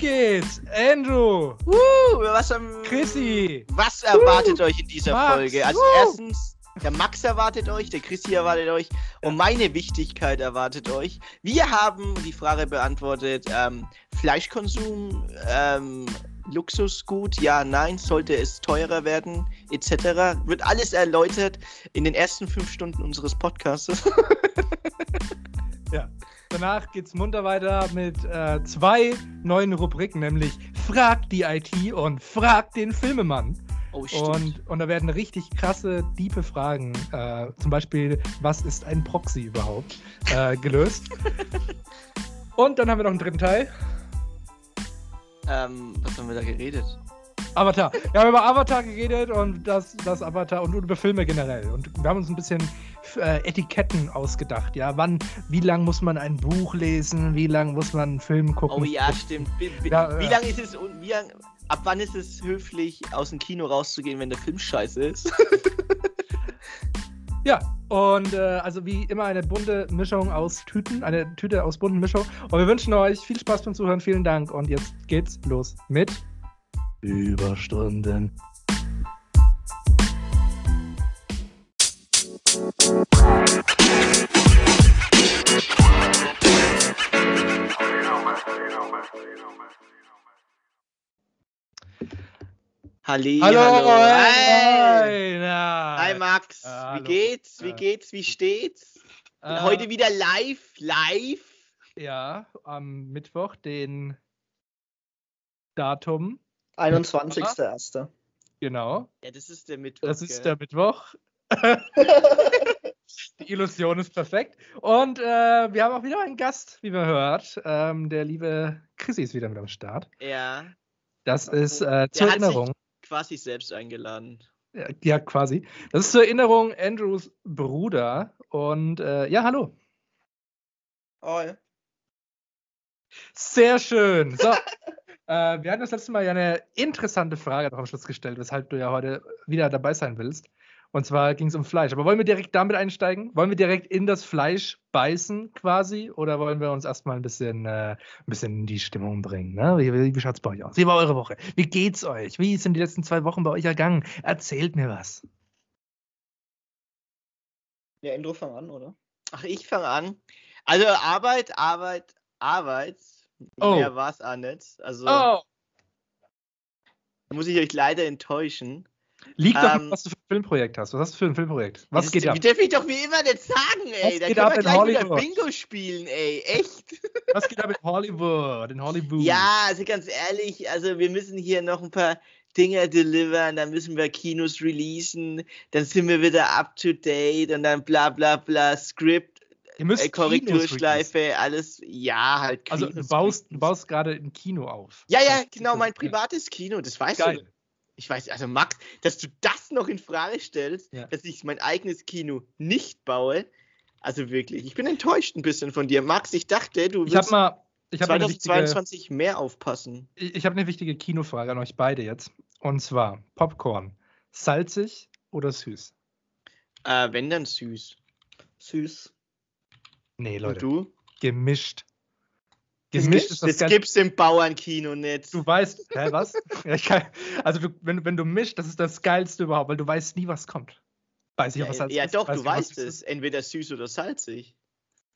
geht's? Andrew! Uh, was, ähm, Chrissy! Was erwartet uh, euch in dieser Max, Folge? Also uh. erstens, der Max erwartet euch, der Chrissy erwartet euch und meine Wichtigkeit erwartet euch. Wir haben die Frage beantwortet, ähm, Fleischkonsum, ähm, Luxusgut, ja, nein, sollte es teurer werden, etc. Wird alles erläutert in den ersten fünf Stunden unseres Podcasts. ja. Danach geht's munter weiter mit äh, zwei neuen Rubriken, nämlich Frag die IT und Frag den Filmemann. Oh, und, und da werden richtig krasse, diepe Fragen, äh, zum Beispiel, was ist ein Proxy überhaupt, äh, gelöst. und dann haben wir noch einen dritten Teil. Ähm, was haben wir da geredet? Avatar. Wir haben über Avatar geredet und das, das Avatar und über Filme generell. Und wir haben uns ein bisschen äh, Etiketten ausgedacht. Ja, wann, wie lang muss man ein Buch lesen? Wie lang muss man einen Film gucken? Oh ja, stimmt. Wie, wie, ja, wie lange ist es und wie lang, ab wann ist es höflich, aus dem Kino rauszugehen, wenn der Film scheiße ist? Ja, und äh, also wie immer eine bunte Mischung aus Tüten, eine Tüte aus bunten Mischung. Und wir wünschen euch viel Spaß beim Zuhören. Vielen Dank. Und jetzt geht's los mit Überstunden. Halli, hallo, hallo. Hey. Hi Max, Ja, wie hallo. geht's? Wie geht's? Wie steht's? Äh, Heute wieder live, live. Ja, am Mittwoch, den Datum. 21.01. Genau. Ja, das ist der Mittwoch. Das ist gell? der Mittwoch. Die Illusion ist perfekt. Und äh, wir haben auch wieder einen Gast, wie man hört. Ähm, der liebe Chrissy ist wieder mit am Start. Ja, Das ist äh, Der zur hat sich- Erinnerung. quasi selbst eingeladen. Ja, ja, quasi. Das ist zur Erinnerung Andrews Bruder. Und äh, ja, hallo. Ja. Sehr schön. So. äh, wir hatten das letzte Mal ja eine interessante Frage noch am Schluss gestellt, weshalb du ja heute wieder dabei sein willst. Und zwar ging es um Fleisch. Aber wollen wir direkt damit einsteigen? Wollen wir direkt in das Fleisch beißen quasi? Oder wollen wir uns erstmal ein bisschen, äh, ein bisschen in die Stimmung bringen? Ne? Wie, wie, wie schaut es bei euch aus? Wie war eure Woche? Wie geht's euch? Wie sind die letzten zwei Wochen bei euch ergangen? Erzählt mir was. Ja, Endro, fang an, oder? Ach, ich fange an. Also Arbeit, Arbeit, Arbeit. Oh. Mehr war es auch nicht. Also Oh! muss ich euch leider enttäuschen. Liegt doch, Ähm, was du für ein Filmprojekt hast. Was hast du für ein Filmprojekt? Was das geht ab? Darf ich doch wie immer nicht sagen, ey. Was Da geht können ab wir gleich wieder Hollywood? Bingo spielen, ey. Echt. Was geht ab in Hollywood? In Hollywood? Ja, also ganz ehrlich, also wir müssen hier noch ein paar Dinge delivern, dann müssen wir Kinos releasen, dann sind wir wieder up to date und dann bla bla bla, Script, äh. Korrekturschleife, alles, ja, halt. Also du Kinos baust, du releasen. baust gerade ein Kino auf. Ja, ja, Das- genau, mein privates Kino, das weißt Geil. du. Ich weiß, also Max, dass du das noch in Frage stellst, Ja. dass ich mein eigenes Kino nicht baue, also wirklich, ich bin enttäuscht ein bisschen von dir. Max, ich dachte, du Ich wirst mal, ich habe eine wichtige, 2022 mehr aufpassen. ich, ich habe eine wichtige Kinofrage an euch beide jetzt. Und zwar Popcorn, salzig oder süß? Äh, wenn dann süß. Süß. Nee, Und Leute, du? gemischt. Das Gemischt gibt's, ist das das gibt's im Bauernkino nicht. Du weißt, hä, was? ja, also du, wenn, wenn du mischt, das ist das Geilste überhaupt, weil du weißt nie, was kommt. Weiß ich, ja, was salzig ja ist, doch, weiß du ich, weißt es. ist. Entweder süß oder salzig.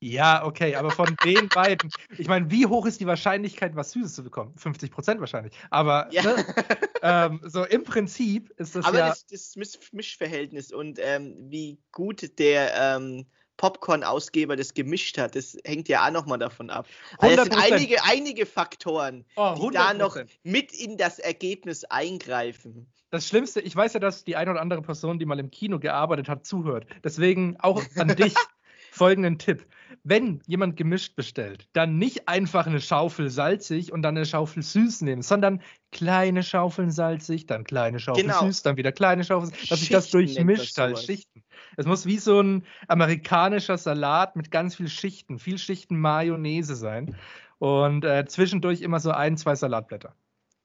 Ja, okay, aber von den beiden, ich meine, wie hoch ist die Wahrscheinlichkeit, was Süßes zu bekommen? 50 Prozent wahrscheinlich. Aber Ja. ne, ähm, so im Prinzip ist das Aber ja. das, das Misch Mischverhältnis und ähm, wie gut der ähm, Popcorn-Ausgeber das gemischt hat, das hängt ja auch nochmal davon ab. Also es sind 100%. einige, einige Faktoren, Oh, die da noch 100%. mit in das Ergebnis eingreifen. Das Schlimmste, ich weiß ja, dass die eine oder andere Person, die mal im Kino gearbeitet hat, zuhört. Deswegen auch an dich folgenden Tipp. Wenn jemand gemischt bestellt, dann nicht einfach eine Schaufel salzig und dann eine Schaufel süß nehmen, sondern kleine Schaufeln salzig, dann kleine Schaufel Genau. süß, dann wieder kleine Schaufel, dass sich das Schichten nennt man durchmischt als sowas. Schichten. Es muss wie so ein amerikanischer Salat mit ganz viel Schichten, viel Schichten Mayonnaise sein und äh, zwischendurch immer so ein, zwei Salatblätter.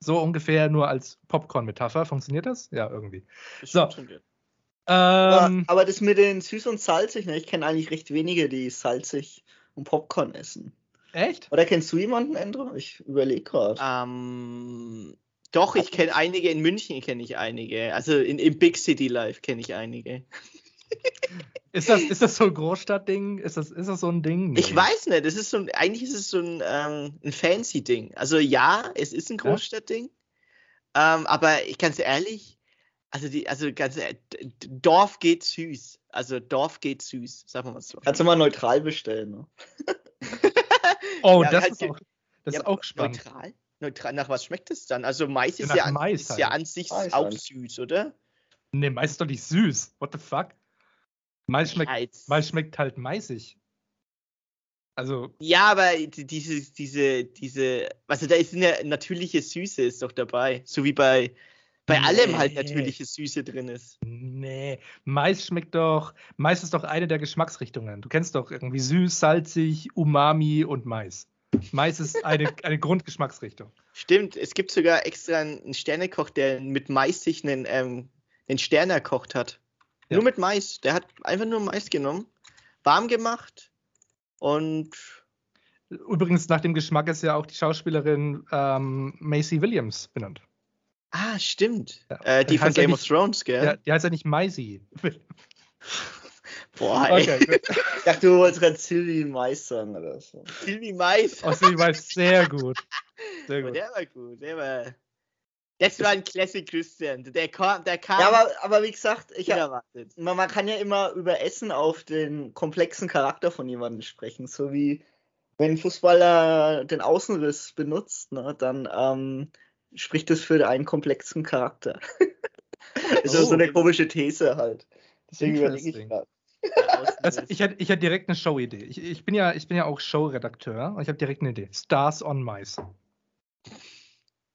So ungefähr nur als Popcorn-Metapher. Funktioniert das? Ja, irgendwie. Das So. funktioniert. Ähm, aber, aber das mit den süß und salzig, ne? ich kenne eigentlich recht wenige, die salzig und Popcorn essen. Echt? Oder kennst du jemanden, Endro? Ich überlege gerade. Ähm, doch, ich kenne einige, in München kenne ich einige. Also in, im Big City Life kenne ich einige. Ist das, ist das so ein Großstadtding? Ist das, ist das so ein Ding? Ich Nee. weiß nicht, das ist so ein, eigentlich ist es so ein, ähm, ein fancy Ding. Also ja, es ist ein Ja. Großstadtding. Ähm, aber ich ganz ehrlich, also die, also ganz D- Dorf geht süß. Also Dorf geht süß, sagen wir mal so. Kannst du mal neutral bestellen. Ne? Oh, Ja, das halt ist auch, das Ja, ist auch spannend. Neutral? Neutral, nach was schmeckt es dann? Also Mais ist ja, an, Mais ist halt. ja an sich Mais auch halt. süß, oder? Nee, Mais ist doch nicht süß. What the fuck? Mais schmeckt, jetzt- Mais schmeckt halt maisig. Also, Ja, aber die- diese, diese, diese, also da ist eine natürliche Süße ist doch dabei. So wie bei, bei allem halt natürliche Süße drin ist. nee. Mais schmeckt doch. Mais ist doch eine der Geschmacksrichtungen. Du kennst doch irgendwie süß, salzig, Umami und Mais. Mais ist eine, eine Grundgeschmacksrichtung. Stimmt, es gibt sogar extra einen Sternekoch, der mit Mais sich einen, ähm, einen Stern erkocht hat. Ja. Nur mit Mais. Der hat einfach nur Mais genommen, warm gemacht und Übrigens, nach dem Geschmack ist ja auch die Schauspielerin ähm, Macy Williams benannt. Ah, stimmt. Ja. Äh, die von heißt ja Game of nicht- Thrones, gell? Ja, die heißt ja nicht Maisy. Boah, ey. Okay. Ich dachte, du wolltest gerade Sylvie Mais sagen oder so. Sylvie Mais. Oh, sie weiß sehr gut. Sehr Aber gut. der war gut, der war. Das war ein Classic Christian. Der kam, der kam Ja, aber, aber wie gesagt, ich, unerwartet. man, man kann ja immer über Essen auf den komplexen Charakter von jemandem sprechen. So wie wenn ein Fußballer den Außenriss benutzt, ne, dann ähm, spricht das für einen komplexen Charakter. ist Oh. so eine komische These halt. Deswegen überlege ich gerade. Also ich hätte ich direkt eine Show-Idee. Ich, ich, bin ja, ich bin ja auch Show-Redakteur und ich habe direkt eine Idee. Stars on Mice.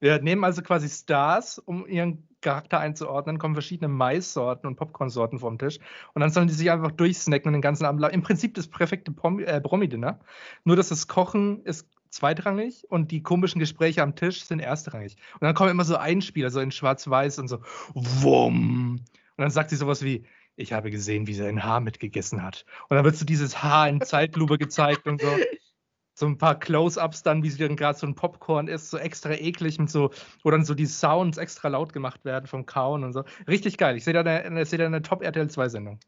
Wir nehmen also quasi Stars, um ihren Charakter einzuordnen, kommen verschiedene Maissorten und Popcornsorten vom Tisch und dann sollen die sich einfach durchsnacken und den ganzen Abend. Im Prinzip das perfekte Promi- äh, Promi-Dinner. Nur, dass das Kochen ist zweitrangig und die komischen Gespräche am Tisch sind erstrangig. Und dann kommen immer so Einspieler, so in Schwarz-Weiß und so Wumm. Und dann sagt sie sowas wie, ich habe gesehen, wie sie ein Haar mitgegessen hat. Und dann wird so dieses Haar in Zeitlupe gezeigt und so. So ein paar Close-Ups dann, wie sie dann gerade so ein Popcorn ist, so extra eklig mit so, wo dann so die Sounds extra laut gemacht werden vom Kauen und so. Richtig geil. Ich sehe da eine, da eine Top-RTL 2-Sendung.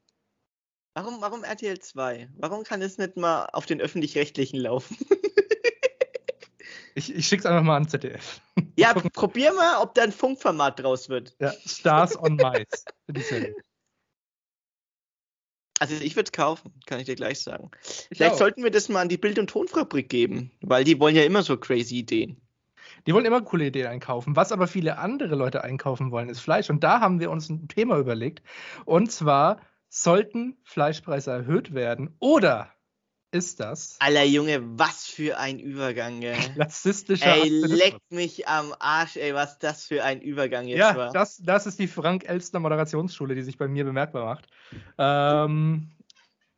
Warum, warum RTL 2? Warum kann es nicht mal auf den öffentlich-rechtlichen laufen? Ich, ich schick's einfach mal an ZDF. ja, probier mal, ob da ein Funkformat draus wird. Ja, Stars on Serie. Also ich würde es kaufen, kann ich dir gleich sagen. Ich Vielleicht auch. sollten wir das mal an die Bild- und Tonfabrik geben, weil die wollen ja immer so crazy Ideen. Die wollen immer coole Ideen einkaufen. Was aber viele andere Leute einkaufen wollen, ist Fleisch. Und da haben wir uns ein Thema überlegt. Und zwar, sollten Fleischpreise erhöht werden oder ist das Alter Junge, was für ein Übergang, gell? klassistischer Ey, leck mich am Arsch, ey, was das für ein Übergang jetzt Ja, war. das, das ist die Frank-Elstner Moderationsschule, die sich bei mir bemerkbar macht. Ähm,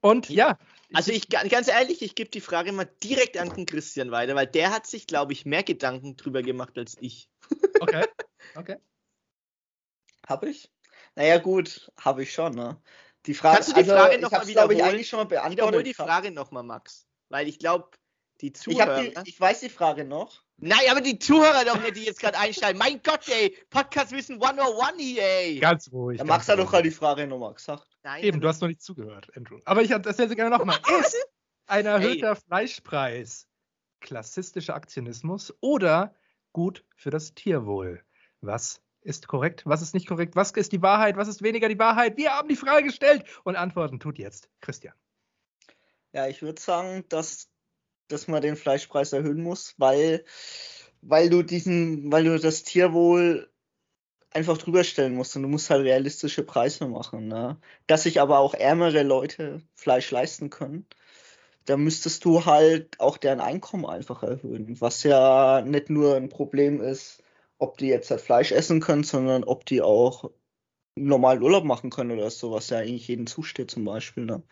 und ja, Also ich ga- ganz ehrlich, ich gebe die Frage mal direkt an den Christian weiter, weil der hat sich, glaube ich, mehr Gedanken drüber gemacht als ich. okay. okay. Hab ich? Naja, gut, habe ich schon, ne? Die Frage, Kannst du die Frage ich noch mal hab's, glaub ich, wiederholen? eigentlich schon mal Wiederhol beantwortet. die Frage nochmal, Max. Weil ich glaube, die Ich, Zuhörer. hab die, ich weiß die Frage noch. Nein, aber die Zuhörer doch nicht, die jetzt gerade einsteigen. Mein Gott, ey, Podcast Wissen 101 hier, ey. Ganz ruhig. Ganz Max hat doch gerade die Frage nochmal gesagt. Nein, Eben, du hast noch nicht zugehört, Andrew. Aber ich erzähle sie gerne nochmal. Ist ein erhöhter Fleischpreis klassistischer Aktionismus oder gut für das Tierwohl? Was ist korrekt? Was ist nicht korrekt? Was ist die Wahrheit? Was ist weniger die Wahrheit? Wir haben die Frage gestellt und Antworten tut jetzt Christian. Ja, ich würde sagen, dass, dass man den Fleischpreis erhöhen muss, weil, weil du diesen, weil du das Tierwohl einfach drüber stellen musst und du musst halt realistische Preise machen. Ne? Dass sich aber auch ärmere Leute Fleisch leisten können, da müsstest du halt auch deren Einkommen einfach erhöhen, was ja nicht nur ein Problem ist, ob die jetzt halt Fleisch essen können, sondern ob die auch normalen Urlaub machen können oder so, was ja eigentlich jedem zusteht zum Beispiel. Ne?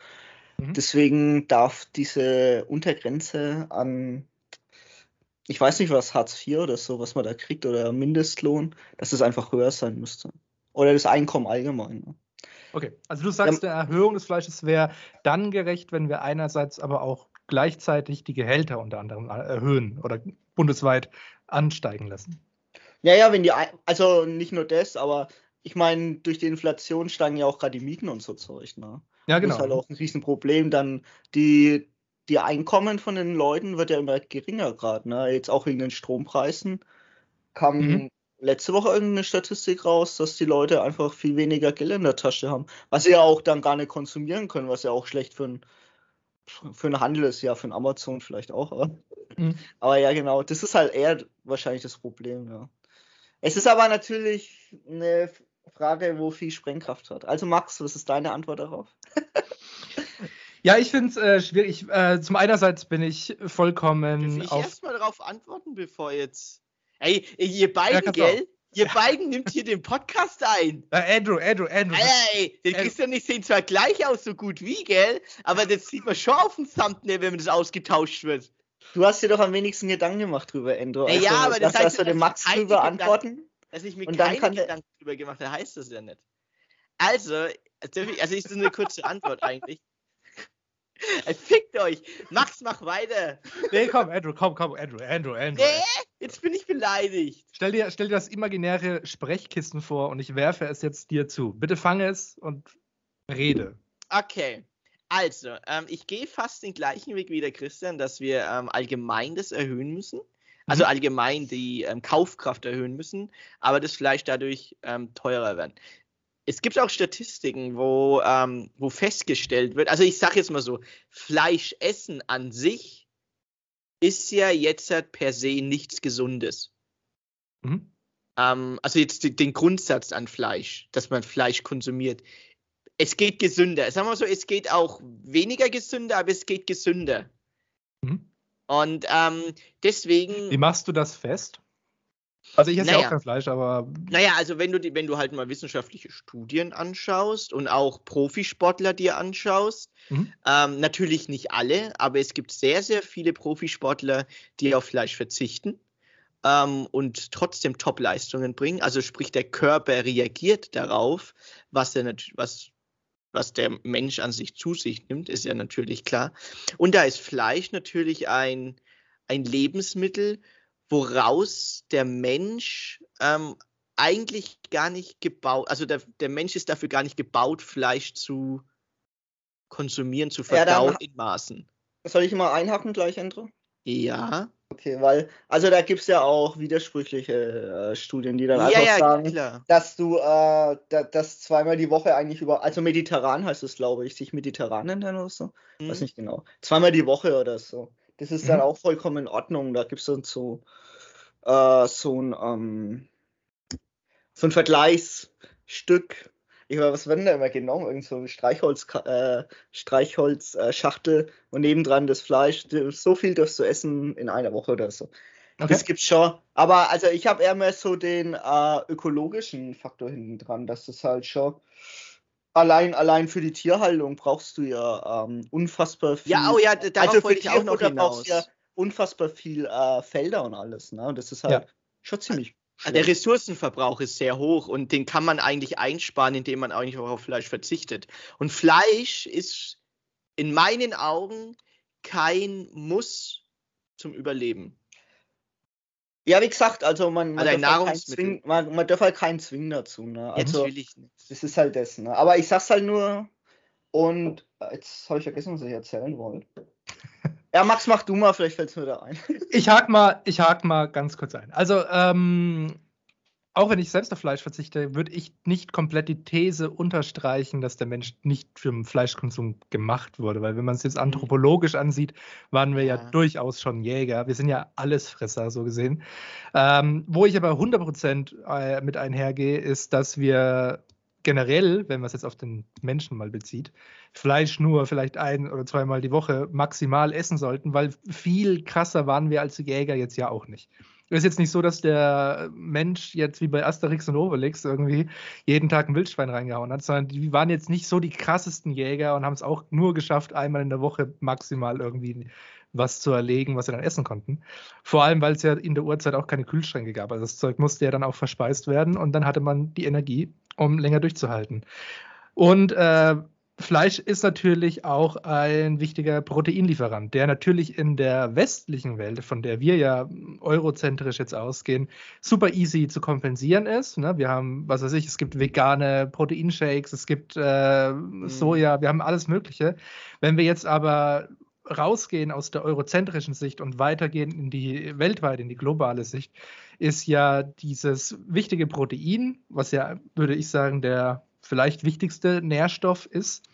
Mhm. Deswegen darf diese Untergrenze an, ich weiß nicht, was Hartz IV oder so, was man da kriegt, oder Mindestlohn, dass es einfach höher sein müsste. Oder das Einkommen allgemein. Ne? Okay, also du sagst, eine Erhöhung des Fleisches wäre dann gerecht, wenn wir einerseits aber auch gleichzeitig die Gehälter unter anderem erhöhen oder bundesweit ansteigen lassen. Ja, ja, wenn die, also nicht nur das, aber ich meine, durch die Inflation steigen ja auch gerade die Mieten und so Zeug. Ne? Ja, genau. Das ist halt auch ein Riesenproblem. Dann die, die Einkommen von den Leuten wird ja immer geringer gerade. Ne? Jetzt auch wegen den Strompreisen kam mhm. letzte Woche irgendeine Statistik raus, dass die Leute einfach viel weniger Geld in der Tasche haben. Was sie ja auch dann gar nicht konsumieren können, was ja auch schlecht für ein für einen Handel ist, ja, für ein Amazon vielleicht auch. Aber, mhm. aber ja, genau, das ist halt eher wahrscheinlich das Problem, ja. Es ist aber natürlich eine Frage, wo viel Sprengkraft hat. Also Max, was ist deine Antwort darauf? ja, ich finde es äh, schwierig. Äh, zum einerseits bin ich vollkommen. Darf ich auf... erstmal darauf antworten, bevor jetzt. Ey, ihr beiden, ja, gell? Ihr beiden nimmt hier den Podcast ein. Äh, Andrew, Andrew, Andrew. Ey, den Christian und ich sehen zwar gleich aus, so gut wie, gell? Aber das sieht man schon auf dem Thumbnail, wenn das ausgetauscht wird. Du hast dir doch am wenigsten Gedanken gemacht drüber, Andrew. Also, ja, aber das heißt, dass wir den Max drüber antworten. Dass ich mir und keine dann Gedanken drüber gemacht habe, heißt das ja nicht. Also, also ist das eine kurze Antwort eigentlich. Fickt euch! Max, mach weiter! Nee, komm, Andrew, komm, komm, Andrew, Andrew, Andrew. Nee, jetzt bin ich beleidigt. Stell dir, stell dir das imaginäre Sprechkissen vor und ich werfe es jetzt dir zu. Bitte fange es und rede. Okay. Also, ähm, ich gehe fast den gleichen Weg wie der Christian, dass wir ähm, allgemein das erhöhen müssen. Also mhm. allgemein die ähm, Kaufkraft erhöhen müssen, aber das Fleisch dadurch ähm, teurer werden. Es gibt auch Statistiken, wo, ähm, wo festgestellt wird, also ich sage jetzt mal so, Fleischessen an sich ist ja jetzt halt per se nichts Gesundes. Mhm. Ähm, also jetzt den Grundsatz an Fleisch, dass man Fleisch konsumiert, es geht gesünder. Sagen wir mal so, es geht auch weniger gesünder, aber es geht gesünder. Mhm. Und ähm, deswegen. Wie machst du das fest? Also ich esse naja, ja auch kein Fleisch, aber. Naja, also wenn du, wenn du halt mal wissenschaftliche Studien anschaust und auch Profisportler dir anschaust, mhm. ähm, natürlich nicht alle, aber es gibt sehr, sehr viele Profisportler, die auf Fleisch verzichten ähm, und trotzdem Top-Leistungen bringen. Also sprich, der Körper reagiert darauf, was er was was der Mensch an sich zu sich nimmt, ist ja natürlich klar. Und da ist Fleisch natürlich ein, ein Lebensmittel, woraus der Mensch ähm, eigentlich gar nicht gebaut, also der, der Mensch ist dafür gar nicht gebaut, Fleisch zu konsumieren, zu verdauen ja, in Maßen. Soll ich mal einhaken gleich, Andrew? Ja. Okay, weil, also da gibt es ja auch widersprüchliche äh, Studien, die dann ja, einfach ja, sagen, klar. dass du äh, da, das zweimal die Woche eigentlich über, also mediterran heißt es, glaube ich, sich mediterran nennen oder so. Mhm. Weiß nicht genau. Zweimal die Woche oder so. Das ist mhm. dann auch vollkommen in Ordnung. Da gibt es dann so, äh, so ein, ähm, so ein Vergleichsstück ich weiß, was werden da immer genommen? Irgend so eine Streichholz, äh, Streichholzschachtel äh, und nebendran das Fleisch. So viel darfst du essen in einer Woche oder so. Okay. Das gibt's schon. Aber also ich habe eher mehr so den äh, ökologischen Faktor hinten dran, dass das halt schon allein, allein für die Tierhaltung brauchst du ja ähm, unfassbar viel. Ja, oh ja, darauf also wollte ich auch noch hinaus. Ja unfassbar viel äh, Felder und alles. Ne? Und das ist halt ja. schon ziemlich. Der Ressourcenverbrauch ist sehr hoch und den kann man eigentlich einsparen, indem man eigentlich auch auf Fleisch verzichtet. Und Fleisch ist in meinen Augen kein Muss zum Überleben. Ja, wie gesagt, also man, man, also darf, halt Zwing, man, man darf halt keinen zwingen dazu. Ne? Also, ja, natürlich nicht. Das ist halt das. Ne? Aber ich sag's halt nur und äh, jetzt habe ich vergessen, was ich erzählen wollte. Ja, Max, mach du mal, vielleicht fällt es mir da ein. Ich hake mal, ich hak mal ganz kurz ein. Also, ähm, auch wenn ich selbst auf Fleisch verzichte, würde ich nicht komplett die These unterstreichen, dass der Mensch nicht für den Fleischkonsum gemacht wurde. Weil wenn man es jetzt anthropologisch ansieht, waren wir ja, ja durchaus schon Jäger. Wir sind ja Allesfresser, so gesehen. Ähm, wo ich aber 100% äh, mit einhergehe, ist, dass wir generell, wenn man es jetzt auf den Menschen mal bezieht, Fleisch nur vielleicht ein oder zweimal die Woche maximal essen sollten, weil viel krasser waren wir als Jäger jetzt ja auch nicht. Es ist jetzt nicht so, dass der Mensch jetzt wie bei Asterix und Obelix irgendwie jeden Tag ein Wildschwein reingehauen hat, sondern die waren jetzt nicht so die krassesten Jäger und haben es auch nur geschafft, einmal in der Woche maximal irgendwie was zu erlegen, was sie dann essen konnten. Vor allem, weil es ja in der Uhrzeit auch keine Kühlschränke gab. Also das Zeug musste ja dann auch verspeist werden und dann hatte man die Energie, um länger durchzuhalten. Und äh, Fleisch ist natürlich auch ein wichtiger Proteinlieferant, der natürlich in der westlichen Welt, von der wir ja eurozentrisch jetzt ausgehen, super easy zu kompensieren ist. Ne? Wir haben, was weiß ich, es gibt vegane Proteinshakes, es gibt äh, mhm. Soja, wir haben alles Mögliche. Wenn wir jetzt aber rausgehen aus der eurozentrischen Sicht und weitergehen in die weltweite, in die globale Sicht, ist ja dieses wichtige Protein, was ja, würde ich sagen, der vielleicht wichtigste Nährstoff ist,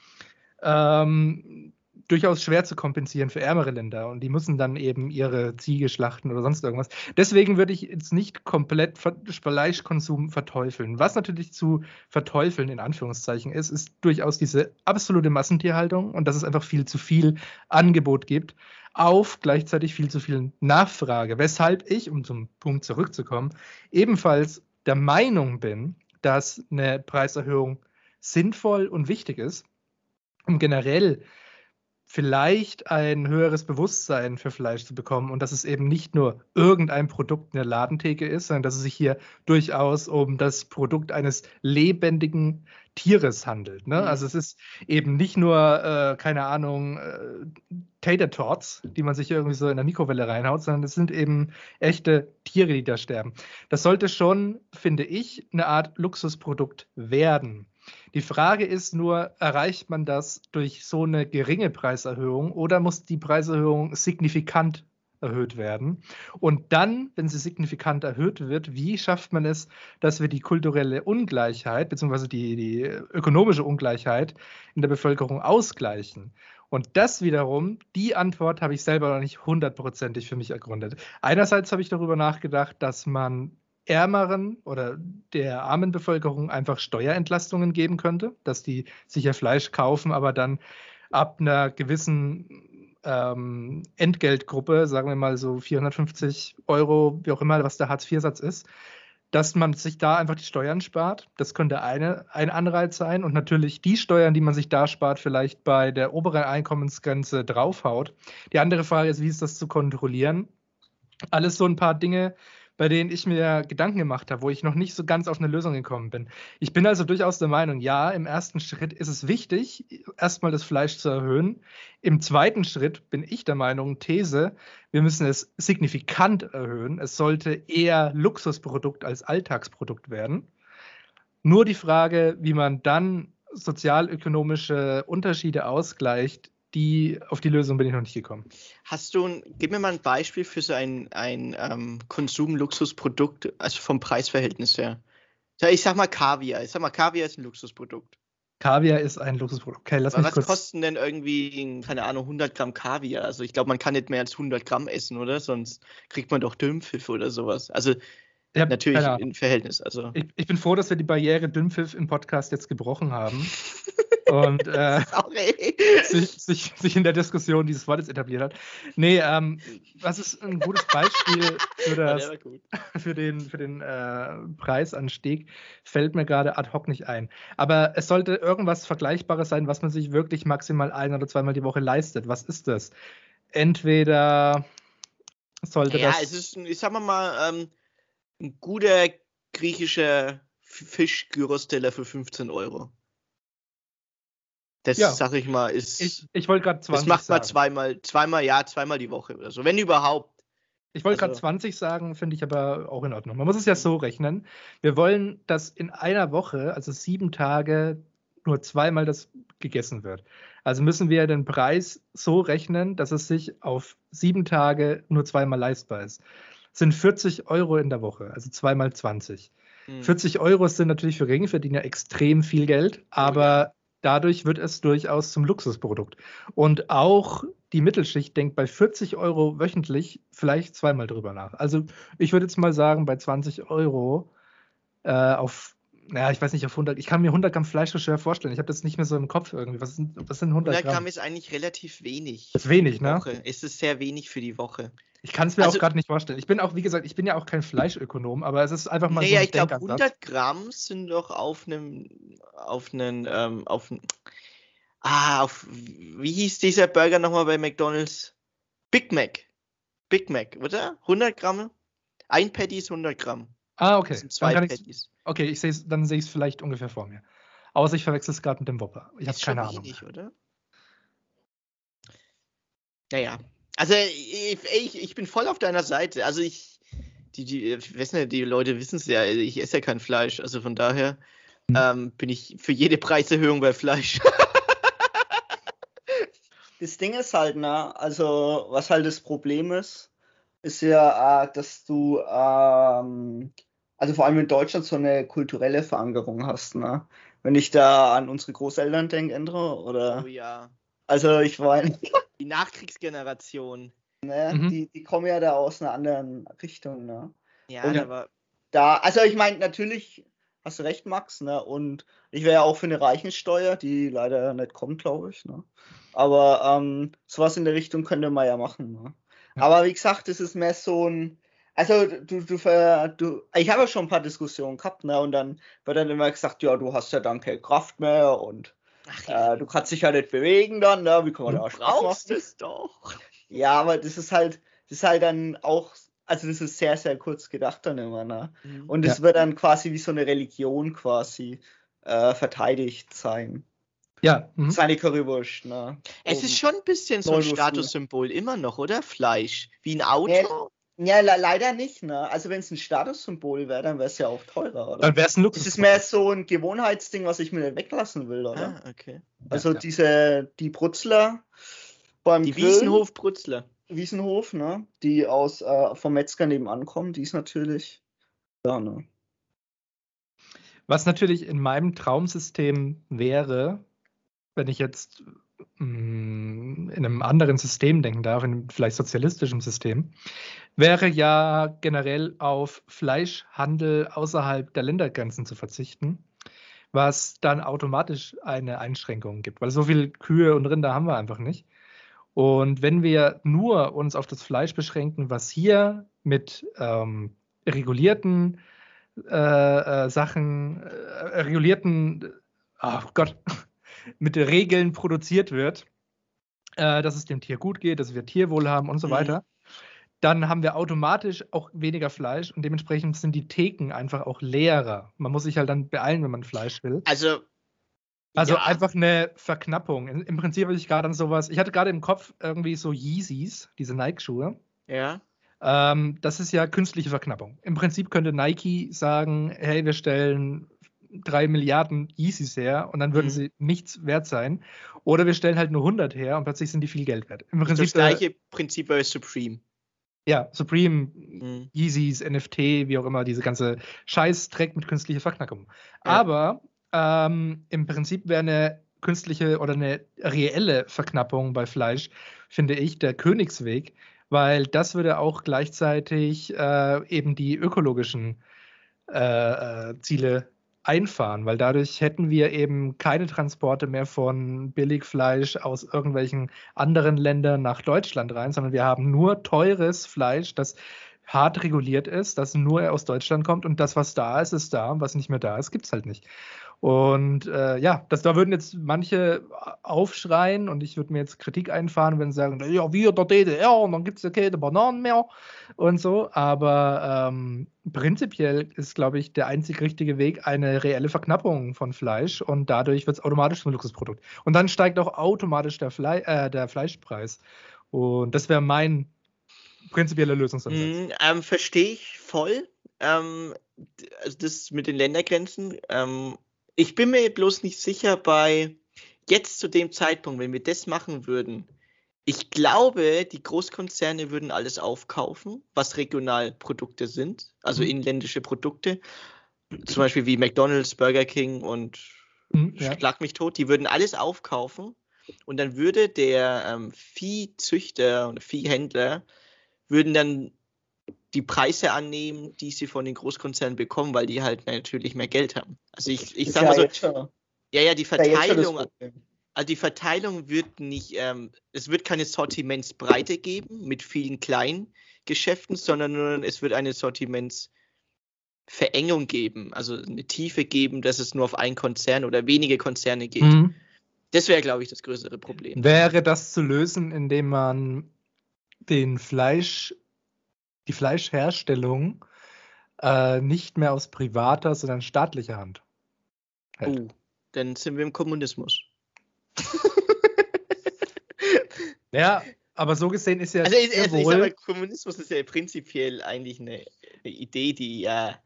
ähm, durchaus schwer zu kompensieren für ärmere Länder und die müssen dann eben ihre Ziege schlachten oder sonst irgendwas. Deswegen würde ich jetzt nicht komplett Fleischkonsum verteufeln. Was natürlich zu verteufeln in Anführungszeichen ist, ist durchaus diese absolute Massentierhaltung und dass es einfach viel zu viel Angebot gibt auf gleichzeitig viel zu viel Nachfrage. Weshalb ich, um zum Punkt zurückzukommen, ebenfalls der Meinung bin, dass eine Preiserhöhung sinnvoll und wichtig ist, um generell vielleicht ein höheres Bewusstsein für Fleisch zu bekommen und dass es eben nicht nur irgendein Produkt in der Ladentheke ist, sondern dass es sich hier durchaus um das Produkt eines lebendigen Tieres handelt. Ne? Mhm. Also es ist eben nicht nur, äh, keine Ahnung, äh, Tater Tots, die man sich irgendwie so in der Mikrowelle reinhaut, sondern es sind eben echte Tiere, die da sterben. Das sollte schon, finde ich, eine Art Luxusprodukt werden. Die Frage ist nur, erreicht man das durch so eine geringe Preiserhöhung oder muss die Preiserhöhung signifikant erhöht werden? Und dann, wenn sie signifikant erhöht wird, wie schafft man es, dass wir die kulturelle Ungleichheit bzw. Die, die ökonomische Ungleichheit in der Bevölkerung ausgleichen? Und das wiederum, die Antwort habe ich selber noch nicht hundertprozentig für mich ergründet. Einerseits habe ich darüber nachgedacht, dass man ärmeren oder der armen Bevölkerung einfach Steuerentlastungen geben könnte, dass die sicher Fleisch kaufen, aber dann ab einer gewissen ähm, Entgeltgruppe, sagen wir mal so 450 Euro, wie auch immer, was der Hartz-IV-Satz ist, dass man sich da einfach die Steuern spart. Das könnte eine, ein Anreiz sein. Und natürlich die Steuern, die man sich da spart, vielleicht bei der oberen Einkommensgrenze draufhaut. Die andere Frage ist, wie ist das zu kontrollieren? Alles so ein paar Dinge, bei denen ich mir Gedanken gemacht habe, wo ich noch nicht so ganz auf eine Lösung gekommen bin. Ich bin also durchaus der Meinung, ja, im ersten Schritt ist es wichtig, erstmal das Fleisch zu erhöhen. Im zweiten Schritt bin ich der Meinung, These, wir müssen es signifikant erhöhen. Es sollte eher Luxusprodukt als Alltagsprodukt werden. Nur die Frage, wie man dann sozialökonomische Unterschiede ausgleicht, die, auf die Lösung bin ich noch nicht gekommen. Hast du, ein, gib mir mal ein Beispiel für so ein, ein ähm, Konsum-Luxusprodukt, also vom Preisverhältnis her. Ich sag mal Kaviar. Ich sag mal, Kaviar ist ein Luxusprodukt. Kaviar ist ein Luxusprodukt. Okay, lass Aber mich was kurz... kosten denn irgendwie, keine Ahnung, 100 Gramm Kaviar? Also ich glaube, man kann nicht mehr als 100 Gramm essen, oder? Sonst kriegt man doch Dünnpfiff oder sowas. Also ja, natürlich im Verhältnis. Also. Ich, ich, bin froh, dass wir die Barriere Dünnpfiff im Podcast jetzt gebrochen haben. und äh, sich, sich, sich, in der Diskussion dieses Wortes etabliert hat. Nee, ähm, was ist ein gutes Beispiel für, das, für den, für den äh, Preisanstieg, fällt mir gerade ad hoc nicht ein. Aber es sollte irgendwas Vergleichbares sein, was man sich wirklich maximal ein- oder zweimal die Woche leistet. Was ist das? Entweder sollte ja, das. Ja, es ist, ich sag mal, ähm, ein guter griechischer Fisch-Gyros-Teller für 15 Euro. Das, ja. sag ich mal, ist. Ich, ich wollte gerade 20 Das macht man zweimal, zweimal, ja, zweimal die Woche oder so, wenn überhaupt. Ich wollte also, gerade 20 sagen, finde ich aber auch in Ordnung. Man muss es ja so rechnen. Wir wollen, dass in einer Woche, also sieben Tage, nur zweimal das gegessen wird. Also müssen wir den Preis so rechnen, dass es sich auf sieben Tage nur zweimal leistbar ist sind 40 Euro in der Woche, also zweimal 20. Hm. 40 Euro sind natürlich für Geringverdiener extrem viel Geld, aber dadurch wird es durchaus zum Luxusprodukt. Und auch die Mittelschicht denkt bei 40 Euro wöchentlich vielleicht zweimal drüber nach. Also ich würde jetzt mal sagen, bei 20 Euro äh, auf ja, ich weiß nicht, auf 100, ich kann mir 100 Gramm Fleisch so schwer vorstellen. Ich habe das nicht mehr so im Kopf irgendwie. Was sind, was sind 100 Gramm? 100 Gramm ist eigentlich relativ wenig. Das ist wenig, ne? Woche. Es ist sehr wenig für die Woche. Ich kann es mir also, auch gerade nicht vorstellen. Ich bin auch, wie gesagt, ich bin ja auch kein Fleischökonom, aber es ist einfach mal naja, so ein ich glaube, 100 Gramm sind doch auf einem, auf einen, ähm, auf einen, ah, auf, wie hieß dieser Burger nochmal bei McDonalds? Big Mac. Big Mac, oder? 100 Gramm? Ein Patty ist 100 Gramm. Ah, okay. Das sind zwei Patties. Okay, ich seh's, dann sehe ich es vielleicht ungefähr vor mir. Außer ich verwechsel es gerade mit dem Whopper. Ich habe keine Ahnung. wenig, oder? Naja. Also ich, ich, ich bin voll auf deiner Seite. Also ich, die, die, ich weiß nicht, die Leute wissen es ja, ich esse ja kein Fleisch. Also von daher Hm. ähm, bin ich für jede Preiserhöhung bei Fleisch. Das Ding ist halt, ne, also was halt das Problem ist, ist ja, äh, dass du, ähm, also vor allem in Deutschland so eine kulturelle Verankerung hast, ne? Wenn ich da an unsere Großeltern denke, Endro, oder, oh ja. Also ich meine, Die Nachkriegsgeneration. ne, Mhm. die, die kommen ja da aus einer anderen Richtung, ne? Ja, Und- da war. Da, also ich meine, natürlich hast du recht, Max, ne? Und ich wäre ja auch für eine Reichensteuer, die leider nicht kommt, glaube ich, ne? Aber ähm, sowas in der Richtung könnte man ja machen, ne? Ja. Aber wie gesagt, das ist mehr so ein. Also du, du, ver, du ich habe ja schon ein paar Diskussionen gehabt, ne? Und dann wird dann immer gesagt, ja, du hast ja dann keine Kraft mehr und Ach äh, du kannst dich ja nicht bewegen dann, ne? Wie kann man Du da Spaß brauchst machen? es doch. Ja, aber das ist halt, das ist halt dann auch, also das ist sehr, sehr kurz gedacht dann immer, ne? Und es Ja. wird dann quasi wie so eine Religion quasi äh, verteidigt sein. Ja, mhm. Seine Currywurst, ne? es Oben. ist schon ein bisschen so ein? Statussymbol immer noch, oder? Fleisch. Wie ein Auto. Ja, le leider nicht, ne? Also wenn es ein Statussymbol wäre, dann wäre es ja auch teurer, oder? dann wäre es ein Das Luxus. ist mehr so ein Gewohnheitsding, was ich mir nicht weglassen will, oder? Ah, okay. also ja. diese, die Brutzler beim Die Wiesenhof Brutzler. Wiesenhof, ne? Die aus äh, vom Metzger nebenan kommen, die ist natürlich, ja, ne? Was natürlich in meinem Traumsystem wäre, wenn ich jetzt in einem anderen System denken darf, in einem vielleicht sozialistischen System, wäre ja generell auf Fleischhandel außerhalb der Ländergrenzen zu verzichten, was dann automatisch eine Einschränkung gibt, weil so viel Kühe und Rinder haben wir einfach nicht. Und wenn wir nur uns auf das Fleisch beschränken, was hier mit ähm, regulierten äh, äh, Sachen, äh, regulierten, ach Gott, mit Regeln produziert wird, äh, dass es dem Tier gut geht, dass wir Tierwohl haben und so Mhm. weiter, dann haben wir automatisch auch weniger Fleisch und dementsprechend sind die Theken einfach auch leerer. Man muss sich halt dann beeilen, wenn man Fleisch will. Also. Also ja, einfach eine Verknappung. Im Prinzip habe ich gerade an sowas, ich hatte gerade im Kopf irgendwie so Yeezys, diese Nike-Schuhe. Ja. Ähm, das ist ja künstliche Verknappung. Im Prinzip könnte Nike sagen, hey, wir stellen drei Milliarden Yeezys her und dann würden Mhm. sie nichts wert sein. Oder wir stellen halt nur 100 her und plötzlich sind die viel Geld wert. Im Prinzip, Das gleiche Prinzip bei Supreme. Äh, ja, Supreme, Mhm. Yeezys, NFT, wie auch immer, diese ganze Scheißdreck mit künstlicher Verknappung. Ja. Aber ähm, im Prinzip wäre eine künstliche oder eine reelle Verknappung bei Fleisch, finde ich, der Königsweg, weil das würde auch gleichzeitig äh, eben die ökologischen äh, äh, Ziele einfahren, weil dadurch hätten wir eben keine Transporte mehr von Billigfleisch aus irgendwelchen anderen Ländern nach Deutschland rein, sondern wir haben nur teures Fleisch, das hart reguliert ist, das nur aus Deutschland kommt und das, was da ist, ist da und was nicht mehr da ist, gibt es halt nicht. Und äh, ja, das, da würden jetzt manche aufschreien und ich würde mir jetzt Kritik einfahren, wenn sie sagen, ja, wir der DDR und dann gibt es ja keine Bananen mehr und so. Aber ähm, prinzipiell ist, glaube ich, der einzig richtige Weg eine reelle Verknappung von Fleisch und dadurch wird es automatisch ein Luxusprodukt. Und dann steigt auch automatisch der, Fle äh, der Fleischpreis. Und das wäre mein prinzipieller Lösungsansatz. Mhm, ähm, Verstehe ich voll. Ähm, also das mit den Ländergrenzen. Ähm, ich bin mir bloß nicht sicher bei jetzt zu dem Zeitpunkt, wenn wir das machen würden. Ich glaube, die Großkonzerne würden alles aufkaufen, was Regionalprodukte sind, also Mhm. inländische Produkte. Zum Beispiel wie McDonald's, Burger King und Mhm, ja. schlag mich tot, die würden alles aufkaufen und dann würde der ähm, Viehzüchter und Viehhändler würden dann die Preise annehmen, die sie von den Großkonzernen bekommen, weil die halt natürlich mehr Geld haben. Also ich, ich Ist sag mal so, ja, ja, die Verteilung, also die Verteilung wird nicht, ähm, es wird keine Sortimentsbreite geben mit vielen kleinen Geschäften, sondern es wird eine Sortimentsverengung geben, also eine Tiefe geben, dass es nur auf einen Konzern oder wenige Konzerne geht. Mhm. Das wäre, glaube ich, das größere Problem. Wäre das zu lösen, indem man den Fleisch, die Fleischherstellung äh, nicht mehr aus privater, sondern staatlicher Hand hält? Oh. dann sind wir im Kommunismus. Ja, aber so gesehen ist ja Also, ich, also ich sag mal, Kommunismus ist ja prinzipiell eigentlich eine, eine Idee, die ja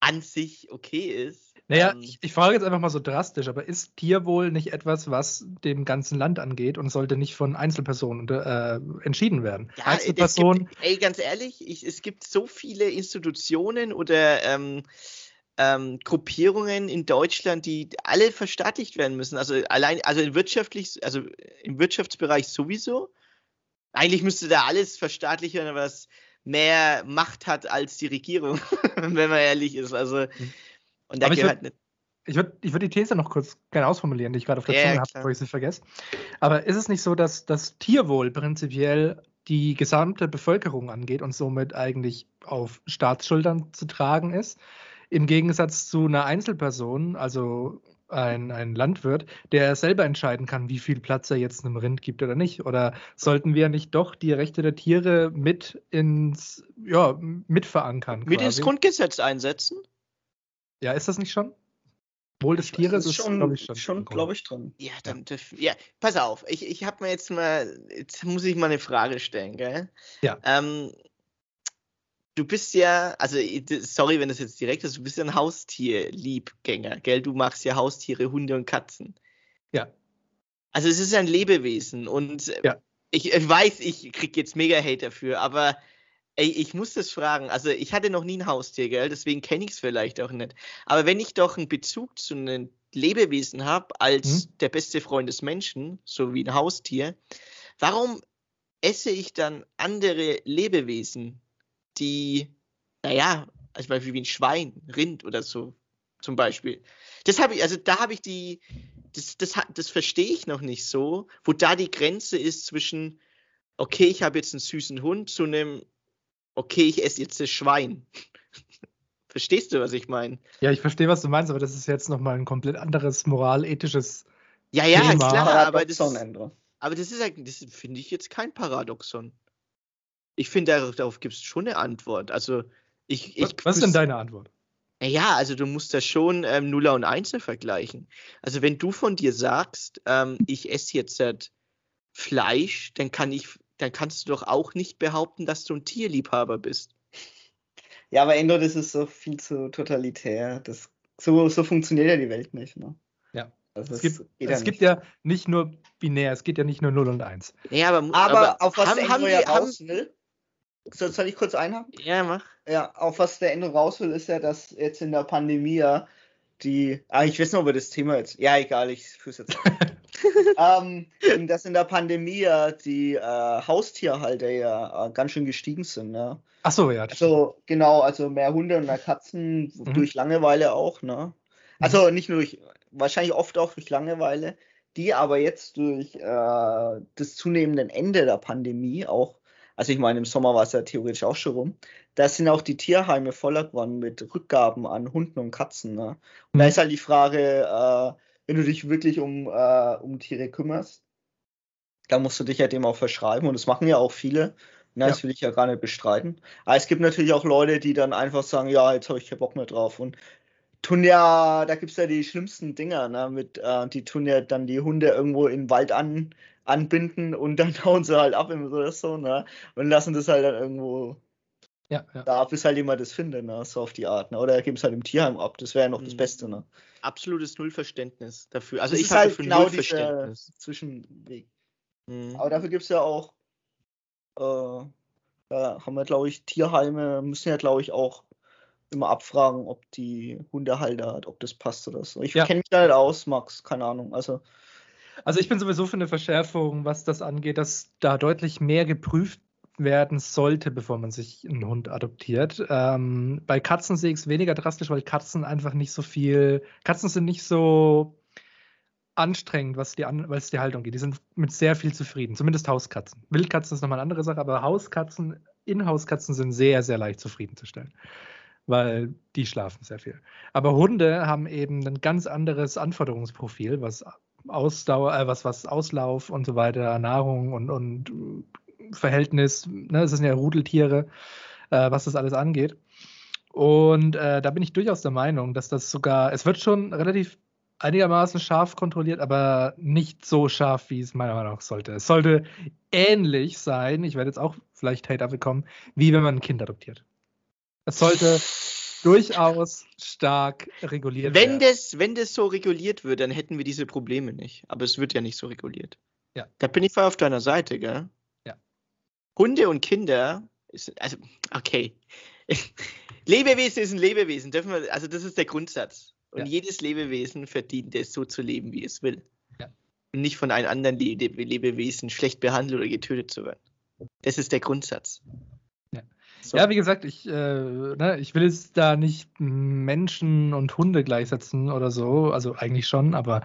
an sich okay ist. Naja, Ähm, ich, ich frage jetzt einfach mal so drastisch, aber ist Tierwohl nicht etwas, was dem ganzen Land angeht und sollte nicht von Einzelpersonen äh, entschieden werden? Ja, Einzelpersonen, gibt, ey, ganz ehrlich, ich, es gibt so viele Institutionen oder ähm, ähm, Gruppierungen in Deutschland, die alle verstaatlicht werden müssen. Also allein, also wirtschaftlich, also im Wirtschaftsbereich sowieso. Eigentlich müsste da alles verstaatlicht werden, was mehr Macht hat als die Regierung, wenn man ehrlich ist. Also und da würd- nicht. ich würde ich würd die These noch kurz gerne ausformulieren, die ich gerade auf der Ja, Zunge habe, bevor ich sie vergesse. Aber ist es nicht so, dass das Tierwohl prinzipiell die gesamte Bevölkerung angeht und somit eigentlich auf Staatsschultern zu tragen ist? Im Gegensatz zu einer Einzelperson, also ein, ein Landwirt, der selber entscheiden kann, wie viel Platz er jetzt einem Rind gibt oder nicht. Oder sollten wir nicht doch die Rechte der Tiere mit ins, ja, mit verankern? Mit ins quasi? Grundgesetz einsetzen? Ja, ist das nicht schon? Wohl des Tieres ist, schon, glaube ich, schon. schon glaube ich, drin. Ja, dann, dürf- ja, pass auf, ich, ich habe mir jetzt mal, jetzt muss ich mal eine Frage stellen, gell? Ja. Ähm, du bist ja, also sorry, wenn das jetzt direkt ist, du bist ja ein Haustierliebgänger, gell? Du magst ja Haustiere, Hunde und Katzen. Ja. Also es ist ein Lebewesen und Ja. ich, ich weiß, ich krieg jetzt mega Hate dafür, aber ey, ich muss das fragen. Also ich hatte noch nie ein Haustier, gell? Deswegen kenne ich es vielleicht auch nicht. Aber wenn ich doch einen Bezug zu einem Lebewesen habe, als Mhm. der beste Freund des Menschen, so wie ein Haustier, warum esse ich dann andere Lebewesen, die, naja, als Beispiel wie ein Schwein, Rind oder so, zum Beispiel. Das habe ich, also da habe ich die, das, das, das verstehe ich noch nicht so, wo da die Grenze ist zwischen, okay, ich habe jetzt einen süßen Hund, zu einem, okay, ich esse jetzt das Schwein. Verstehst du, was ich meine? Ja, ich verstehe, was du meinst, aber das ist jetzt nochmal ein komplett anderes moralethisches. Ja, ja, Thema. klar, aber das, aber das ist eigentlich, das finde ich jetzt kein Paradoxon. Ich finde, darauf, darauf gibt es schon eine Antwort. Also, ich. ich was ist denn deine Antwort? Ja, also du musst das schon ähm, Nuller und Einser vergleichen. Also wenn du von dir sagst, ähm, ich esse jetzt halt Fleisch, dann kann ich, dann kannst du doch auch nicht behaupten, dass du ein Tierliebhaber bist. Ja, aber Endo, das ist so viel zu totalitär. Das, so, so funktioniert ja die Welt nicht. Ne? Ja. Also Es gibt, es ja gibt nicht. ja nicht nur binär, es geht ja nicht nur 0 und 1. Ja, aber, Aber, auf was haben, der haben Endo ja haben, raus will, so, soll ich kurz einhaken? ja, mach. Ja, auf was der Endo raus will, ist ja, dass jetzt in der Pandemie ja die. Ah, ich weiß noch über das Thema jetzt. Ja, egal, ich führe es jetzt. ähm, dass in der Pandemie ja die äh, Haustierhalter ja äh, ganz schön gestiegen sind. Ne? Ach so, ja. Also, genau, also mehr Hunde und mehr Katzen Mhm. durch Langeweile auch, ne? Also nicht nur durch, wahrscheinlich oft auch durch Langeweile, die aber jetzt durch äh, das zunehmende Ende der Pandemie auch, also ich meine, im Sommer war es ja theoretisch auch schon rum, da sind auch die Tierheime voller geworden mit Rückgaben an Hunden und Katzen, ne? Und da Mhm. ist halt die Frage, äh, wenn du dich wirklich um, äh, um Tiere kümmerst, dann musst du dich ja dem auch verschreiben und das machen ja auch viele. Ne, Das will ich ja gar nicht bestreiten. Aber es gibt natürlich auch Leute, die dann einfach sagen, ja, jetzt habe ich keinen Bock mehr drauf. Und tun ja, da gibt es ja die schlimmsten Dinger, ne, mit, äh, die tun ja dann die Hunde irgendwo in den Wald an, anbinden und dann hauen sie halt ab oder so, ne? Und lassen das halt dann irgendwo Ja, ja. da, bis halt jemand das findet, ne? So auf die Art, ne? Oder geben es halt im Tierheim ab. Das wäre ja noch das Mhm. Beste, ne? Absolutes Nullverständnis dafür. Also Das ich habe halt dafür genau dieser Nullverständnis. Zwischenweg. Mhm. Aber dafür gibt es ja auch, äh, da haben wir, glaube ich, Tierheime, müssen ja, glaube ich, auch immer abfragen, ob die Hundehalter hat, ob das passt oder so. Ich Ja. kenne mich da nicht aus, Max, keine Ahnung. Also, Also ich bin sowieso für eine Verschärfung, was das angeht, dass da deutlich mehr geprüft werden sollte, bevor man sich einen Hund adoptiert. Ähm, bei Katzen sehe ich es weniger drastisch, weil Katzen einfach nicht so viel, Katzen sind nicht so anstrengend, was die, an, was die Haltung geht. Die sind mit sehr viel zufrieden, zumindest Hauskatzen. Wildkatzen ist nochmal eine andere Sache, aber Hauskatzen, Inhauskatzen sind sehr, sehr leicht zufriedenzustellen, weil die schlafen sehr viel. Aber Hunde haben eben ein ganz anderes Anforderungsprofil, was Ausdauer, äh, was, was Auslauf und so weiter, Nahrung und, und Verhältnis, ne, es sind ja Rudeltiere, äh, was das alles angeht. Und äh, da bin ich durchaus der Meinung, dass das sogar, es wird schon relativ einigermaßen scharf kontrolliert, aber nicht so scharf, wie es meiner Meinung nach sollte. Es sollte ähnlich sein, ich werde jetzt auch vielleicht Hate bekommen, wie wenn man ein Kind adoptiert. Es sollte durchaus stark reguliert Wenn werden. das, wenn das so reguliert wird, dann hätten wir diese Probleme nicht. Aber es wird ja nicht so reguliert. Ja. Da bin ich voll auf deiner Seite, gell? Hunde und Kinder, ist, also, okay. Lebewesen ist ein Lebewesen. Dürfen wir, also, das ist der Grundsatz. Und Ja. jedes Lebewesen verdient es, so zu leben, wie es will. Ja. Und nicht von einem anderen Le Le Lebewesen schlecht behandelt oder getötet zu werden. Das ist der Grundsatz. Ja. So. Ja, wie gesagt, ich, äh, ne, ich will jetzt da nicht Menschen und Hunde gleichsetzen oder so. Also eigentlich schon, aber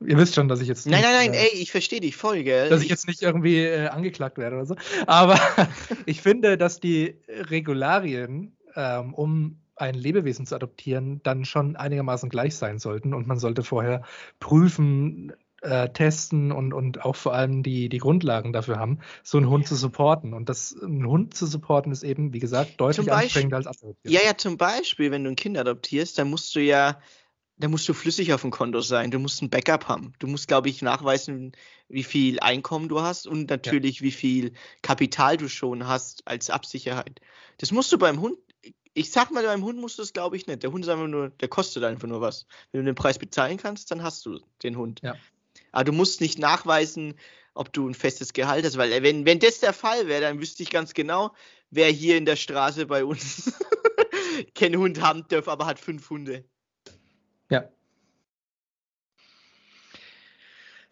ihr wisst schon, dass ich jetzt nein, nicht, nein, nein, äh, ey, ich verstehe dich voll, gell? dass ich jetzt nicht irgendwie äh, angeklagt werde oder so. Aber ich finde, dass die Regularien, ähm, um ein Lebewesen zu adoptieren, dann schon einigermaßen gleich sein sollten und man sollte vorher prüfen, äh, testen und, und auch vor allem die, die Grundlagen dafür haben, so einen Hund zu supporten. Und das, einen Hund zu supporten ist eben, wie gesagt, deutlich Beispiel- anstrengender als adoptieren. Ja, ja, zum Beispiel, wenn du ein Kind adoptierst, dann musst du ja, dann musst du flüssig auf dem Konto sein. Du musst ein Backup haben. Du musst, glaube ich, nachweisen, wie viel Einkommen du hast und natürlich, wie viel Kapital du schon hast als Absicherheit. Das musst du beim Hund. Ich sag mal, beim Hund musst du das, glaube ich, nicht. Der Hund ist einfach nur, der kostet einfach nur was. Wenn du den Preis bezahlen kannst, dann hast du den Hund. Ja. Aber du musst nicht nachweisen, ob du ein festes Gehalt hast, weil äh, wenn, wenn das der Fall wäre, dann wüsste ich ganz genau, wer hier in der Straße bei uns keinen Hund haben darf, aber hat fünf Hunde. Ja.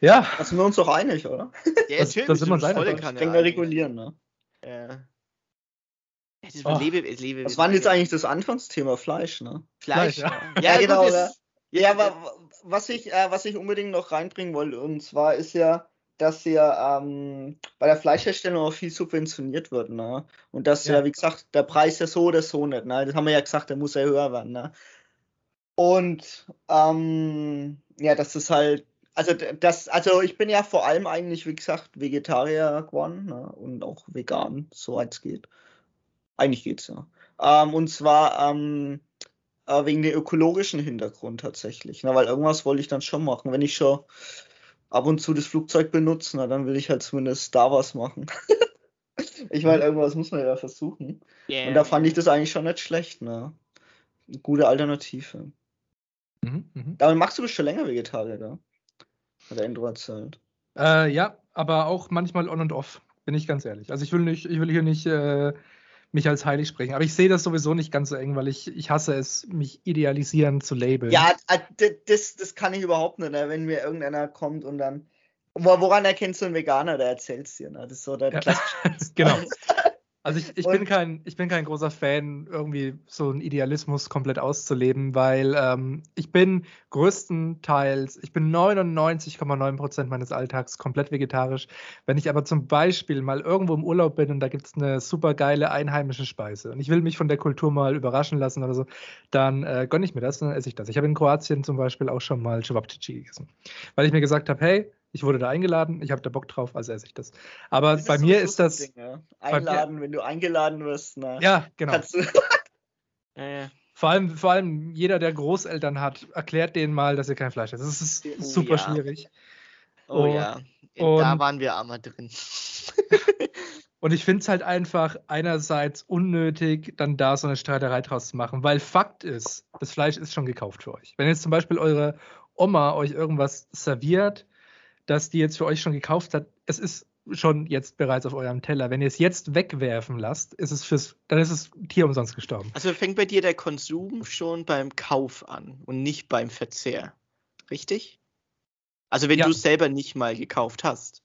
Ja, Da sind wir uns doch einig, oder? Ja, Das- das sind wir uns einig. denke, wir regulieren, ne? Ja. Ja, Das ist Oh. Lebe, Lebe, Was war denn jetzt eigentlich das Anfangsthema? Fleisch, ne? Fleisch? Fleisch, ja, Ja, genau, gut, das, Ja, aber was ich, äh, was ich unbedingt noch reinbringen wollte, und zwar ist ja, dass ja ähm, bei der Fleischherstellung auch viel subventioniert wird, ne? Und dass ja. Ja. wie gesagt, der Preis ja so oder so nicht, ne? Das haben wir ja gesagt, der muss ja höher werden, ne? Und ähm, ja, das ist halt, also das, also ich bin ja vor allem eigentlich, wie gesagt, Vegetarier geworden, ne? Und auch vegan, soweit es geht. Eigentlich geht's ja. Ähm, und zwar, ähm, äh, wegen dem ökologischen Hintergrund tatsächlich. Ne? Weil irgendwas wollte ich dann schon machen. Wenn ich schon ab und zu das Flugzeug benutze, na, dann will ich halt zumindest da was machen. ich meine, irgendwas muss man ja versuchen. yeah. Und da fand ich das eigentlich schon nicht schlecht. Ne? Eine gute Alternative. mhm, mhm. Damit machst du bist schon länger Vegetarier, gell? Hat der Endro erzählt. Äh, ja, aber auch manchmal on und off, bin ich ganz ehrlich. Also ich will nicht, ich will hier nicht äh, mich als heilig sprechen, aber ich sehe das sowieso nicht ganz so eng, weil ich, ich hasse es, mich idealisieren zu labeln. Ja, d- das, das kann ich überhaupt nicht, ne? wenn mir irgendeiner kommt und dann. Wo- Woran erkennst du einen Veganer, der erzählt's dir? Ne? Das ist so der Ja. genau. Also ich, ich, bin kein, ich bin kein großer Fan, irgendwie so einen Idealismus komplett auszuleben, weil ähm, ich bin größtenteils, ich bin 99,9 Prozent meines Alltags komplett vegetarisch. Wenn ich aber zum Beispiel mal irgendwo im Urlaub bin und da gibt es eine super geile einheimische Speise und ich will mich von der Kultur mal überraschen lassen oder so, dann äh, gönne ich mir das und dann esse ich das. Ich habe in Kroatien zum Beispiel auch schon mal Cevapcici gegessen, weil ich mir gesagt habe, hey, ich wurde da eingeladen, ich habe da Bock drauf, also esse ich das. Aber Das bei mir ist das, Ding, ja. bei mir- Einladen, wenn du eingeladen wirst, na, ja, genau. ja, ja. Vor allem, vor allem jeder, der Großeltern hat, erklärt denen mal, dass ihr kein Fleisch esst. Das ist Oh, super ja. schwierig. Oh, Und- ja. da und- waren wir aber drin. Und ich finde es halt einfach einerseits unnötig, dann da so eine Streiterei draus zu machen, weil Fakt ist, das Fleisch ist schon gekauft für euch. Wenn jetzt zum Beispiel eure Oma euch irgendwas serviert, das die jetzt für euch schon gekauft hat, es ist schon jetzt bereits auf eurem Teller. Wenn ihr es jetzt wegwerfen lasst, ist es fürs, dann ist es Tier umsonst gestorben. Also fängt bei dir der Konsum schon beim Kauf an und nicht beim Verzehr. Richtig? Also wenn Ja. du es selber nicht mal gekauft hast.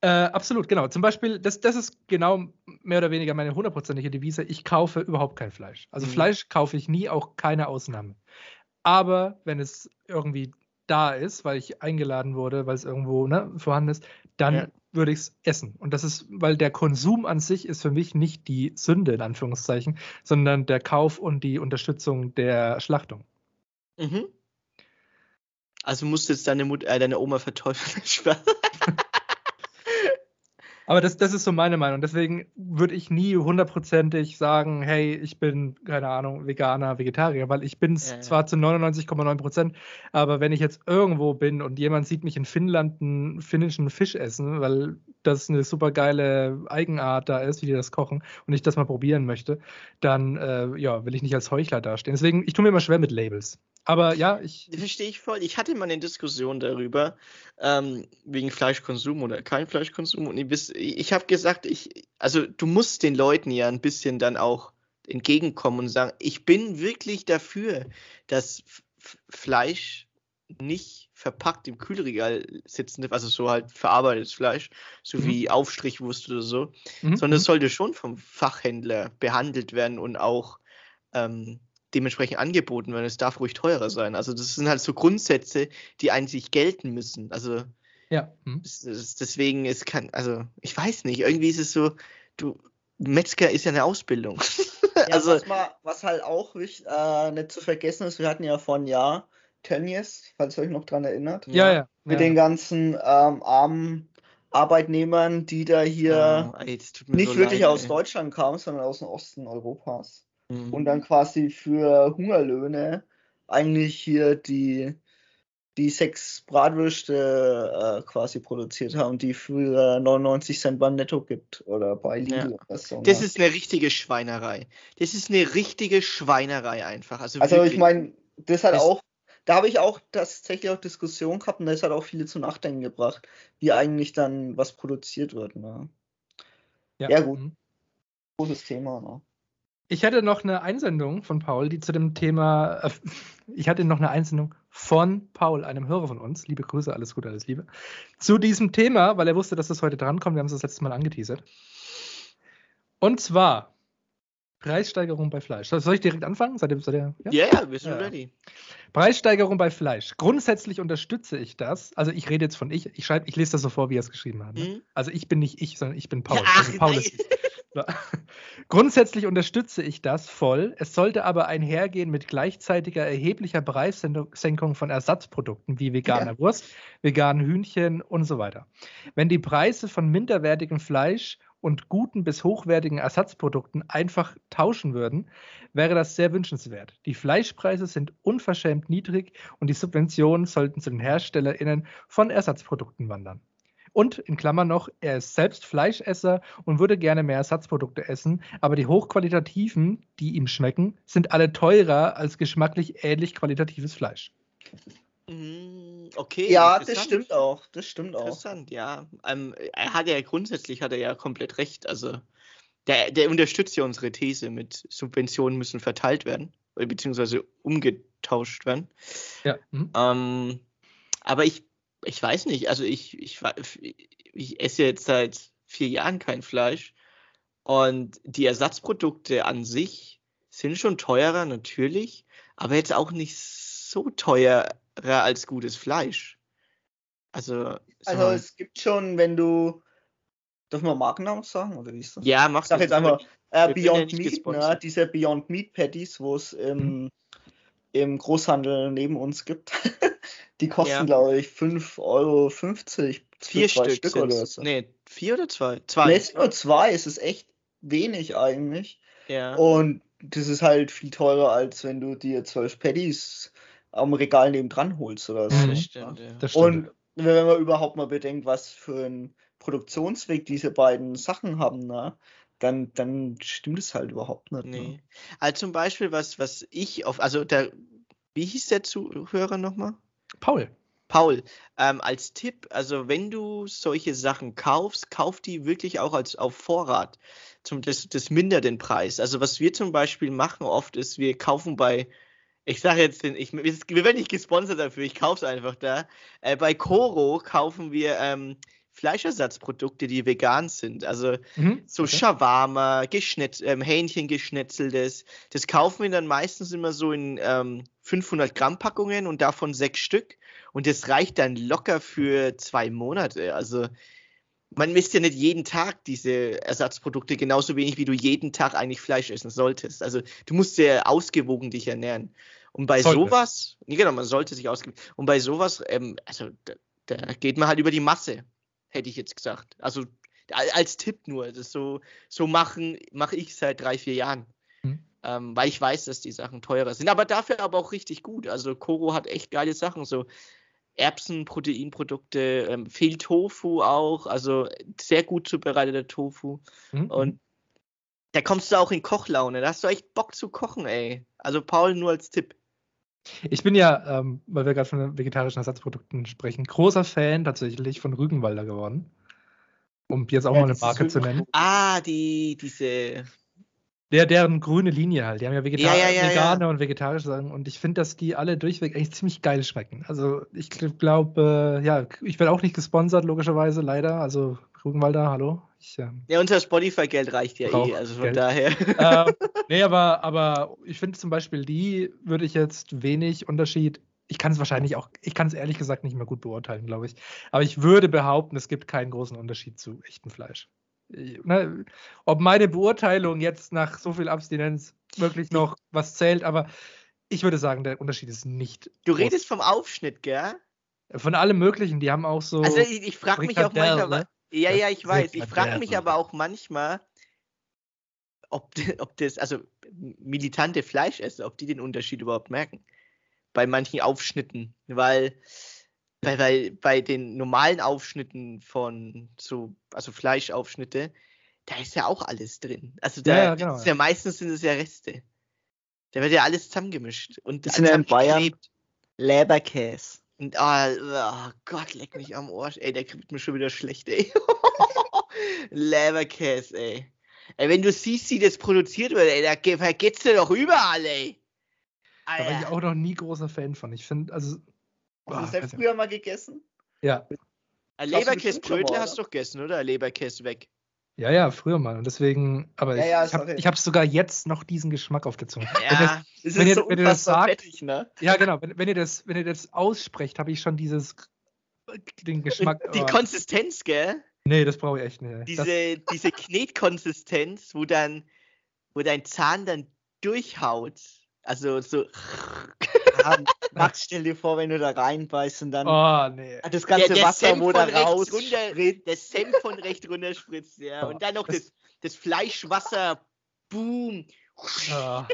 Äh, absolut, genau. Zum Beispiel, das, das ist genau mehr oder weniger meine hundertprozentige Devise. Ich kaufe überhaupt kein Fleisch. Also Mhm. Fleisch kaufe ich nie, auch keine Ausnahme. Aber wenn es irgendwie da ist, weil ich eingeladen wurde, weil es irgendwo ne, vorhanden ist, dann Ja. würde ich es essen. Und das ist, weil der Konsum an sich ist für mich nicht die Sünde, in Anführungszeichen, sondern der Kauf und die Unterstützung der Schlachtung. Mhm. Also musst du jetzt deine, Mut äh, deine Oma verteufeln. Aber das, das ist so meine Meinung. Deswegen würde ich nie hundertprozentig sagen, hey, ich bin, keine Ahnung, Veganer, Vegetarier, weil ich bin es Ja. zwar zu 99,9 Prozent, aber wenn ich jetzt irgendwo bin und jemand sieht mich in Finnland einen finnischen Fisch essen, weil das eine super geile Eigenart da ist, wie die das kochen und ich das mal probieren möchte, dann äh, ja, will ich nicht als Heuchler dastehen. Deswegen, ich tue mir immer schwer mit Labels. Aber ja, ich. Verstehe ich voll. Ich hatte mal eine Diskussion darüber, ähm, wegen Fleischkonsum oder kein Fleischkonsum. Und ich, ich habe gesagt, ich, also du musst den Leuten ja ein bisschen dann auch entgegenkommen und sagen, ich bin wirklich dafür, dass Fleisch nicht verpackt im Kühlregal sitzen darf, also so halt verarbeitetes Fleisch, so Mhm. wie Aufstrichwurst oder so, Mhm, sondern es mhm. sollte schon vom Fachhändler behandelt werden und auch ähm, dementsprechend angeboten werden. Es darf ruhig teurer sein. Also das sind halt so Grundsätze, die eigentlich gelten müssen. Also ja. mhm. es- es- deswegen es kann, also ich weiß nicht, irgendwie ist es so, du Metzger ist ja eine Ausbildung. Ja, also was, mal, was halt auch wichtig, äh, nicht zu vergessen ist, wir hatten ja vor einem Jahr Tönnies, falls ihr euch noch dran erinnert, Ja, ja. mit ja. den ganzen ähm, armen Arbeitnehmern, die da hier oh, ey, nicht so wirklich leid, aus ey. Deutschland kamen, sondern aus dem Osten Europas. Mhm. Und dann quasi für Hungerlöhne eigentlich hier die, die sechs Bratwürste äh, quasi produziert haben, die für 99 Cent beim Netto gibt oder bei Lidl oder so. Das ne? ist eine richtige Schweinerei. Das ist eine richtige Schweinerei einfach. Also, Also ich meine, das hat Das- auch, da habe ich auch tatsächlich auch Diskussionen gehabt und das hat auch viele zu Nachdenken gebracht, wie eigentlich dann was produziert wird. Ne? Ja, gut. mhm. Großes Thema. Ne? Ich hatte noch eine Einsendung von Paul, die zu dem Thema, äh, ich hatte noch eine Einsendung von Paul, einem Hörer von uns, liebe Grüße, alles Gute, alles Liebe, zu diesem Thema, weil er wusste, dass das heute drankommt. Wir haben es das letzte Mal angeteasert. Und zwar Preissteigerung bei Fleisch. Soll ich direkt anfangen? Seid ihr, seid ihr, ja? ja, ja, wir sind Ja. ready. Preissteigerung bei Fleisch. Grundsätzlich unterstütze ich das. Also ich rede jetzt von ich. Ich schreibe, ich lese das so vor, wie er es geschrieben hat. Ne? Mhm. Also ich bin nicht ich, sondern ich bin Paul. Ach, also Paul nein. ist ich. Grundsätzlich unterstütze ich das voll. Es sollte aber einhergehen mit gleichzeitiger erheblicher Preissenkung von Ersatzprodukten wie veganer Ja. Wurst, veganen Hühnchen und so weiter. Wenn die Preise von minderwertigem Fleisch und guten bis hochwertigen Ersatzprodukten einfach tauschen würden, wäre das sehr wünschenswert. Die Fleischpreise sind unverschämt niedrig und die Subventionen sollten zu den HerstellerInnen von Ersatzprodukten wandern. Und in Klammern noch, er ist selbst Fleischesser und würde gerne mehr Ersatzprodukte essen, aber die hochqualitativen, die ihm schmecken, sind alle teurer als geschmacklich ähnlich qualitatives Fleisch. Mhm, Okay. Ja, das stimmt auch. Das stimmt auch. Interessant, ja. Ähm, er hat ja grundsätzlich hat er ja komplett recht. Also der, der unterstützt ja unsere These mit Subventionen müssen verteilt werden, äh, beziehungsweise umgetauscht werden. Ja. Mhm. Ähm, aber ich, ich weiß nicht, also ich, ich, ich esse jetzt seit vier Jahren kein Fleisch und die Ersatzprodukte an sich sind schon teurer, natürlich, aber jetzt auch nicht so teurer als gutes Fleisch. Also, Also es gibt schon, wenn du. Darf man Markennamen sagen? Oder wie ist das? ja, mach Ich sag jetzt einfach äh, Beyond Meat, ne? Diese Beyond Meat Patties, wo es im, im Großhandel neben uns gibt. Die kosten, Ja. glaube ich, 5,50 Euro vier zwei Stück, Stück oder so. Nee, vier oder zwei? Nee, Zwei. es sind nur zwei, es ist echt wenig eigentlich. Ja. Und das ist halt viel teurer, als wenn du dir zwölf Patties am Regal nebendran holst oder so. Ja, das stimmt, ja. Das stimmt. Und wenn man überhaupt mal bedenkt, was für einen Produktionsweg diese beiden Sachen haben, ne, dann, dann stimmt es halt überhaupt nicht. Nee. Ne? Also zum Beispiel, was, was ich auf, also der, wie hieß der Zuhörer nochmal? Paul. Paul, ähm, als Tipp, also wenn du solche Sachen kaufst, kauf die wirklich auch als auf Vorrat. Zum, das, das mindert den Preis. Also was wir zum Beispiel machen oft ist, wir kaufen bei, ich sage jetzt, den, ich, wir werden nicht gesponsert dafür, ich kaufe es einfach da. Äh, bei Coro kaufen wir ähm, Fleischersatzprodukte, die vegan sind. Also Mhm. so Okay. Shawarma, Geschnetz, ähm, Hähnchen geschnetzeltes. Das kaufen wir dann meistens immer so in ähm, 500 Gramm Packungen und davon sechs Stück. Und das reicht dann locker für zwei Monate. Also man misst ja nicht jeden Tag diese Ersatzprodukte, genauso wenig wie du jeden Tag eigentlich Fleisch essen solltest. Also du musst ja ausgewogen dich ernähren. Und bei Sollte. sowas, nee, genau, man sollte sich ausgewogen. Und bei sowas, ähm, also da, da geht man halt über die Masse, hätte ich jetzt gesagt. Also Al- Als Tipp nur. Das ist so, so machen mache ich seit drei, vier Jahren. Hm. Ähm, weil ich weiß, dass die Sachen teurer sind. Aber dafür aber auch richtig gut. Also Koro hat echt geile Sachen. So Erbsen, Proteinprodukte, ähm, viel Tofu auch. Also sehr gut zubereiteter Tofu. Mhm. Und da kommst du auch in Kochlaune. Da hast du echt Bock zu kochen, ey. Also Paul nur als Tipp. Ich bin ja, ähm, weil wir gerade von vegetarischen Ersatzprodukten sprechen, großer Fan tatsächlich von Rügenwalder geworden. Um jetzt auch Ja, mal eine Marke zu nennen. Ah, die, diese. Der, deren grüne Linie halt. Die haben ja, Vegetar Ja, ja, vegane und vegetarische Sachen. Und ich finde, dass die alle durchweg eigentlich ziemlich geil schmecken. Also ich glaube, äh, ja, ich werde auch nicht gesponsert, logischerweise, leider. Also Rügenwalder, hallo. Ich, ähm, Ja, unser Spotify-Geld reicht ja eh. Also von Geld. daher. ähm, nee, aber, aber ich finde zum Beispiel die würde ich jetzt wenig Unterschied. Ich kann es wahrscheinlich auch, ich kann es ehrlich gesagt nicht mehr gut beurteilen, glaube ich. Aber ich würde behaupten, es gibt keinen großen Unterschied zu echtem Fleisch. Ne, ob meine Beurteilung jetzt nach so viel Abstinenz wirklich noch was zählt, aber ich würde sagen, der Unterschied ist nicht. Du groß. redest vom Aufschnitt, gell? von allem Möglichen, die haben auch so. Also ich, ich frage mich auch manchmal. ne? Ja, ja, ich weiß. Ich frage mich aber auch manchmal, ob, ob das, also militante Fleischesser, ob die den Unterschied überhaupt merken. Bei manchen Aufschnitten. Weil, weil, weil bei den normalen Aufschnitten von so, also Fleischaufschnitte, da ist ja auch alles drin. Also da Ja, ja, genau, ist ja meistens sind es ja Reste. Da wird ja alles zusammengemischt und Die sind ja in Bayern. Leberkäse. Und oh, oh Gott, leck mich am Arsch. Ey, der kriegt mir schon wieder schlecht, ey. Leberkäse, ey. Ey, wenn du siehst, wie das produziert wird, ey, da ge- vergeht's dir doch überall, ey. Da war ich Alter. auch noch nie großer Fan von. Ich finde, also. Hast du Ah, das früher mal gegessen? ja, du Leberkäsebrötle hast du doch gegessen, oder? Leberkäse weg. Ja, ja, früher mal. Und deswegen, aber Ja, ich, ja, ich habe sorry. hab sogar jetzt noch diesen Geschmack auf der Zunge. Wenn das, Ja, Das Wenn ist ihr- so wenn ihr das unfassbar sagt- fettig, ne? ja, genau. Wenn, wenn, ihr das, wenn ihr das aussprecht, habe ich schon dieses den Geschmack. die oh, Konsistenz, gell? nee, das brauche ich echt nicht. Das, Diese, diese Knetkonsistenz, wo dann, wo dein Zahn dann durchhaut. Also so. Ja, Max, stell dir vor, wenn du da reinbeißt und dann oh, nee. das ganze der Wasser, Senf wo da raus runter- der Senf von rechts runter spritzt, ja. Und dann noch das, das Fleischwasser. Boom. Ah.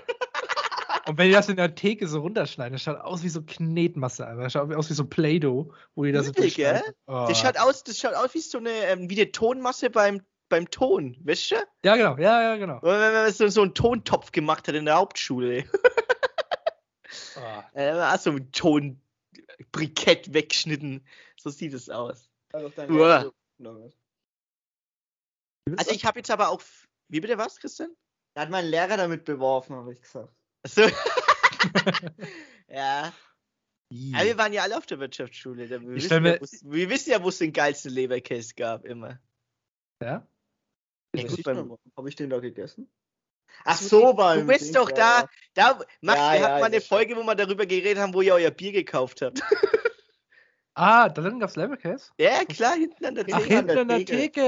Und wenn ihr das in der Theke so runterschneiden, das schaut aus wie so Knetmasse. einfach. Das schaut aus wie so Play-Doh, wo ihr das so Übel, gell? durchschneidet. Oh. Das schaut aus, das schaut aus wie so eine, ähm, wie eine Tonmasse beim, beim Ton, weißt du? Ja, genau. Ja, ja, genau. Wenn wenn man so, so einen Tontopf gemacht hat in der Hauptschule. Oh. Äh, auch so ein Tonbrikett weggeschnitten. So sieht es aus. Uah. Also ich habe jetzt aber auch. Wie bitte was, Christian? Da hat mein Lehrer damit beworfen, habe ich gesagt. Achso. ja. Aber wir waren ja alle auf der Wirtschaftsschule. Wir, Ich wissen, mir- ja, wir wissen ja, wo es den geilsten Leberkäse gab, immer. Ja? Nicht, Habe ich den da gegessen? Ach so, beim. Du bist doch ja, da. ja. Da, Max, Ja, wir ja, mal eine. Folge, wo wir darüber geredet haben, wo ihr euer Bier gekauft habt. Ah, da drin gab es Leberkäse? ja, klar, hinten an der Ach, Ach, Theke. hinten an der Theke. Theke.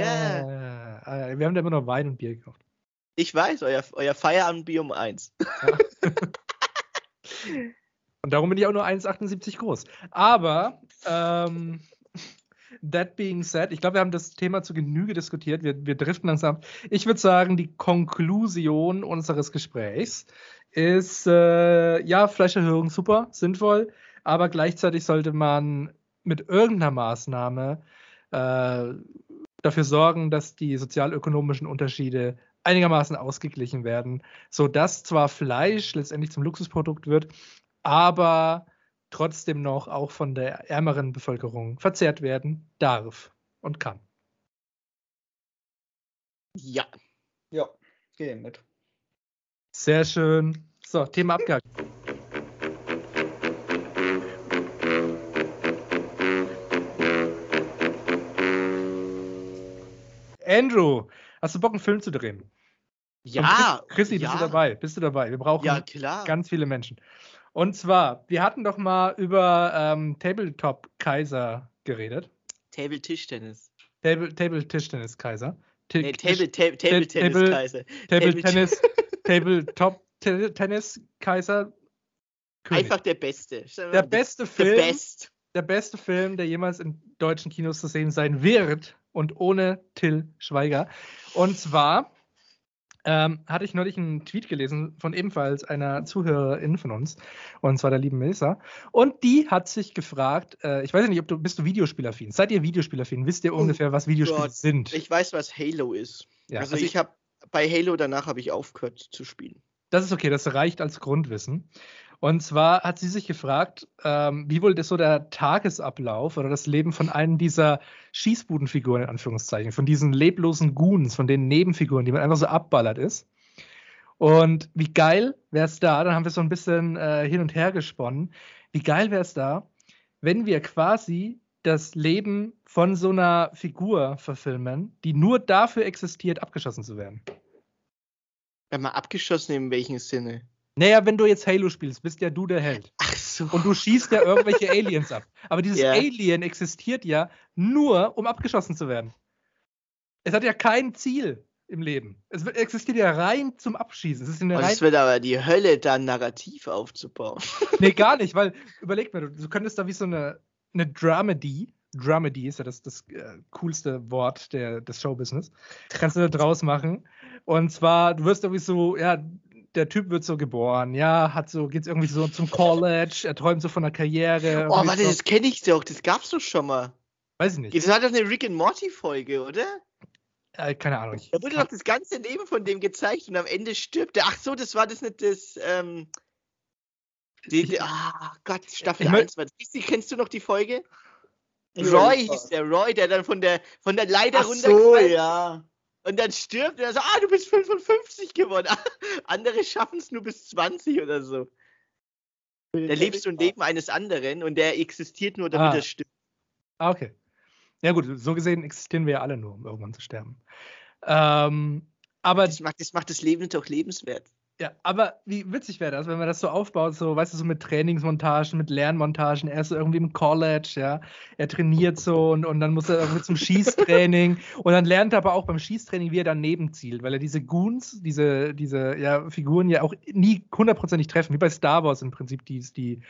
Ja. Ah, ja, wir haben da immer noch Wein und Bier gekauft. Ich weiß, euer, euer Feierabendbier um eins. Und darum bin ich auch nur 1,78 groß. Aber, ähm, that being said, ich glaube, wir haben das Thema zu Genüge diskutiert. Wir, wir driften langsam. Ich würde sagen, die Konklusion unseres Gesprächs ist, äh, ja, Fleischerhöhung super, sinnvoll, aber gleichzeitig sollte man mit irgendeiner Maßnahme äh, dafür sorgen, dass die sozialökonomischen Unterschiede einigermaßen ausgeglichen werden, sodass zwar Fleisch letztendlich zum Luxusprodukt wird, aber trotzdem noch auch von der ärmeren Bevölkerung verzehrt werden darf und kann. Ja. Ja, geh mit. Sehr schön. So, Thema abgehakt. Andrew, hast du Bock, einen Film zu drehen? Ja. Chrissy, ja. bist du dabei? Bist du dabei? Wir brauchen Ja, klar. ganz viele Menschen. Und zwar, wir hatten doch mal über ähm, Tabletop Kaiser geredet. Table Tischtennis. Table, Table Tischtennis Kaiser. Ti- Nee, Tisch- Table, Table, Table Tennis Table- Kaiser. Table Table- Tennis, Tabletop Te- Tennis Kaiser. König. Einfach der Beste. Der beste Film, best. der beste Film, der jemals in deutschen Kinos zu sehen sein wird und ohne Till Schweiger. Und zwar ähm, hatte ich neulich einen Tweet gelesen von ebenfalls einer Zuhörerin von uns, und zwar der lieben Melissa. Und die hat sich gefragt, äh, ich weiß nicht, ob du bist du Videospielaffin? Seid ihr Videospielaffin? Wisst ihr Oh ungefähr, was Videospiele Gott. sind? Ich weiß, was Halo ist. Ja, also, also ich habe bei Halo danach habe ich aufgehört zu spielen. Das ist okay, das reicht als Grundwissen. Und zwar hat sie sich gefragt, ähm, wie wohl das so der Tagesablauf oder das Leben von einem dieser Schießbudenfiguren, in Anführungszeichen, von diesen leblosen Goons, von den Nebenfiguren, die man einfach so abballert ist. Und wie geil wäre es da, dann haben wir so ein bisschen äh, hin und her gesponnen, wie geil wäre es da, wenn wir quasi das Leben von so einer Figur verfilmen, die nur dafür existiert, abgeschossen zu werden. Wenn man abgeschossen in welchem Sinne? Naja, wenn du jetzt Halo spielst, bist ja du der Held. Ach so. Und du schießt ja irgendwelche Aliens ab. Aber dieses Ja. Alien existiert ja nur, um abgeschossen zu werden. Es hat ja kein Ziel im Leben. Es existiert ja rein zum Abschießen. Es rein es wird aber die Hölle, dann narrativ aufzubauen. Nee, gar nicht, weil überleg mal, du, du könntest da wie so eine, eine Dramedy, Dramedy ist ja das, das äh, coolste Wort der, des Showbusiness, kannst du da draus machen. Und zwar, du wirst irgendwie so, ja, der Typ wird so geboren, ja, hat so, geht's irgendwie so zum College, er träumt so von einer Karriere. Oh, warte, so, das kenne ich doch. Das gab's doch schon mal. weiß ich nicht, Das war doch eine Rick and Morty Folge, oder? äh, keine Ahnung. Da wurde doch das ganze Leben von dem gezeigt und am Ende stirbt er. Ach so, das war das nicht das, ähm, die, die, ah Gott, Staffel Ich mö- 1. war- du, Kennst du noch die Folge? Roy hieß der, Roy, der dann von der, von der Leiter Ach so, runtergefallen ja. Und dann stirbt er sagt, ah, du bist 55 geworden. Andere schaffen es nur bis 20 oder so. Da lebst du ein Leben eines anderen und der existiert nur, damit Ah. er stirbt. ah, okay. Ja gut, so gesehen existieren wir ja alle nur, um irgendwann zu sterben. Ähm, aber Das macht, das macht das Leben doch lebenswert. Ja, aber wie witzig wäre das, wenn man das so aufbaut, so, weißt du, so mit Trainingsmontagen, mit Lernmontagen. Er ist so irgendwie im College, ja. Er trainiert so und, und dann muss er irgendwie zum Schießtraining. und dann lernt er aber auch beim Schießtraining, wie er daneben zielt, weil er diese Goons, diese, diese ja, Figuren ja auch nie hundertprozentig treffen, wie bei Star Wars im Prinzip, die, die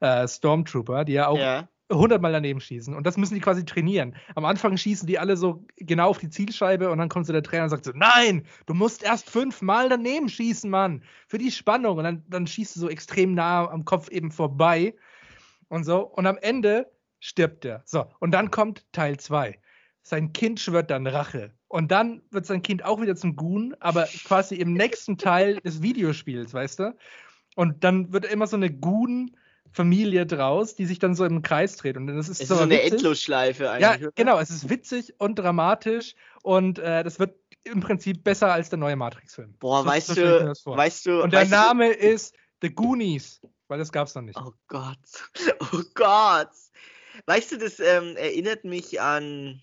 äh, Stormtrooper, die ja auch Ja. Hundertmal daneben schießen. Und das müssen die quasi trainieren. Am Anfang schießen die alle so genau auf die Zielscheibe und dann kommt so der Trainer und sagt so, nein, du musst erst fünfmal daneben schießen, Mann. Für die Spannung. Und dann, dann schießt du so extrem nah am Kopf eben vorbei und so. Und am Ende stirbt er. So, und dann kommt Teil 2. Sein Kind schwört dann Rache. Und dann wird sein Kind auch wieder zum Goon, aber quasi im nächsten Teil des Videospiels, weißt du? Und dann wird immer so eine Goon- Familie draus, die sich dann so im Kreis dreht. Und das ist Es so ist so eine witzig. Endlosschleife eigentlich. Ja, oder? genau. Es ist witzig und dramatisch und äh, das wird im Prinzip besser als der neue Matrix-Film. Boah, So- weißt so du, weißt du, Und der weißt du- Name ist The Goonies, weil das gab's noch nicht. Oh Gott. Oh Gott. Weißt du, das ähm, erinnert mich an.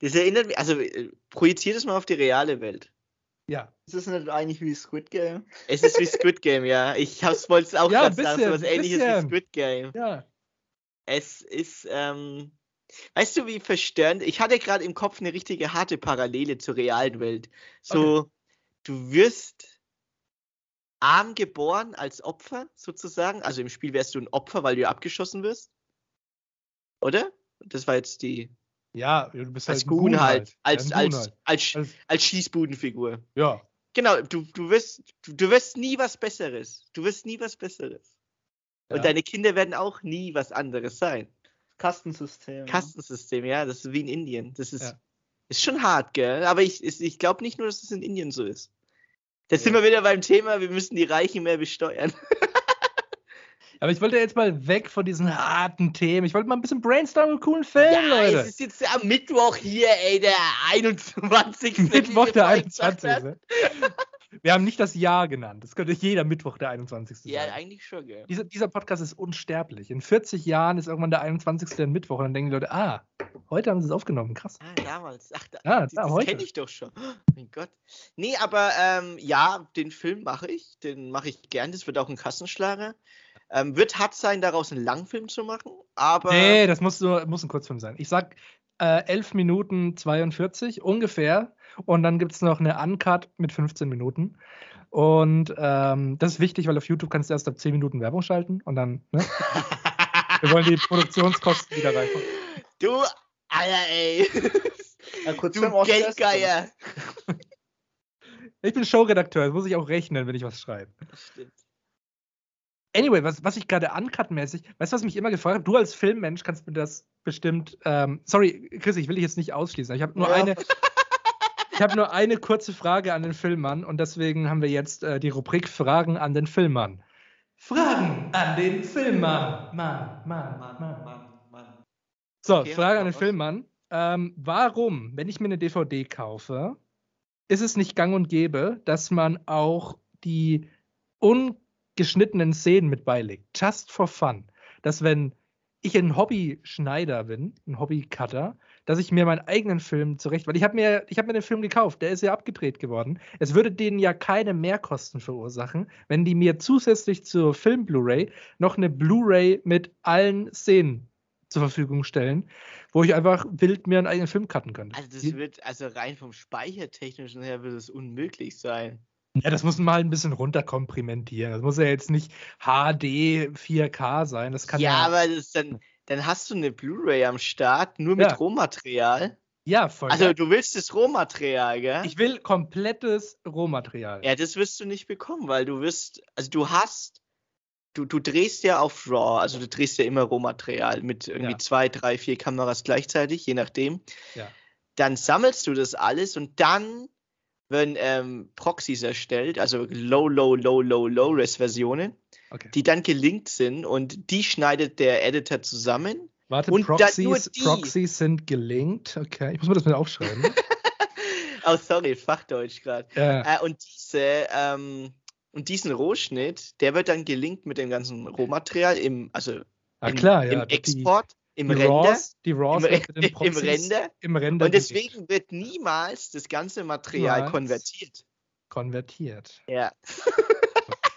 Das erinnert mich, also äh, projiziert es mal auf die reale Welt. Ja. Ist das nicht eigentlich wie Squid Game? Es ist wie Squid Game, ja. Ich wollte es auch Ja, gerade sagen, so was ähnliches wie. Squid Game. Ja. Es ist, ähm, weißt du, wie verstörend? Ich hatte gerade im Kopf eine richtige harte Parallele zur realen Welt. So, du wirst arm geboren als Opfer, sozusagen. Also im Spiel wärst du ein Opfer, weil du abgeschossen wirst. Oder? Das war jetzt die. Ja, du bist Als halt ein Goon halt. Als, Ja, ein Goon als, halt. als, Als- als Schießbudenfigur. Ja. Genau, du, du wirst, du, du wirst nie was Besseres. Du wirst nie was Besseres. Ja. Und deine Kinder werden auch nie was anderes sein. Kastensystem. Kastensystem, ja, das ist wie in Indien. Das ist, Ja. ist schon hart, gell? Aber ich, ich glaube nicht nur, dass es in Indien so ist. Da sind wir wieder beim Thema, wir müssen die Reichen mehr besteuern. Aber ich wollte jetzt mal weg von diesen harten Themen. Ich wollte mal ein bisschen brainstormen mit coolen Filmen, ja, Leute. es ist jetzt am Mittwoch hier, ey, der 21. Mittwoch der wir vorhin gesagt 21. haben. Wir haben nicht das Jahr genannt. Das könnte jeder Mittwoch der 21. Ja, sein. eigentlich schon, gell? Dieser, dieser Podcast ist unsterblich. In 40 Jahren ist irgendwann der 21. ein Mittwoch und dann denken die Leute, ah, heute haben sie es aufgenommen. Krass. Ah, damals. Ach, da, Ja, das, da, das kenne ich doch schon. Oh, mein Gott. Nee, aber ähm, ja, den Film mache ich. Den mache ich gern. Das wird auch ein Kassenschlager. Ähm, wird hart sein, daraus einen Langfilm zu machen, aber. Nee, das muss, nur, muss ein Kurzfilm sein. Ich sag äh, 11 Minuten 42 ungefähr. Und dann gibt es noch eine Uncut mit 15 Minuten. Und ähm, das ist wichtig, weil auf YouTube kannst du erst ab 10 Minuten Werbung schalten. Und dann, ne? Wir wollen die Produktionskosten wieder reinkommen. Du, Alter, ey. Ja, kurz du Geldgeier. Ich bin Showredakteur, das muss ich auch rechnen, wenn ich was schreibe. Stimmt. Anyway, was, was ich gerade uncut-mäßig, weißt du, was mich immer gefragt hat? Du als Filmmensch kannst mir das bestimmt. Ähm, sorry, Chris, ich will dich jetzt nicht ausschließen. Ich habe nur Ja. eine. Ich habe nur eine kurze Frage an den Filmmann und deswegen haben wir jetzt äh, die Rubrik Fragen an den Filmmann. Fragen an den Filmmann. Mann, Mann, Mann, Mann. Mann, Mann. So, Okay, Frage an den. Filmmann. Ähm, warum, wenn ich mir eine DVD kaufe, ist es nicht gang und gäbe, dass man auch die ungeschnittenen Szenen mit beilegt? Just for fun. Dass wenn ich ein Hobby-Schneider bin, ein Hobby-Cutter, dass ich mir meinen eigenen Film zurecht, weil ich habe mir, ich habe mir den Film gekauft, der ist ja abgedreht geworden. Es würde denen ja keine Mehrkosten verursachen, wenn die mir zusätzlich zur Film-Blu-ray noch eine Blu-ray mit allen Szenen zur Verfügung stellen, wo ich einfach wild mir einen eigenen Film cutten könnte. Also das wird, also rein vom Speichertechnischen her wird es unmöglich sein. Ja, das muss man halt ein bisschen runterkomprimentieren. Das muss ja jetzt nicht HD 4K sein. Das kann ja, ja, aber dann, dann hast du eine Blu-ray am Start, nur mit Ja. Rohmaterial. ja voll. Also du willst das Rohmaterial, gell? ich will komplettes Rohmaterial. Ja, das wirst du nicht bekommen, weil du wirst, also du hast, du, du drehst ja auf RAW, also du drehst ja immer Rohmaterial mit irgendwie Ja. zwei, drei, vier Kameras gleichzeitig, je nachdem. Ja. Dann sammelst du das alles und dann werden ähm, Proxys erstellt, also Low, Low, Low, Low, Low-Res-Versionen, Okay. die dann gelinkt sind und die schneidet der Editor zusammen. Warte, und Proxys, die. Proxys sind gelinkt. Okay, ich muss mir das mal aufschreiben. Oh, sorry, Fachdeutsch gerade. äh, Äh, und diese, ähm, und diesen Rohschnitt, der wird dann gelinkt mit dem ganzen Rohmaterial im, also ah, im, klar, ja. im Export, im die Render. Raws, die Raws Im, mit den im Proxys Render. im Render Und deswegen wird niemals das ganze Material Niemals. konvertiert. konvertiert. Ja.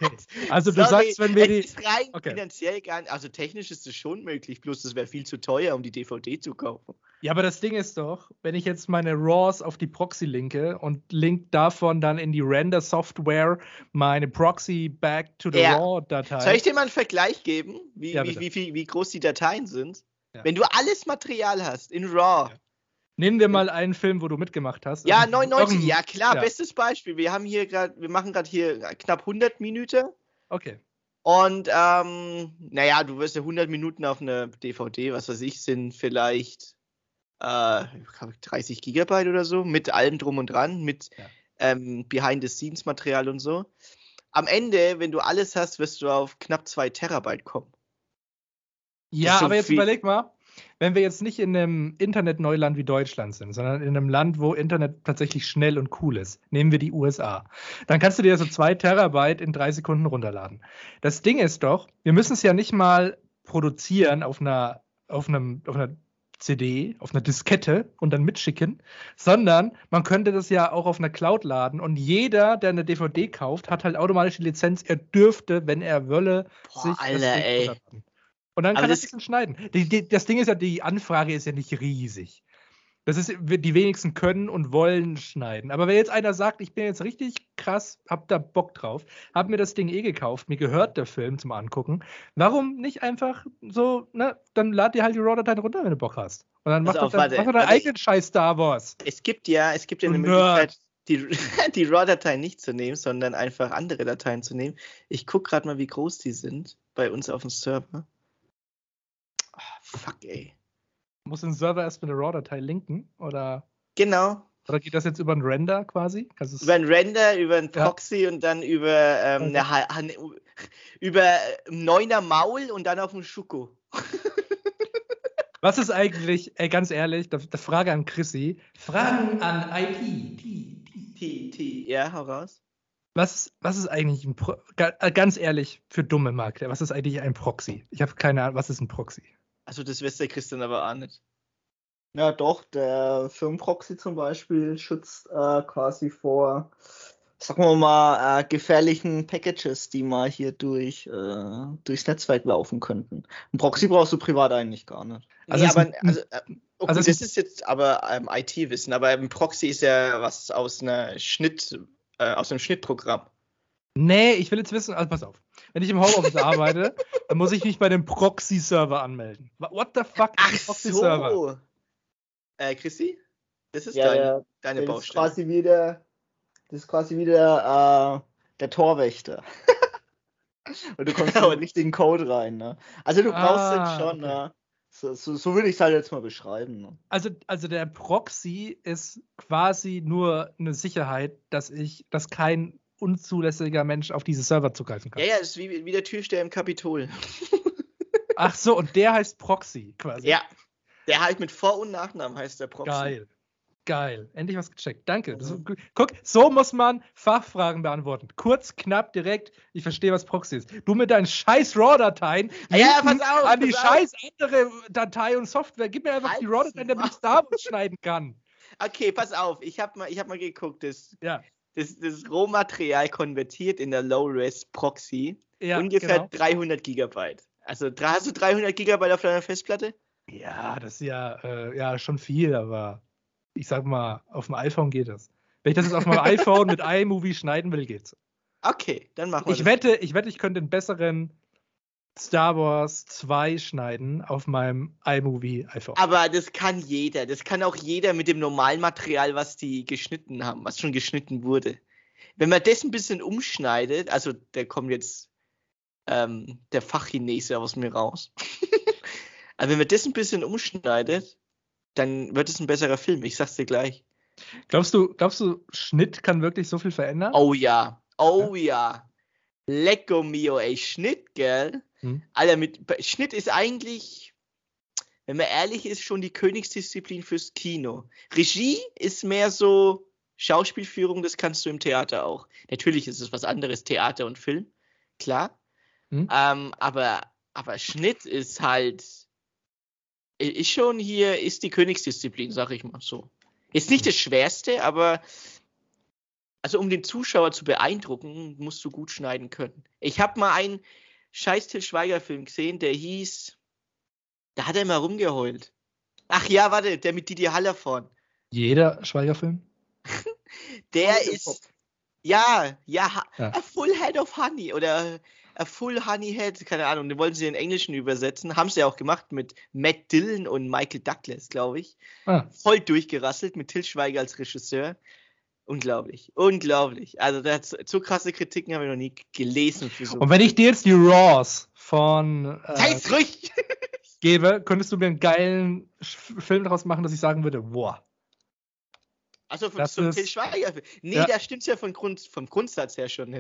Okay. Also du Sorry, sagst, wenn wir die. es ist rein Okay. finanziell gar nicht, also technisch ist es schon möglich, bloß das wäre viel zu teuer, um die DVD zu kaufen. Ja, aber das Ding ist doch, wenn ich jetzt meine RAWs auf die Proxy linke und link davon dann in die Render-Software meine Proxy back to the Ja. RAW-Datei. Soll ich dir mal einen Vergleich geben, wie, Ja, wie, wie, wie groß die Dateien sind? Ja. Wenn du alles Material hast in RAW, Ja. Nehmen wir mal einen Film, wo du mitgemacht hast. Ja, Also, 99, irgendein- ja klar, ja. bestes Beispiel. Wir haben hier gerade, wir machen gerade hier knapp 100 Minuten Okay. und ähm, naja, du wirst ja 100 Minuten auf einer DVD, was weiß ich, sind vielleicht äh, 30 Gigabyte oder so, mit allem drum und dran, mit Ja. ähm, Behind-the-Scenes-Material und so. Am Ende, wenn du alles hast, wirst du auf knapp 2 Terabyte kommen. Ja, aber jetzt überleg mal, wenn wir jetzt nicht in einem Internetneuland wie Deutschland sind, sondern in einem Land, wo Internet tatsächlich schnell und cool ist, nehmen wir die USA, dann kannst du dir so zwei Terabyte in drei Sekunden runterladen. Das Ding ist doch, wir müssen es ja nicht mal produzieren auf einer, auf einem, auf einer CD, auf einer Diskette und dann mitschicken, sondern man könnte das ja auch auf einer Cloud laden und jeder, der eine DVD kauft, hat halt automatisch die Lizenz, er dürfte, wenn er wolle, Boah, sich das Alter, Ding ey. runterladen. Und dann Aber kann das- sich dann schneiden. Die, die, das Ding ist ja, die Anfrage ist ja nicht riesig. Das ist, die wenigsten können und wollen schneiden. Aber wenn jetzt einer sagt, ich bin jetzt richtig krass, hab da Bock drauf, hab mir das Ding eh gekauft, mir gehört der Film zum Angucken, warum nicht einfach so, ne, dann lad dir halt die RAW-Dateien runter, wenn du Bock hast. Und dann mach Pass doch auf, dein, warte, mach doch deinen eigenen Scheiß Star Wars. Es gibt ja, es gibt ja eine Nerd. Möglichkeit, die, die RAW-Dateien nicht zu nehmen, sondern einfach andere Dateien zu nehmen. Ich gucke gerade mal, wie groß die sind bei uns auf dem Server. Ah, fuck, ey. Muss den Server erst mit der RAW-Datei linken? Oder, Genau. oder geht das jetzt über einen Render quasi? Kannst du's- Über ein Render, über ein Ja. Proxy und dann über ähm, Okay. eine, eine, über ein neuner Maul und dann auf einen Schuko. Was ist eigentlich, ey, ganz ehrlich, da, da Frage an Chrissy. Fragen an IT. T, T. T, T, ja, hau raus. Was, was ist eigentlich ein Pro äh, ganz ehrlich für dumme Makler, was ist eigentlich ein Proxy? Ich habe keine Ahnung, was ist ein Proxy? Also das weiß der Christian aber auch nicht. Ja, doch, der Firmenproxy zum Beispiel schützt äh, quasi vor, sagen wir mal, äh, gefährlichen Packages, die mal hier durch, äh, durchs Netzwerk laufen könnten. Ein Proxy brauchst du privat eigentlich gar nicht. Also nee, aber ein- also, äh, okay, also das ist- ist jetzt aber ähm, IT-Wissen, aber ein Proxy ist ja was aus einer Schnitt, äh, aus einem Schnittprogramm. Nee, ich will jetzt wissen, also pass auf. Wenn ich im Homeoffice arbeite, dann muss ich mich bei dem Proxy-Server anmelden. What the fuck ist Ach Proxy-Server? so. Äh, Chrissy? Das ist Ja, dein, ja, deine das ist Baustelle. quasi wieder, das ist quasi wieder äh, der Torwächter. Und du kommst in den richtigen Code rein, ne? Also du brauchst Ah, den schon, okay. ne? So, so, so würde ich es halt jetzt mal beschreiben. Ne? Also, also der Proxy ist quasi nur eine Sicherheit, dass ich, dass kein unzulässiger Mensch auf diese Server zugreifen kann. Ja, ja, das ist wie, wie der Türsteher im Kapitol. Ach so, und der heißt Proxy quasi. Ja. Der halt mit Vor- und Nachnamen heißt der Proxy. Geil. Geil. Endlich was gecheckt. Danke. Das Mhm. Guck, so muss man Fachfragen beantworten. Kurz, knapp, direkt. Ich verstehe, was Proxy ist. Du mit deinen scheiß RAW-Dateien Ja, pass auf, an die auf. scheiß andere Datei und Software. Gib mir einfach die Halt's RAW-Dateien, damit ich. Star Wars schneiden kann. Okay, pass auf. Ich habe mal, ich hab mal geguckt. Das, Ja. Das, das Rohmaterial konvertiert in der Low-Res Proxy. Ja, ungefähr genau. 300 Gigabyte. Also hast du 300 Gigabyte auf deiner Festplatte? Ja, das ist ja, äh, ja schon viel, aber ich sag mal, auf dem iPhone geht das. Wenn ich das jetzt auf meinem iPhone mit iMovie schneiden will, geht's. Okay, dann machen wir Ich das. wette, ich wette, ich könnte einen besseren Star Wars 2 schneiden auf meinem iMovie iPhone. Aber das kann jeder. Das kann auch jeder mit dem normalen Material, was die geschnitten haben, was schon geschnitten wurde. Wenn man das ein bisschen umschneidet, also da kommt jetzt ähm, der Fachchinese aus mir raus. Aber wenn man das ein bisschen umschneidet, dann wird es ein besserer Film. Ich sag's dir gleich. Glaubst du, glaubst du, Schnitt kann wirklich so viel verändern? Oh ja. Oh ja. Lecco mio, ey. Schnitt, gell? Hm. Alter, mit Schnitt ist eigentlich, wenn man ehrlich ist, schon die Königsdisziplin fürs Kino. Regie ist mehr so Schauspielführung, das kannst du im Theater auch. Natürlich ist es was anderes, Theater und Film, klar. Hm. Ähm, aber, aber Schnitt ist halt, ist schon hier, ist die Königsdisziplin, sag ich mal so. Ist nicht das Schwerste, aber also um den Zuschauer zu beeindrucken, musst du gut schneiden können. Ich habe mal einen scheiß Til Schweiger-Film gesehen, der hieß, da hat er mal rumgeheult. Ach ja, warte, der mit Didi Hallervorn. Jeder Schweigerfilm? Der Voll ist, ja, ja, Ja. a full head of honey oder a full honey head, keine Ahnung, den wollten sie in Englischen übersetzen, haben sie ja auch gemacht mit Matt Dillon und Michael Douglas, glaube ich. Ah, Voll durchgerasselt mit Til Schweiger als Regisseur. Unglaublich, unglaublich. Also da hat's- so krasse Kritiken habe ich noch nie gelesen so. Und wenn ich dir jetzt die Raws von äh, ruhig! gebe, könntest du mir einen geilen Film daraus machen, dass ich sagen würde, boah. Also von Das zum ist- Til Schweiger. Nee, Ja. da stimmt's ja von Grund, vom Grundsatz her schon.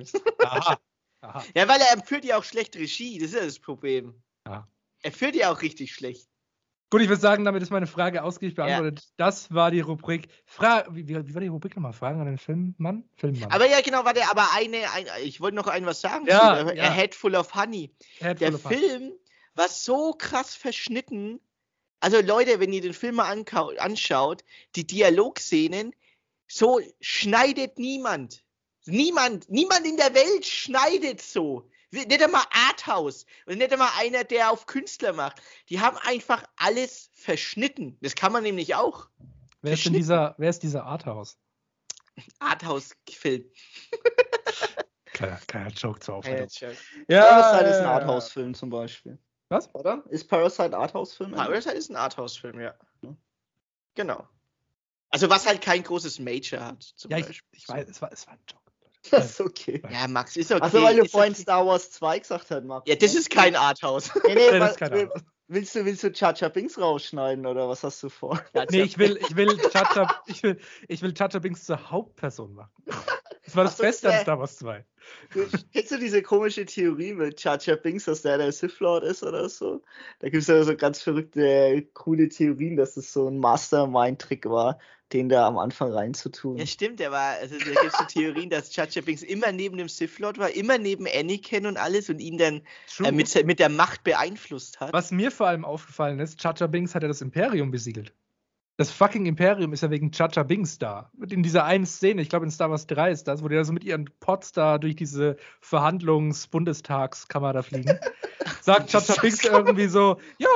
Aha. Aha. Ja, weil er führt ja auch schlecht Regie, das ist ja das Problem. Ja. Er führt ja auch richtig schlecht. Gut, ich würde sagen, damit ist meine Frage ausgiebig beantwortet. Das war die Rubrik. Fra wie, wie, wie war die Rubrik nochmal? Fragen an den Filmmann? Filmmann. Aber ja, genau, warte, aber eine, ein, ich wollte noch ein was sagen. Ja, ja. A Head Full of Honey. Head Der of. Film war so krass verschnitten. Also Leute, wenn ihr den Film mal anschaut, die Dialogszenen, so schneidet niemand. Niemand, niemand in der Welt schneidet so. Nicht einmal Arthouse und nicht einmal einer, der auf Künstler macht. Die haben einfach alles verschnitten. Das kann man nämlich auch. Wer ist denn dieser, wer ist dieser Arthouse? Arthouse-Film. Kleiner, kleiner Joke zur Ja, Aufhellung. Parasite ist ein Arthouse-Film zum Beispiel. Was? Oder? Ist Parasite Arthouse-Film? Parasite ist ein Arthouse-Film, ja. Genau. Also was halt kein großes Major hat. Zum Ja, ich, Beispiel. ich weiß, es war, es war ein Joke. Das ist okay. Ja, Max, ist okay. Achso, weil du ist vorhin okay. Star Wars 2 gesagt hast, Marc. Ja, das ist kein Arthouse. Nee, nee, Nee, das ist will- Ahnung. willst du, willst du Chacha Binks rausschneiden oder was hast du vor? Nee, ich will, ich will Chacha, ich will, ich will Chacha Binks zur Hauptperson machen. Das war das so, Beste an Star Wars 2. Du- Kennst du diese komische Theorie mit Chacha Binks, dass der der Sith Lord ist oder so? Da gibt es ja so ganz verrückte, coole Theorien, dass es so ein Mastermind-Trick war, den da am Anfang reinzutun. Ja, stimmt, der war, also da gibt es so Theorien, dass Jar Jar Binks immer neben dem Sith Lord war, immer neben Anakin und alles und ihn dann äh, mit, mit der Macht beeinflusst hat. Was mir vor allem aufgefallen ist, Chacha Binks hat ja das Imperium besiegelt. Das fucking Imperium ist ja wegen Chacha Binks da. In dieser einen Szene, ich glaube in Star Wars 3 ist das, wo die da so mit ihren Pots da durch diese Verhandlungs-Bundestagskammer da fliegen. Sagt Chacha Binks irgendwie so, ja,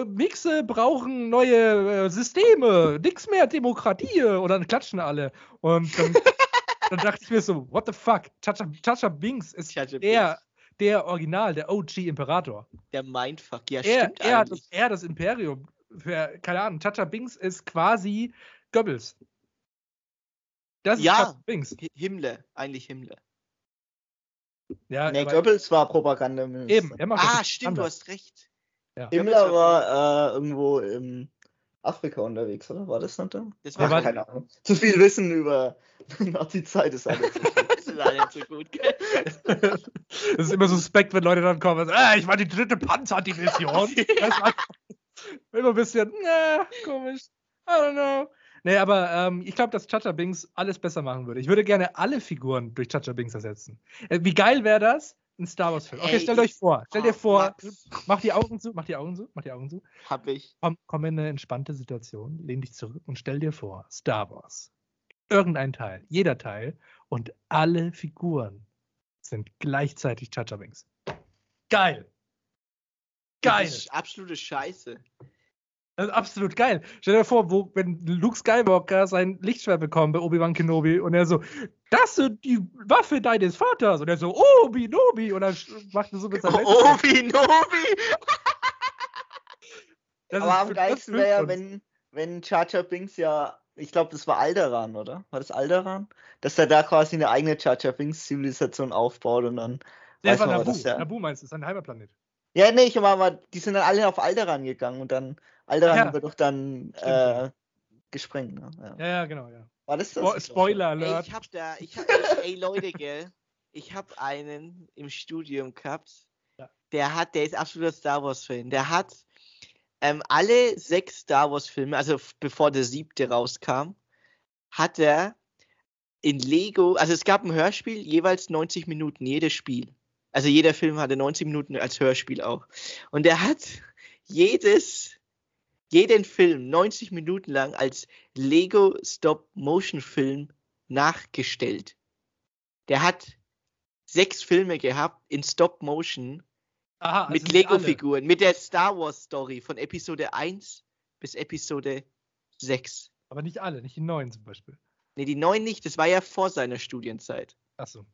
äh, Mixe brauchen neue äh, Systeme, nix mehr Demokratie. Und dann klatschen alle. Und dann, dann dachte ich mir so, what the fuck? Chacha, Chacha Binks ist Jar der, der Original, der OG-Imperator. der Mindfuck. Ja, Er, stimmt er, hat das, er hat das Imperium für, keine Ahnung, Chacha Binks ist quasi Goebbels. Das ist Ja. Binks. Hi- Himmler, eigentlich Himmler. Ja, Nee, Goebbels war Propagandaminister. eben. Er macht Ah, stimmt, du anders. hast recht. Ja. Himmler war äh, irgendwo in Afrika unterwegs, oder? War das nicht da? Das Wer war, keine Ahnung. Zu viel Wissen über Nazi-Zeit ist alles. das nicht so gut. gell? Das ist immer suspekt, wenn Leute dann kommen und sagen, ah, ich war die dritte Panzerdivision. Immer ein bisschen, na, komisch. I don't know. Nee, aber ähm, ich glaube, dass Chacha Binks alles besser machen würde. Ich würde gerne alle Figuren durch Chacha Binks ersetzen. Äh, wie geil wäre das? Ein Star Wars-Film. Okay, Ey, stellt euch vor. Stellt Oh, dir vor, Max. mach die Augen zu, mach die Augen zu, mach die Augen zu. Hab ich. Komm, komm in eine entspannte Situation, lehn dich zurück und stell dir vor, Star Wars. Irgendein Teil, jeder Teil und alle Figuren sind gleichzeitig Chacha Binks. Geil! Geil! Das ist absolute Scheiße. Das ist absolut geil. Stell dir vor, wo, wenn Luke Skywalker sein Lichtschwert bekommt bei Obi-Wan Kenobi und er so, das ist die Waffe deines Vaters. Und er so, Obi, Nobi. Und dann macht er so mit seinem Obi, Nobi! Das Aber am geilsten wäre ja, wenn, wenn Jar Binks ja, ich glaube, das war Alderan, oder? War das Alderan? Dass er da quasi eine eigene Jar Jar Binks Zivilisation aufbaut und dann. Der war Nabu. Nabu meinst du, ist sein Heimatplanet. Ja, nee, ich aber, aber die sind dann alle auf Alderan gegangen und dann Alderan Ja. wird doch dann äh, gesprengt. Ne? Ja. Ja, ja, genau, ja. War das das? Spo Spoiler Ey, Alert. ich hab da, ich hab, ey, ey Leute, gell, ich hab einen im Studium gehabt, Ja. der hat, der ist absoluter Star Wars Fan, der hat ähm, alle sechs Star Wars Filme, also bevor der siebte rauskam, hat er in Lego, also es gab ein Hörspiel, jeweils 90 Minuten, jedes Spiel. Also jeder Film hatte 90 Minuten als Hörspiel auch. Und er hat jedes, jeden Film 90 Minuten lang als Lego Stop-Motion-Film nachgestellt. Der hat sechs Filme gehabt in Stop-Motion also mit. Lego-Figuren, mit der Star Wars-Story von Episode 1 bis Episode 6. Aber nicht alle, nicht die neuen zum Beispiel. Ne, die neun nicht, das war ja vor seiner Studienzeit. Achso.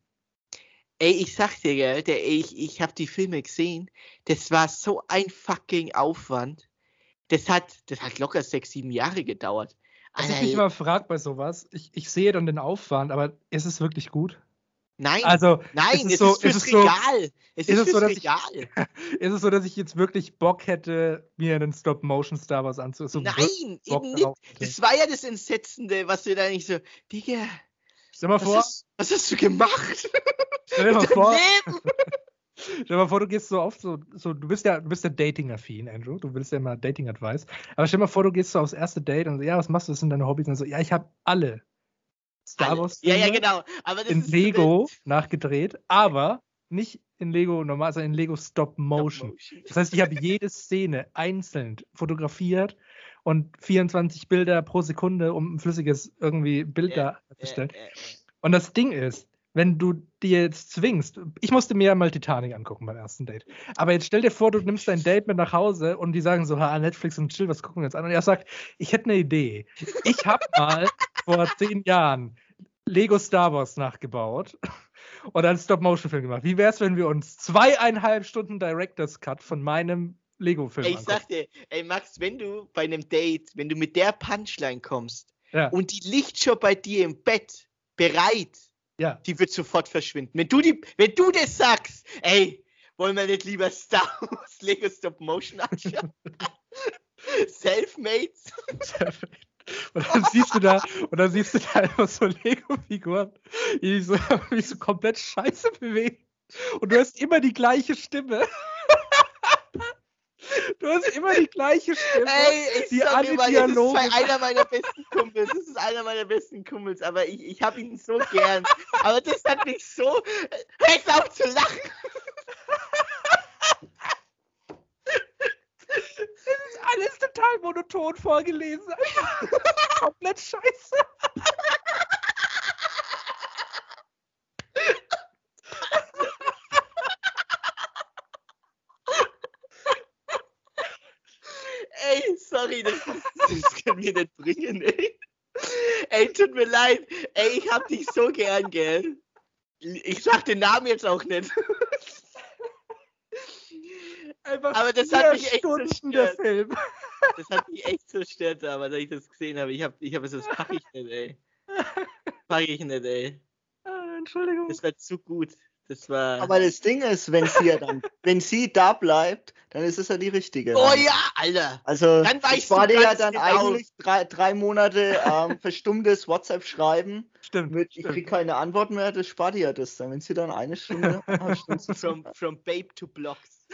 Ey, ich sag dir, gell, der, ich, ich hab die Filme gesehen. Das war so ein fucking Aufwand. Das hat, das hat locker sechs, sieben Jahre gedauert. Was Alter, ich mich immer frage bei sowas, ich, ich sehe dann den Aufwand, aber ist es wirklich gut? nein, Also, nein, ist es es so- ist fürs ist es so- Regal. es ist ist, es so, dass ich- Regal. ist es so, dass ich jetzt wirklich Bock hätte, mir einen Stop-Motion Star Wars anzusehen? So Nein, eben nicht. Das war ja das Entsetzende, was wir da nicht so, Digga, Stell mal vor, was, ist, was hast du gemacht? stell dir mal vor, stell mal vor, du gehst so oft so, so du bist ja, du bist ja Dating-affin, Andrew. Du willst ja immer Dating-Advice. Aber stell dir mal vor, du gehst so aufs erste Date und so, ja, was machst du? Was sind deine Hobbys? Und so, ja, ich habe alle Star. Wars Ja, ja, genau. In Lego nachgedreht, aber nicht in Lego normal, sondern in Lego Stop-Motion. Das heißt, ich habe jede Szene einzeln fotografiert und 24 Bilder pro Sekunde, um ein flüssiges irgendwie Bild Ja, da herzustellen. Äh, äh, Und das Ding ist, wenn du dir jetzt zwingst, ich musste mir ja mal Titanic angucken beim ersten Date. Aber jetzt stell dir vor, du nimmst dein Date mit nach Hause und die sagen so, ha, Netflix und chill, was gucken wir jetzt an? Und er sagt, ich hätte eine Idee. Ich habe mal vor zehn Jahren Lego Star Wars nachgebaut und einen Stop-Motion-Film gemacht. Wie wäre es, wenn wir uns zweieinhalb Stunden Director's Cut von meinem Lego-Film Ey, ich angucken? sag dir, ey Max, wenn du bei einem Date, wenn du mit der Punchline kommst Ja, und die liegt schon bei dir im Bett bereit, ja. die wird sofort verschwinden. Wenn du die, wenn du das sagst, ey, wollen wir nicht lieber Star Wars Lego Stop Motion anschauen? Selfmade? Und dann siehst du da, und dann siehst du da einfach so Lego-Figuren, die sich so, die so komplett scheiße bewegen. Und du hast immer die gleiche Stimme. Du hast immer die gleiche Stimme. Ey, ich die sag alle mal, das ist Dialoge- einer meiner besten Kumpels. Das ist einer meiner besten Kumpels, aber ich, ich hab ihn so gern. Aber das hat mich so. Hör auf zu lachen! Das ist alles total monoton vorgelesen. komplett scheiße. Ey, sorry, das, das können wir nicht bringen, ey. Ey, tut mir leid. Ey, ich hab dich so gern, gell? Ich sag den Namen jetzt auch nicht. Einfach Aber das hat mich echt Stunden der zerstört. Film. Das hat mich echt zerstört, aber als ich das gesehen habe. Ich habe ich hab es, das packe ich nicht, ey. Packe ich nicht, ey. Ah, Entschuldigung. Das war zu gut. Das war. Aber das Ding ist, wenn sie ja dann, wenn sie da bleibt, dann ist es ja die richtige. oh ja, Alter! Also Dann ich war dir ja dann genau. eigentlich drei, drei Monate ähm, verstummtes WhatsApp-Schreiben Stimmt. mit ich stimmt. krieg keine Antwort mehr, das spart dir ja das dann. Wenn sie dann eine Stunde, From, from Babe to Blocks.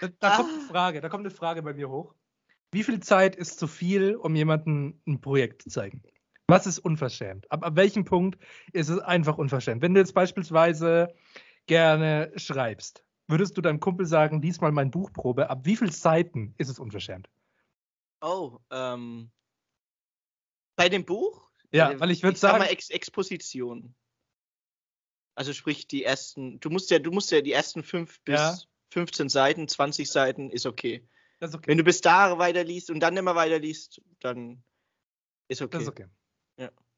Da, da kommt eine Frage, da kommt eine Frage bei mir hoch. Wie viel Zeit ist zu viel, um jemandem ein Projekt zu zeigen? Was ist unverschämt? Ab, ab welchem Punkt ist es einfach unverschämt? Wenn du jetzt beispielsweise gerne schreibst, würdest du deinem Kumpel sagen, diesmal mein Buchprobe, ab wie vielen Seiten ist es unverschämt? Oh, ähm. Bei dem Buch? Ja, Äh, weil ich würde sag sagen, mal Ex Exposition. Also sprich die ersten, du musst ja, du musst ja die ersten fünf bis Ja. 15 Seiten, 20 Seiten ist okay. das ist okay. Wenn du bis da weiterliest und dann immer weiterliest, dann ist okay. Das ist okay.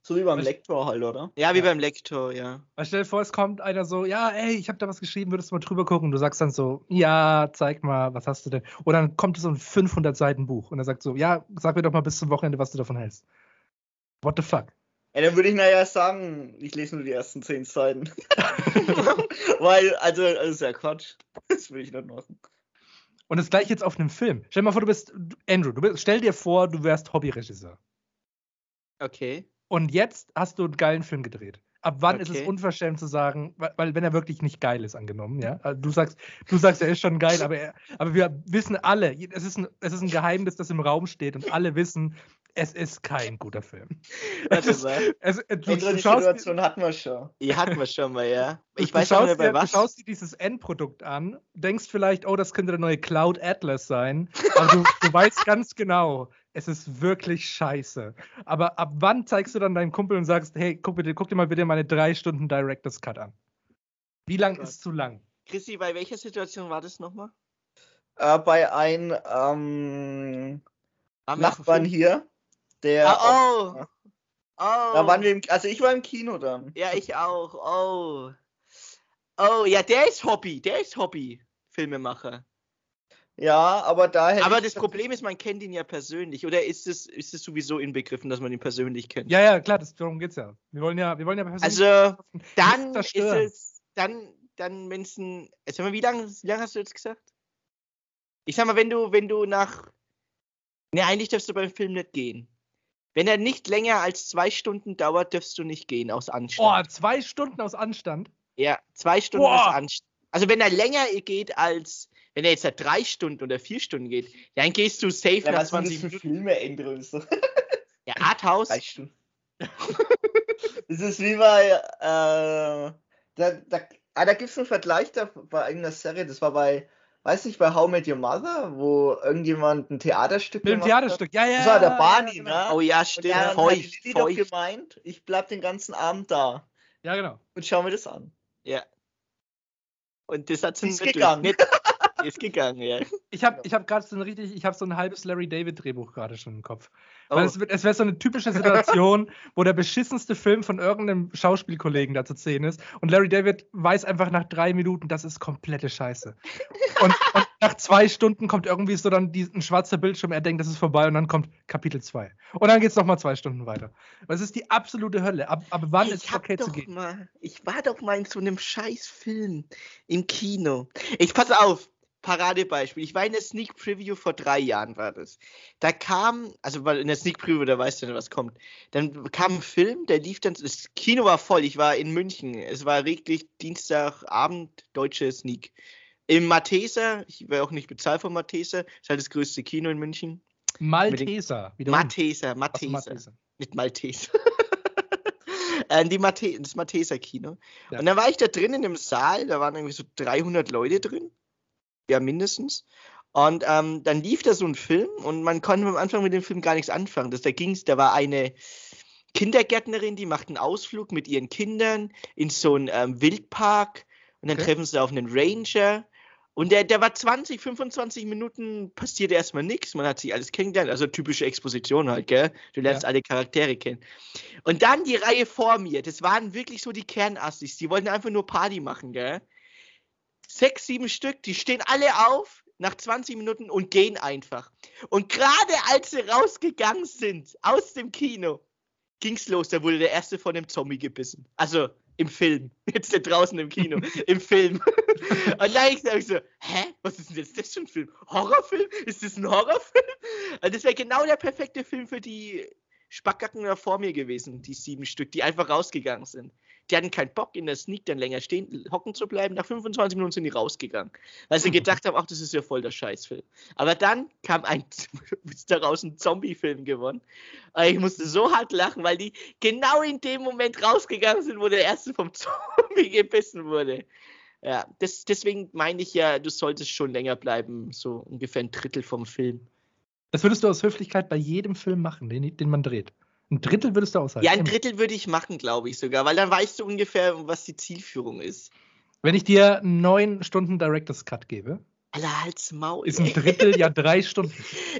So wie beim Lektor halt, oder? Ja, wie Ja. beim Lektor, ja. Weil stell dir vor, es kommt einer so, ja, ey, ich habe da was geschrieben, würdest du mal drüber gucken? Du sagst dann so, ja, zeig mal, was hast du denn? Oder dann kommt so ein 500 Seiten Buch und er sagt so, ja, sag mir doch mal bis zum Wochenende, was du davon hältst. What the fuck? Ja, dann würde ich naja sagen, ich lese nur die ersten zehn Seiten. Weil, also, das ist ja Quatsch. Das will ich nicht machen. Und das gleiche jetzt auf einem Film. Stell dir mal vor, du bist, Andrew, du bist, stell dir vor, du wärst Hobbyregisseur. Okay. Und jetzt hast du einen geilen Film gedreht. Ab wann ist es Okay. unverschämt zu sagen, weil, weil wenn er wirklich nicht geil ist, angenommen, ja? Also Du sagst, du sagst, er ist schon geil, aber, er, aber wir wissen alle, es ist, ein, es ist ein Geheimnis, das im Raum steht und alle wissen, es ist kein guter Film. Es Warte ist, mal. es, du, Unsere du, Situation hatten wir schon. Die hatten wir schon mal, ja. du, Ich du, weiß auch schaust nicht dir, bei du was. schaust dir dieses Endprodukt an, denkst vielleicht, oh, das könnte der neue Cloud Atlas sein, aber du, du weißt ganz genau, es ist wirklich scheiße. Aber ab wann zeigst du dann deinem Kumpel und sagst, hey, guck, bitte, guck dir mal bitte meine drei Stunden Director's Cut an? Wie lang Gott. ist zu lang? Chrissy, bei welcher Situation war das nochmal? Äh, bei einem ähm, Nachbarn hier, der. Ah, oh. Oh. Da waren wir im, also ich war im Kino dann. Ja, ich auch. Oh. Oh, ja, der ist Hobby. Der ist Hobby. Filmemacher. Ja, aber da hätte Aber das Problem ist, man kennt ihn ja persönlich. Oder ist es, ist es sowieso inbegriffen, dass man ihn persönlich kennt? Ja, ja, klar, das, darum geht's ja. Wir wollen ja, wir wollen ja persönlich Also, dann ist es, dann, dann, wenn es ein, sag mal, wie lange wie lang hast du jetzt gesagt? Ich sag mal, wenn du, wenn du nach, ne, eigentlich darfst du beim Film nicht gehen. Wenn er nicht länger als zwei Stunden dauert, darfst du nicht gehen, aus Oh, Anstand. zwei Stunden aus Anstand. Ja, zwei Stunden Boah. aus Anstand. Also wenn er länger geht als, wenn er jetzt seit drei Stunden oder vier Stunden geht, dann gehst du safe Ja, nach was sind 20 das für Minuten. Filme, Endröse? Ja, Arthouse. Drei Stunden. das ist wie bei, äh, da, da, ah, da gibt es einen Vergleich da bei irgendeiner Serie, das war bei, weiß nicht, bei How Met Your Mother, wo irgendjemand ein Theaterstück Mit dem gemacht hat. Theaterstück. Ja, ja. Das war der Barney, ja, genau. ne? Oh ja, Und stimmt. hat Feucht, Lilly doch feucht. gemeint, ich bleib den ganzen Abend da Ja, genau. und schau mir das an. Ja. Und das hat sie gegangen. Ist gegangen, ja. Ich habe ich hab gerade so ein richtig, ich habe so ein halbes Larry David Drehbuch gerade schon im Kopf. Oh. Weil es, es wäre so eine typische Situation, wo der beschissenste Film von irgendeinem Schauspielkollegen da zu sehen ist und Larry David weiß einfach nach drei Minuten, das ist komplette Scheiße. Und, und nach zwei Stunden kommt irgendwie so dann die, ein schwarzer Bildschirm, er denkt, das ist vorbei und dann kommt Kapitel 2. Und dann geht es nochmal zwei Stunden weiter. Das ist die absolute Hölle. Ab, ab wann ist es okay zu gehen? Mal, ich war doch mal in so einem scheiß Film im Kino. Ich pass auf, Paradebeispiel. Ich war in der Sneak Preview vor drei Jahren war das. Da kam, also weil in der Sneak Preview, da weißt du nicht, was kommt. Dann kam ein Film, der lief dann, das Kino war voll, ich war in München. Es war wirklich Dienstagabend, deutsche Sneak. Im Matheser, ich wäre auch nicht bezahlt von Matheser, ist halt das größte Kino in München. Malteser. Ach so, Matheser. Malteser. Nicht Malteser. äh, die Mathe das Malteser Kino. Ja. Und dann war ich da drin in dem Saal, da waren irgendwie so 300 Leute drin. Ja, mindestens. Und ähm, dann lief da so ein Film und man konnte am Anfang mit dem Film gar nichts anfangen. Das, da ging's, da war eine Kindergärtnerin, die macht einen Ausflug mit ihren Kindern in so einen ähm, Wildpark und dann Okay. treffen sie auf einen Ranger. Und der, der war 20, 25 Minuten, passiert erstmal nichts. Man hat sich alles kennengelernt. Also typische Exposition halt, gell? Du lernst alle Charaktere kennen. Und dann die Reihe vor mir. Das waren wirklich so die Kernassis. Die wollten einfach nur Party machen, gell? Sechs, sieben Stück, die stehen alle auf nach 20 Minuten und gehen einfach. Und gerade als sie rausgegangen sind aus dem Kino, ging's los. Da wurde der erste von dem Zombie gebissen. Also im Film. Jetzt nicht draußen im Kino. Im Film. und dann ich sage so, hä? Was ist denn jetzt das für ein Film? Horrorfilm? Ist das ein Horrorfilm? Und das wäre genau der perfekte Film für die Spackgacken da vor mir gewesen, die sieben Stück, die einfach rausgegangen sind. Die hatten keinen Bock, in der Sneak dann länger stehen, hocken zu bleiben. Nach 25 Minuten sind die rausgegangen. Weil sie gedacht haben, ach, das ist ja voll der Scheißfilm. Aber dann kam ein, daraus ein Zombie-Film gewonnen. Ich musste so hart lachen, weil die genau in dem Moment rausgegangen sind, wo der erste vom Zombie gebissen wurde. Ja, das, deswegen meine ich ja, du solltest schon länger bleiben, so ungefähr ein Drittel vom Film. Das würdest du aus Höflichkeit bei jedem Film machen, den, den man dreht. Ein Drittel würdest du aushalten. Ja, ein Drittel würde ich machen, glaube ich sogar, weil dann weißt du ungefähr, was die Zielführung ist. Wenn ich dir neun Stunden Director's Cut gebe, Alter, halt's Maul. ist ein Drittel ja drei Stunden.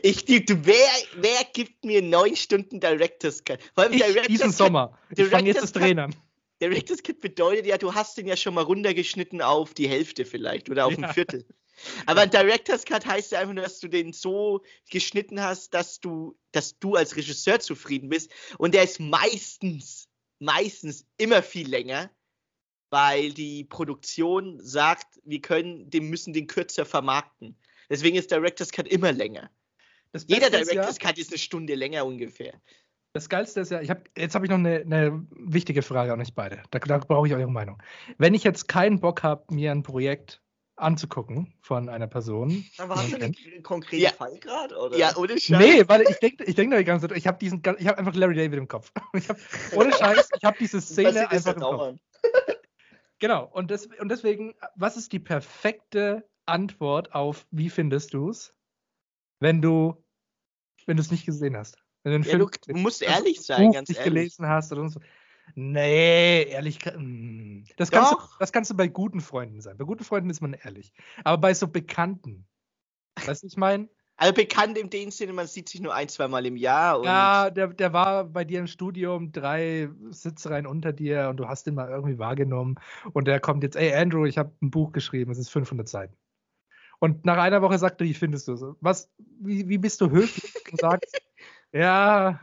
Ich, du, wer, wer gibt mir neun Stunden Director's Cut? Vor allem Ich Director's diesen Cut, Sommer. Ich fange jetzt das Drehen an. Director's Cut bedeutet ja, du hast den ja schon mal runtergeschnitten auf die Hälfte vielleicht oder auf Ja. ein Viertel. Aber ein Director's Cut heißt ja einfach nur, dass du den so geschnitten hast, dass du, dass du als Regisseur zufrieden bist. Und der ist meistens, meistens immer viel länger, weil die Produktion sagt, wir können, den müssen den kürzer vermarkten. Deswegen ist Director's Cut immer länger. Jeder Director's Cut ist eine Stunde länger ungefähr. Das Geilste ist ja, ich hab, jetzt habe ich noch eine, eine wichtige Frage an euch beide. Da, da brauche ich eure Meinung. Wenn ich jetzt keinen Bock habe, mir ein Projekt anzugucken von einer Person. Aber hast du einen konkreten Ja. Fall gerade? oder? Ja, ohne Scheiß. Nee, weil ich denke ich denk da die ganze Zeit, ich habe diesen, ich habe einfach Larry David im Kopf. Ich hab, ohne Scheiß, ich habe diese Szene einfach im ja Kopf. Genau, und, des, und deswegen, was ist die perfekte Antwort auf, wie findest du es, wenn du wenn du es nicht gesehen hast? Wenn du, einen Ja, Film, du, musst also ehrlich ein sein, Buch ganz nicht ehrlich. gelesen hast oder so. Nee, ehrlich. mm. Das kannst, du, Doch. das kannst du bei guten Freunden sein. Bei guten Freunden ist man ehrlich. Aber bei so Bekannten, weißt du, ich meine, Also bekannt in dem Sinne, man sieht sich nur ein, zweimal im Jahr. Ja, der, der war bei dir im Studium drei Sitzreihen unter dir und du hast ihn mal irgendwie wahrgenommen und der kommt jetzt, ey Andrew, ich habe ein Buch geschrieben, es ist 500 Seiten. Und nach einer Woche sagt er, wie findest du es? Was, wie, wie bist du höflich und sagst, ja,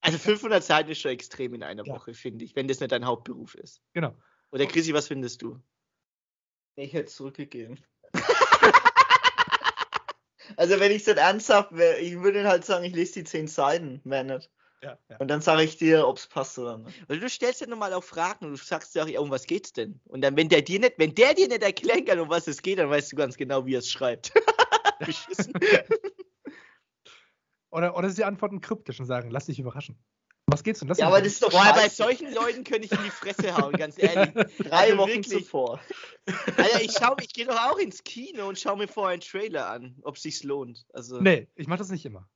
Also 500 Seiten ist schon extrem in einer Ja. Woche, finde ich, wenn das nicht dein Hauptberuf ist. genau. Oder Chrissy, was findest du? Ich hätte zurückgegeben. also wenn ich es nicht ernsthaft wäre, ich würde halt sagen, ich lese die 10 Seiten, mehr nicht. Ja, ja. Und dann sage ich dir, ob es passt oder nicht. Weil du stellst ja nochmal auch Fragen und du sagst ja auch, um was geht's denn? Und dann, wenn der dir nicht, wenn der dir nicht erklären kann, um was es geht, dann weißt du ganz genau, wie er es schreibt. Beschissen. Oder, oder sie antworten kryptisch und sagen, lass dich überraschen. Was geht's denn? Lass Ja, aber das ist doch Boah, bei solchen Leuten könnte ich in die Fresse hauen, ganz ehrlich. Drei Also Wochen wirklich. zuvor. Alter, ich, schau, ich gehe doch auch ins Kino und schaue mir vorher einen Trailer an, ob sich's lohnt. Also, Nee, ich mache das nicht immer.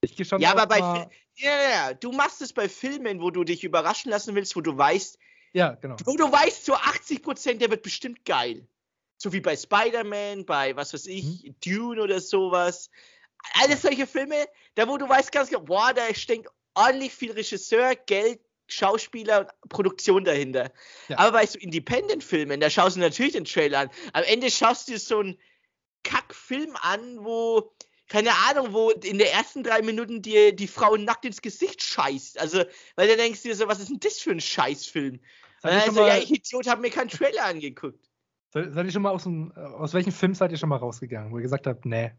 Ich gehe schon Ja, aber bei mal, ja, ja, ja, du machst es bei Filmen, wo du dich überraschen lassen willst, wo du weißt, Ja, genau. wo du weißt, zu 80 Prozent, der wird bestimmt geil. So wie bei Spider-Man, bei was weiß ich, Dune oder sowas. Alles solche Filme, da wo du weißt ganz genau, boah, da steckt ordentlich viel Regisseur, Geld, Schauspieler und Produktion dahinter. Ja. Aber bei so Independent-Filmen, da schaust du natürlich den Trailer an. Am Ende schaust du dir so einen Kack-Film an, wo, keine Ahnung, wo in den ersten drei Minuten dir die Frau nackt ins Gesicht scheißt. Also, weil du denkst dir so, was ist denn das für ein Scheißfilm? Also, ja, ich Idiot, hab mir keinen Trailer angeguckt. seid, seid ihr schon mal aus, dem, aus welchem Film seid ihr schon mal rausgegangen, wo ihr gesagt habt, nee.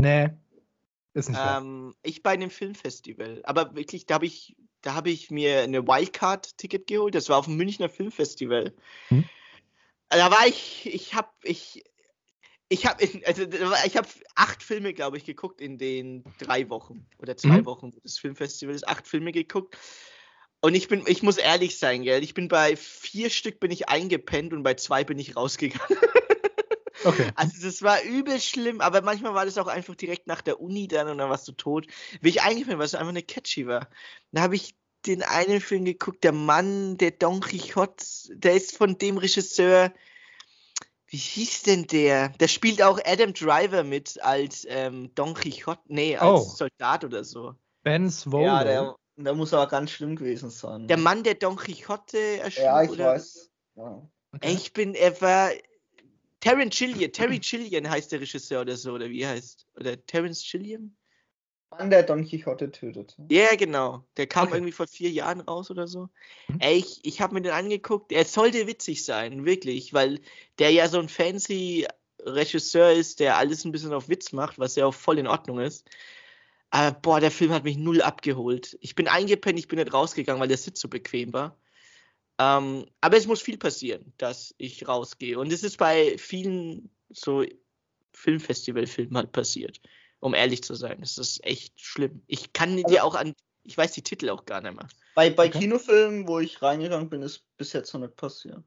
Nee. Ist nicht. Ähm, ich bei einem Filmfestival. Aber wirklich, da habe ich, da habe ich mir eine Wildcard-Ticket geholt. Das war auf dem Münchner Filmfestival. Hm. Da war ich, ich habe, ich, ich habe, also da war- ich habe acht Filme, glaube ich, geguckt in den drei Wochen oder zwei Mhm. Wochen des Filmfestivals. Acht Filme geguckt. Und ich bin, ich muss ehrlich sein, gell. Ich bin bei vier Stück bin ich eingepennt und bei zwei bin ich rausgegangen. Okay. Also das war übel schlimm, aber manchmal war das auch einfach direkt nach der Uni dann und dann warst du tot. Wie ich eingefallen, weil es einfach eine catchy war. Da habe ich den einen Film geguckt, der Mann, der Don Quixote, der ist von dem Regisseur, wie hieß denn der? Der spielt auch Adam Driver mit als ähm, Don Quixote, nee, als Oh. Soldat oder so. Ben Swolo. Ja, der, der muss aber ganz schlimm gewesen sein. Der Mann, der Don Quixote erschlug, ja, ich oder? weiß. Ja. Okay. Ich bin etwa. Terence Gilliam, Terry Gilliam heißt der Regisseur oder so, oder wie heißt? Oder Terence Gilliam? Mann, der Don Quixote tötet. Ja, genau. Der kam Okay. irgendwie vor vier Jahren raus oder so. Mhm. Ey, ich, ich habe mir den angeguckt. Er sollte witzig sein, wirklich, weil der ja so ein fancy Regisseur ist, der alles ein bisschen auf Witz macht, was ja auch voll in Ordnung ist. Aber boah, der Film hat mich null abgeholt. Ich bin eingepennt, ich bin nicht rausgegangen, weil der Sitz so bequem war. Ähm, aber es muss viel passieren, dass ich rausgehe. Und es ist bei vielen so Filmfestivalfilmen halt passiert, um ehrlich zu sein. Es ist echt schlimm. Ich kann Also- dir auch an, ich weiß die Titel auch gar nicht mehr. Bei, bei Okay. Kinofilmen, wo ich reingegangen bin, ist bis jetzt noch nicht passiert.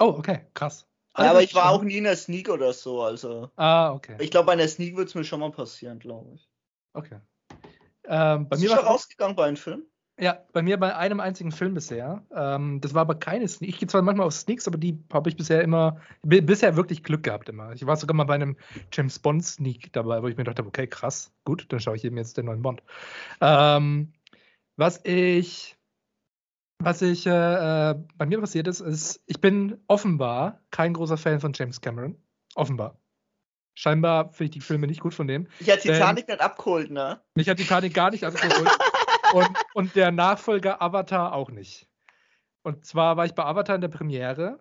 Oh, okay, krass. Ja, aber ich war auch nie in der Sneak oder so, also. Ah, okay. Ich glaube, bei einer Sneak wird es mir schon mal passieren, glaube ich. okay. Ähm, bei Bist mir du schon rausgegangen bei einem Film? Ja, bei mir bei einem einzigen Film bisher. Ähm, das war aber keine Sneak. Ich gehe zwar manchmal auf Sneaks, aber die habe ich bisher immer, bi- bisher wirklich Glück gehabt immer. Ich war sogar mal bei einem James Bond Sneak dabei, wo ich mir dachte, okay, krass, gut, dann schaue ich eben jetzt den neuen Bond. Ähm, was ich, was ich, äh, äh, bei mir passiert ist, ist, ich bin offenbar kein großer Fan von James Cameron. Offenbar. Scheinbar finde ich die Filme nicht gut von dem. Ich Ähm, Titanic nicht abgeholt, ne? Mich hat Titanic gar nicht abgeholt. und, und der Nachfolger Avatar auch nicht. Und zwar war ich bei Avatar in der Premiere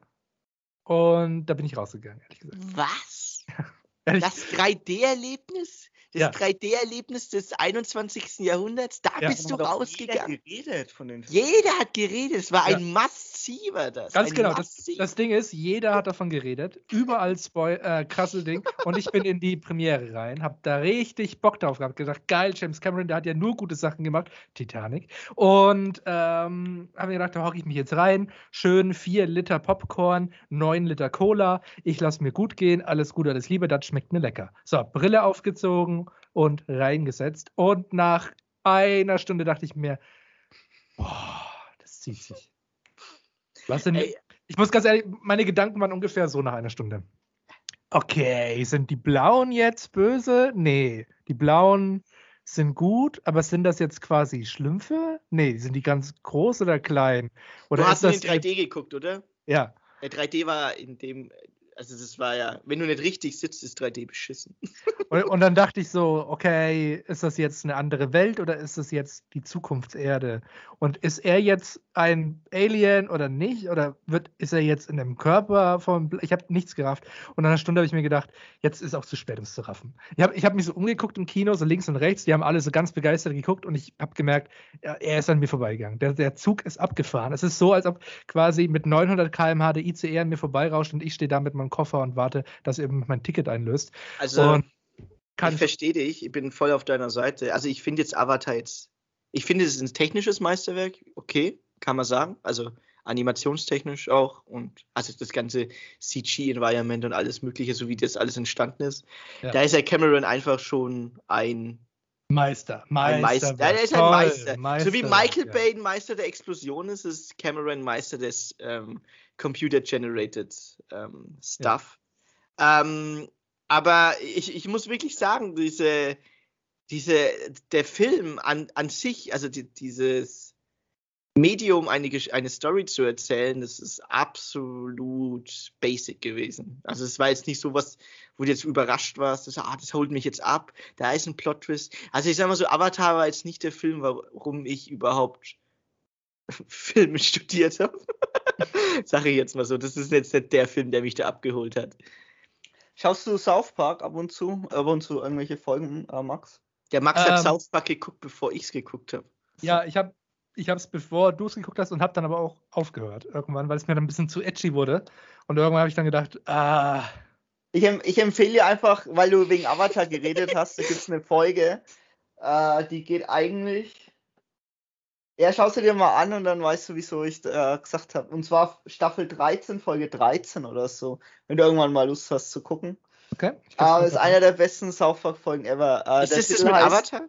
und da bin ich rausgegangen, ehrlich gesagt. Was? Ehrlich, Das 3D-Erlebnis? Das Ja. 3D-Erlebnis des 21. Jahrhunderts? Da Ja. bist du rausgegangen. Jeder geredet von den. Jeder hat geredet. Es war Ja. ein massiver das. Ganz genau. Das, das Ding ist, jeder hat davon geredet. Überall Spoil äh, krasse Ding. Und ich bin in die Premiere rein, hab da richtig Bock drauf gehabt. Gedacht, geil, James Cameron, der hat ja nur gute Sachen gemacht. Titanic. Und ähm, habe mir gedacht, da hocke ich mich jetzt rein. Schön vier Liter Popcorn, neun Liter Cola. Ich lasse mir gut gehen. Alles gut, alles Liebe. Das schmeckt mir lecker. So, Brille aufgezogen und reingesetzt. Und nach einer Stunde dachte ich mir, boah, das zieht sich. Was denn? Ey, Ich muss ganz ehrlich, meine Gedanken waren ungefähr so nach einer Stunde. Okay, sind die Blauen jetzt böse? Nee, die Blauen sind gut, aber sind das jetzt quasi Schlümpfe? Nee, sind die ganz groß oder klein? Oder du hast das in 3D geguckt, oder? Ja, Der 3D war in dem, also das war ja, wenn du nicht richtig sitzt, ist 3D beschissen. und, und dann dachte ich so, okay, ist das jetzt eine andere Welt oder ist das jetzt die Zukunftserde? Und ist er jetzt ein Alien oder nicht? Oder wird, ist er jetzt in einem Körper von. Ich habe nichts gerafft. Und nach einer Stunde habe ich mir gedacht, jetzt ist auch zu spät, um es zu raffen. Ich habe ich hab mich so umgeguckt im Kino, so links und rechts. Die haben alle so ganz begeistert geguckt und ich habe gemerkt, er, ist an mir vorbeigegangen. Der, der Zug ist abgefahren. Es ist so, als ob quasi mit 900 km/h der ICE an mir vorbeirauscht und ich stehe da mit meinem Koffer und warte, dass er mein Ticket einlöst. Also, Und kann ich verstehe dich, ich bin voll auf deiner Seite. Also ich finde jetzt Avatar jetzt, ich finde es ist ein technisches Meisterwerk, okay, kann man sagen. Also animationstechnisch auch und also das ganze CG-Environment und alles mögliche, so wie das alles entstanden ist. Ja. Da ist ja Cameron einfach schon ein, Meister, Meister. ein Meister. Ja, der ist ein Toll, Meister. So wie Michael ja. Bay ein Meister der Explosion ist, ist Cameron Meister des ähm, Computer-Generated ähm, Stuff. Ähm, aber ich, ich muss wirklich sagen, diese, diese, der Film an, an sich, also die, dieses Medium, eine, eine Story zu erzählen, das ist absolut basic gewesen. Also es war jetzt nicht so was, wo du jetzt überrascht warst, dass, ah, das holt mich jetzt ab, da ist ein Plot-Twist. Also ich sag mal so, Avatar war jetzt nicht der Film, warum ich überhaupt Filme studiert habe. Sage ich jetzt mal so, das ist jetzt nicht der Film, der mich da abgeholt hat. Schaust du South Park ab und zu? Ab und zu irgendwelche Folgen, äh, Max? Der Max hat Ähm, South Park geguckt, bevor ich es geguckt habe. Ja, ich habe ich es bevor du es geguckt hast und habe dann aber auch aufgehört irgendwann, weil es mir dann ein bisschen zu edgy wurde. Und irgendwann habe ich dann gedacht, ah, Ich, ich empfehle dir einfach, weil du wegen Avatar geredet hast, da gibt es eine Folge, äh, die geht eigentlich. Ja, schau sie dir mal an und dann weißt du, wieso ich äh, gesagt habe. Und zwar Staffel 13, Folge 13 oder so, wenn du irgendwann mal Lust hast zu gucken. okay. Aber Ah, ist einer der besten South Park Folgen ever. Äh, ist das das mit heißt- Avatar?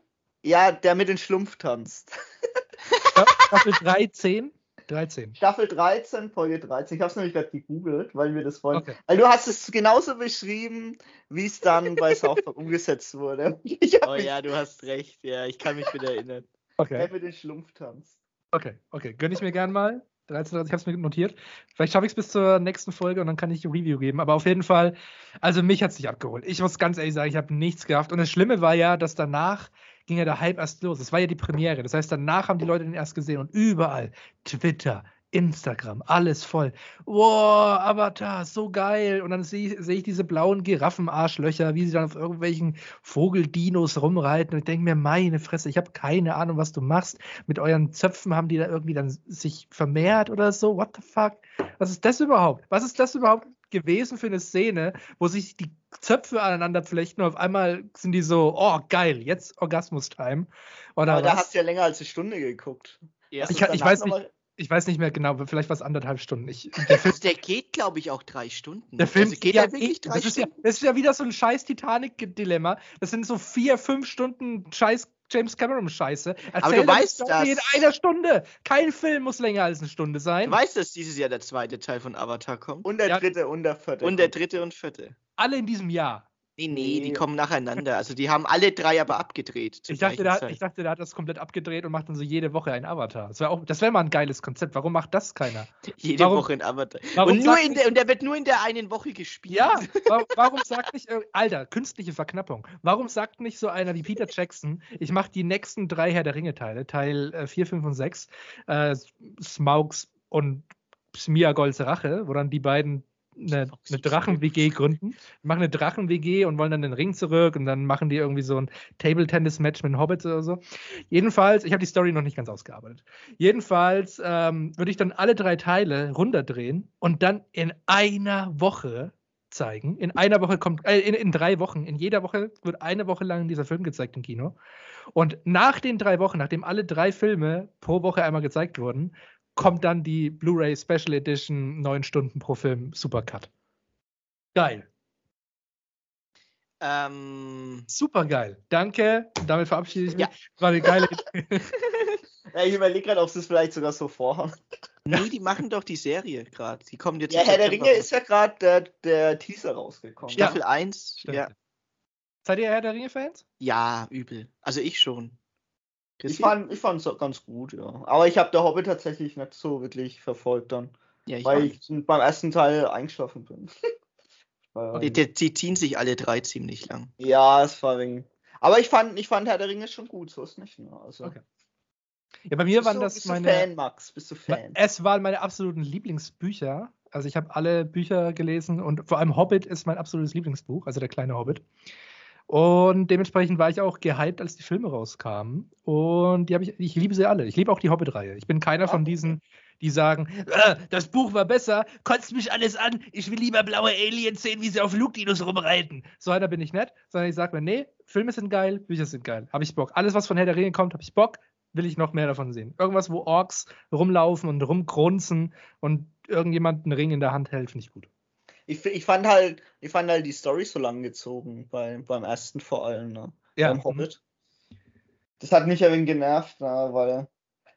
Ja, der mit dem Schlumpf tanzt. Staffel 13. 13. Staffel 13, Folge 13. Ich habe es nämlich gerade gegoogelt, weil wir das wollen. Okay. Weil du hast es genauso beschrieben, wie es dann bei South Park umgesetzt wurde. Oh ja, du hast recht. Ja, ich kann mich wieder erinnern. Okay. der mit dem Schlumpf tanzt. Okay, okay. Gönn ich mir gern mal. 13.30 ich habe es mir notiert. Vielleicht schaffe ich es bis zur nächsten Folge und dann kann ich Review geben. Aber auf jeden Fall, also mich hat es nicht abgeholt. Ich muss ganz ehrlich sagen, ich habe nichts gehabt. Und das Schlimme war ja, dass danach ging ja der Hype erst los. Es war ja die Premiere. Das heißt, danach haben die Leute den erst gesehen und überall Twitter, Instagram, alles voll. Wow, Avatar, so geil. Und dann sehe seh ich diese blauen Giraffenarschlöcher, wie sie dann auf irgendwelchen Vogeldinos rumreiten. Und ich denke mir, meine Fresse, ich habe keine Ahnung, was du machst. Mit euren Zöpfen haben die da irgendwie dann sich vermehrt oder so. What the fuck? Was ist das überhaupt? Was ist das überhaupt gewesen für eine Szene, wo sich die Zöpfe aneinander flechten und auf einmal sind die so, oh geil, jetzt Orgasmus-Time. Aber da hast du ja länger als eine Stunde geguckt. Ja. Ich, ich weiß nicht ich weiß nicht mehr genau, vielleicht war es anderthalb Stunden. Ich, der, Film, der, geht, glaube ich, auch drei Stunden. Der Film also geht ja wirklich drei das Stunden. Ist ja, das ist ja wieder so ein scheiß Titanic-Dilemma. Das sind so vier, fünf Stunden scheiß James Cameron-Scheiße. Aber du weißt das. In einer Stunde. Kein Film muss länger als eine Stunde sein. Du weißt, dass dieses Jahr der zweite Teil von Avatar kommt. Und der ja. dritte und der vierte. Und der dritte und vierte. Alle in diesem Jahr. Nee, nee, die kommen nacheinander. Also die haben alle drei aber abgedreht. Ich dachte, der hat, ich dachte, der hat das komplett abgedreht und macht dann so jede Woche ein Avatar. Das wäre wär mal ein geiles Konzept. Warum macht das keiner? Jede warum, Woche ein Avatar. Und, nur in der, und der wird nur in der einen Woche gespielt. Ja, warum, warum sagt nicht, Alter, künstliche Verknappung. Warum sagt nicht so einer wie Peter Jackson, ich mache die nächsten drei Herr der Ringe-Teile, Teil äh, 4, 5 und 6, äh, Smaugs und Smiagolds Rache, wo dann die beiden eine, eine Drachen-WG gründen. Die machen eine Drachen-WG und wollen dann den Ring zurück und dann machen die irgendwie so ein Table-Tennis-Match mit Hobbits oder so. Jedenfalls, ich habe die Story noch nicht ganz ausgearbeitet. Jedenfalls ähm, würde ich dann alle drei Teile runterdrehen und dann in einer Woche zeigen. In einer Woche kommt, äh, in, in drei Wochen, in jeder Woche wird eine Woche lang dieser Film gezeigt im Kino. Und nach den drei Wochen, nachdem alle drei Filme pro Woche einmal gezeigt wurden, kommt dann die Blu-ray Special Edition, neun Stunden pro Film, Supercut. Geil. Ähm, Super geil. Danke. Damit verabschiede ich mich. Ja. War eine geile ja, ich überlege gerade, ob sie es vielleicht sogar so vorhaben. Nee, die machen doch die Serie gerade. Die kommen jetzt. Ja, Herr der Ringe ist ja gerade der, der Teaser rausgekommen. Staffel ja. 1. Ja. Seid ihr Herr der Ringe-Fans? Ja, übel. Also ich schon. Ich fand ich fand's ganz gut, ja. Aber ich habe der Hobbit tatsächlich nicht so wirklich verfolgt dann. Ja, ich weil ich beim ersten Teil eingeschlafen bin. die, die, die, ziehen sich alle drei ziemlich lang. Ja, es war wegen. Aber ich fand, ich fand Herr der Ringe schon gut, so ist nicht. Ne? Also. Okay. Ja, bei mir bist waren du, das bist meine. Du Fan, Max? Bist du Fan? Es waren meine absoluten Lieblingsbücher. Also ich habe alle Bücher gelesen und vor allem Hobbit ist mein absolutes Lieblingsbuch, also der kleine Hobbit. Und dementsprechend war ich auch gehypt, als die Filme rauskamen. Und die habe ich, ich liebe sie alle. Ich liebe auch die Hobbit-Reihe. Ich bin keiner von diesen, die sagen, äh, das Buch war besser, kotzt mich alles an, ich will lieber blaue Aliens sehen, wie sie auf Flugdinos rumreiten. So einer bin ich nicht, sondern ich sage mir, nee, Filme sind geil, Bücher sind geil. Habe ich Bock. Alles, was von Herr der Ringe kommt, habe ich Bock, will ich noch mehr davon sehen. Irgendwas, wo Orks rumlaufen und rumgrunzen und irgendjemand einen Ring in der Hand hält, finde ich gut ich, ich fand halt, ich fand halt die Story so lang gezogen, bei, beim ersten vor allem, ne? Ja. Beim Hobbit. Das hat mich ein wenig genervt, ne? weil,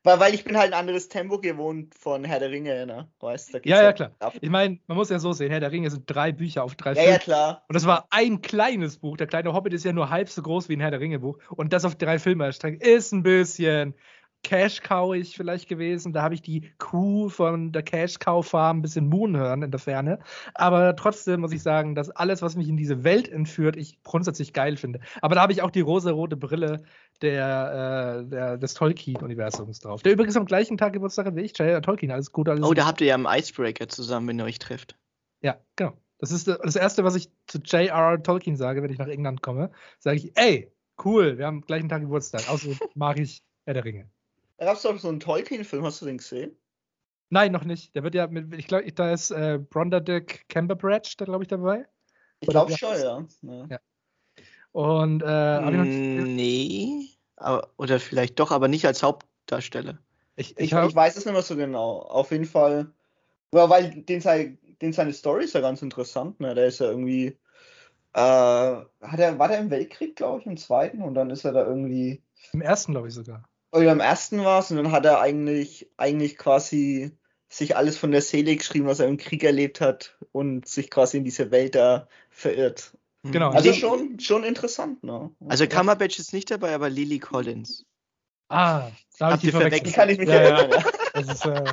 weil, weil ich bin halt ein anderes Tempo gewohnt von Herr der Ringe, ne? Weißt, ja, ja, klar. Ab. Ich meine, man muss ja so sehen, Herr der Ringe sind drei Bücher auf drei Ja, Filme. ja, klar. Und das war ein kleines Buch. Der kleine Hobbit ist ja nur halb so groß wie ein Herr der Ringe Buch. Und das auf drei Filme erstreckt, ist ein bisschen Cash Cow ich vielleicht gewesen. Da habe ich die Kuh von der Cash Cow Farm ein bisschen Moon hören in der Ferne. Aber trotzdem muss ich sagen, dass alles, was mich in diese Welt entführt, ich grundsätzlich geil finde. Aber da habe ich auch die rosa-rote Brille der, äh, der des Tolkien-Universums drauf. Der übrigens am gleichen Tag Geburtstag hat wie ich. J.R. Tolkien, alles gut, alles Oh, da habt ihr ja einen Icebreaker zusammen, wenn ihr euch trefft. Ja, genau. Das ist das Erste, was ich zu J.R. Tolkien sage, wenn ich nach England komme. Sage ich, ey, cool, wir haben am gleichen Tag Geburtstag. Außerdem mag ich Herr der Ringe. Da gab es doch so einen Tolkien-Film, hast du den gesehen? Nein, noch nicht. Der wird ja mit, ich glaube, da ist äh, Brondadick Camberbridge, da glaube ich dabei. Ich glaube schon, ja. ja. ja. Und äh, hm, nee, aber, oder vielleicht doch, aber nicht als Hauptdarsteller. Ich, ich, ich, ich weiß es nicht mehr so genau. Auf jeden Fall, ja, weil den, sei, den seine Story ist ja ganz interessant. Ne? Der ist ja irgendwie, äh, hat er, war der im Weltkrieg, glaube ich, im zweiten und dann ist er da irgendwie. Im ersten, glaube ich sogar. Oder am ersten war es und dann hat er eigentlich, eigentlich quasi sich alles von der Seele geschrieben, was er im Krieg erlebt hat und sich quasi in diese Welt da verirrt. Genau. Also schon, schon interessant, ne? Also Kammerbatch ist nicht dabei, aber Lily Collins. Ah, da habe ich die verwechselt. Die kann ich mich ja, erinnern. Ja. Das ist, äh,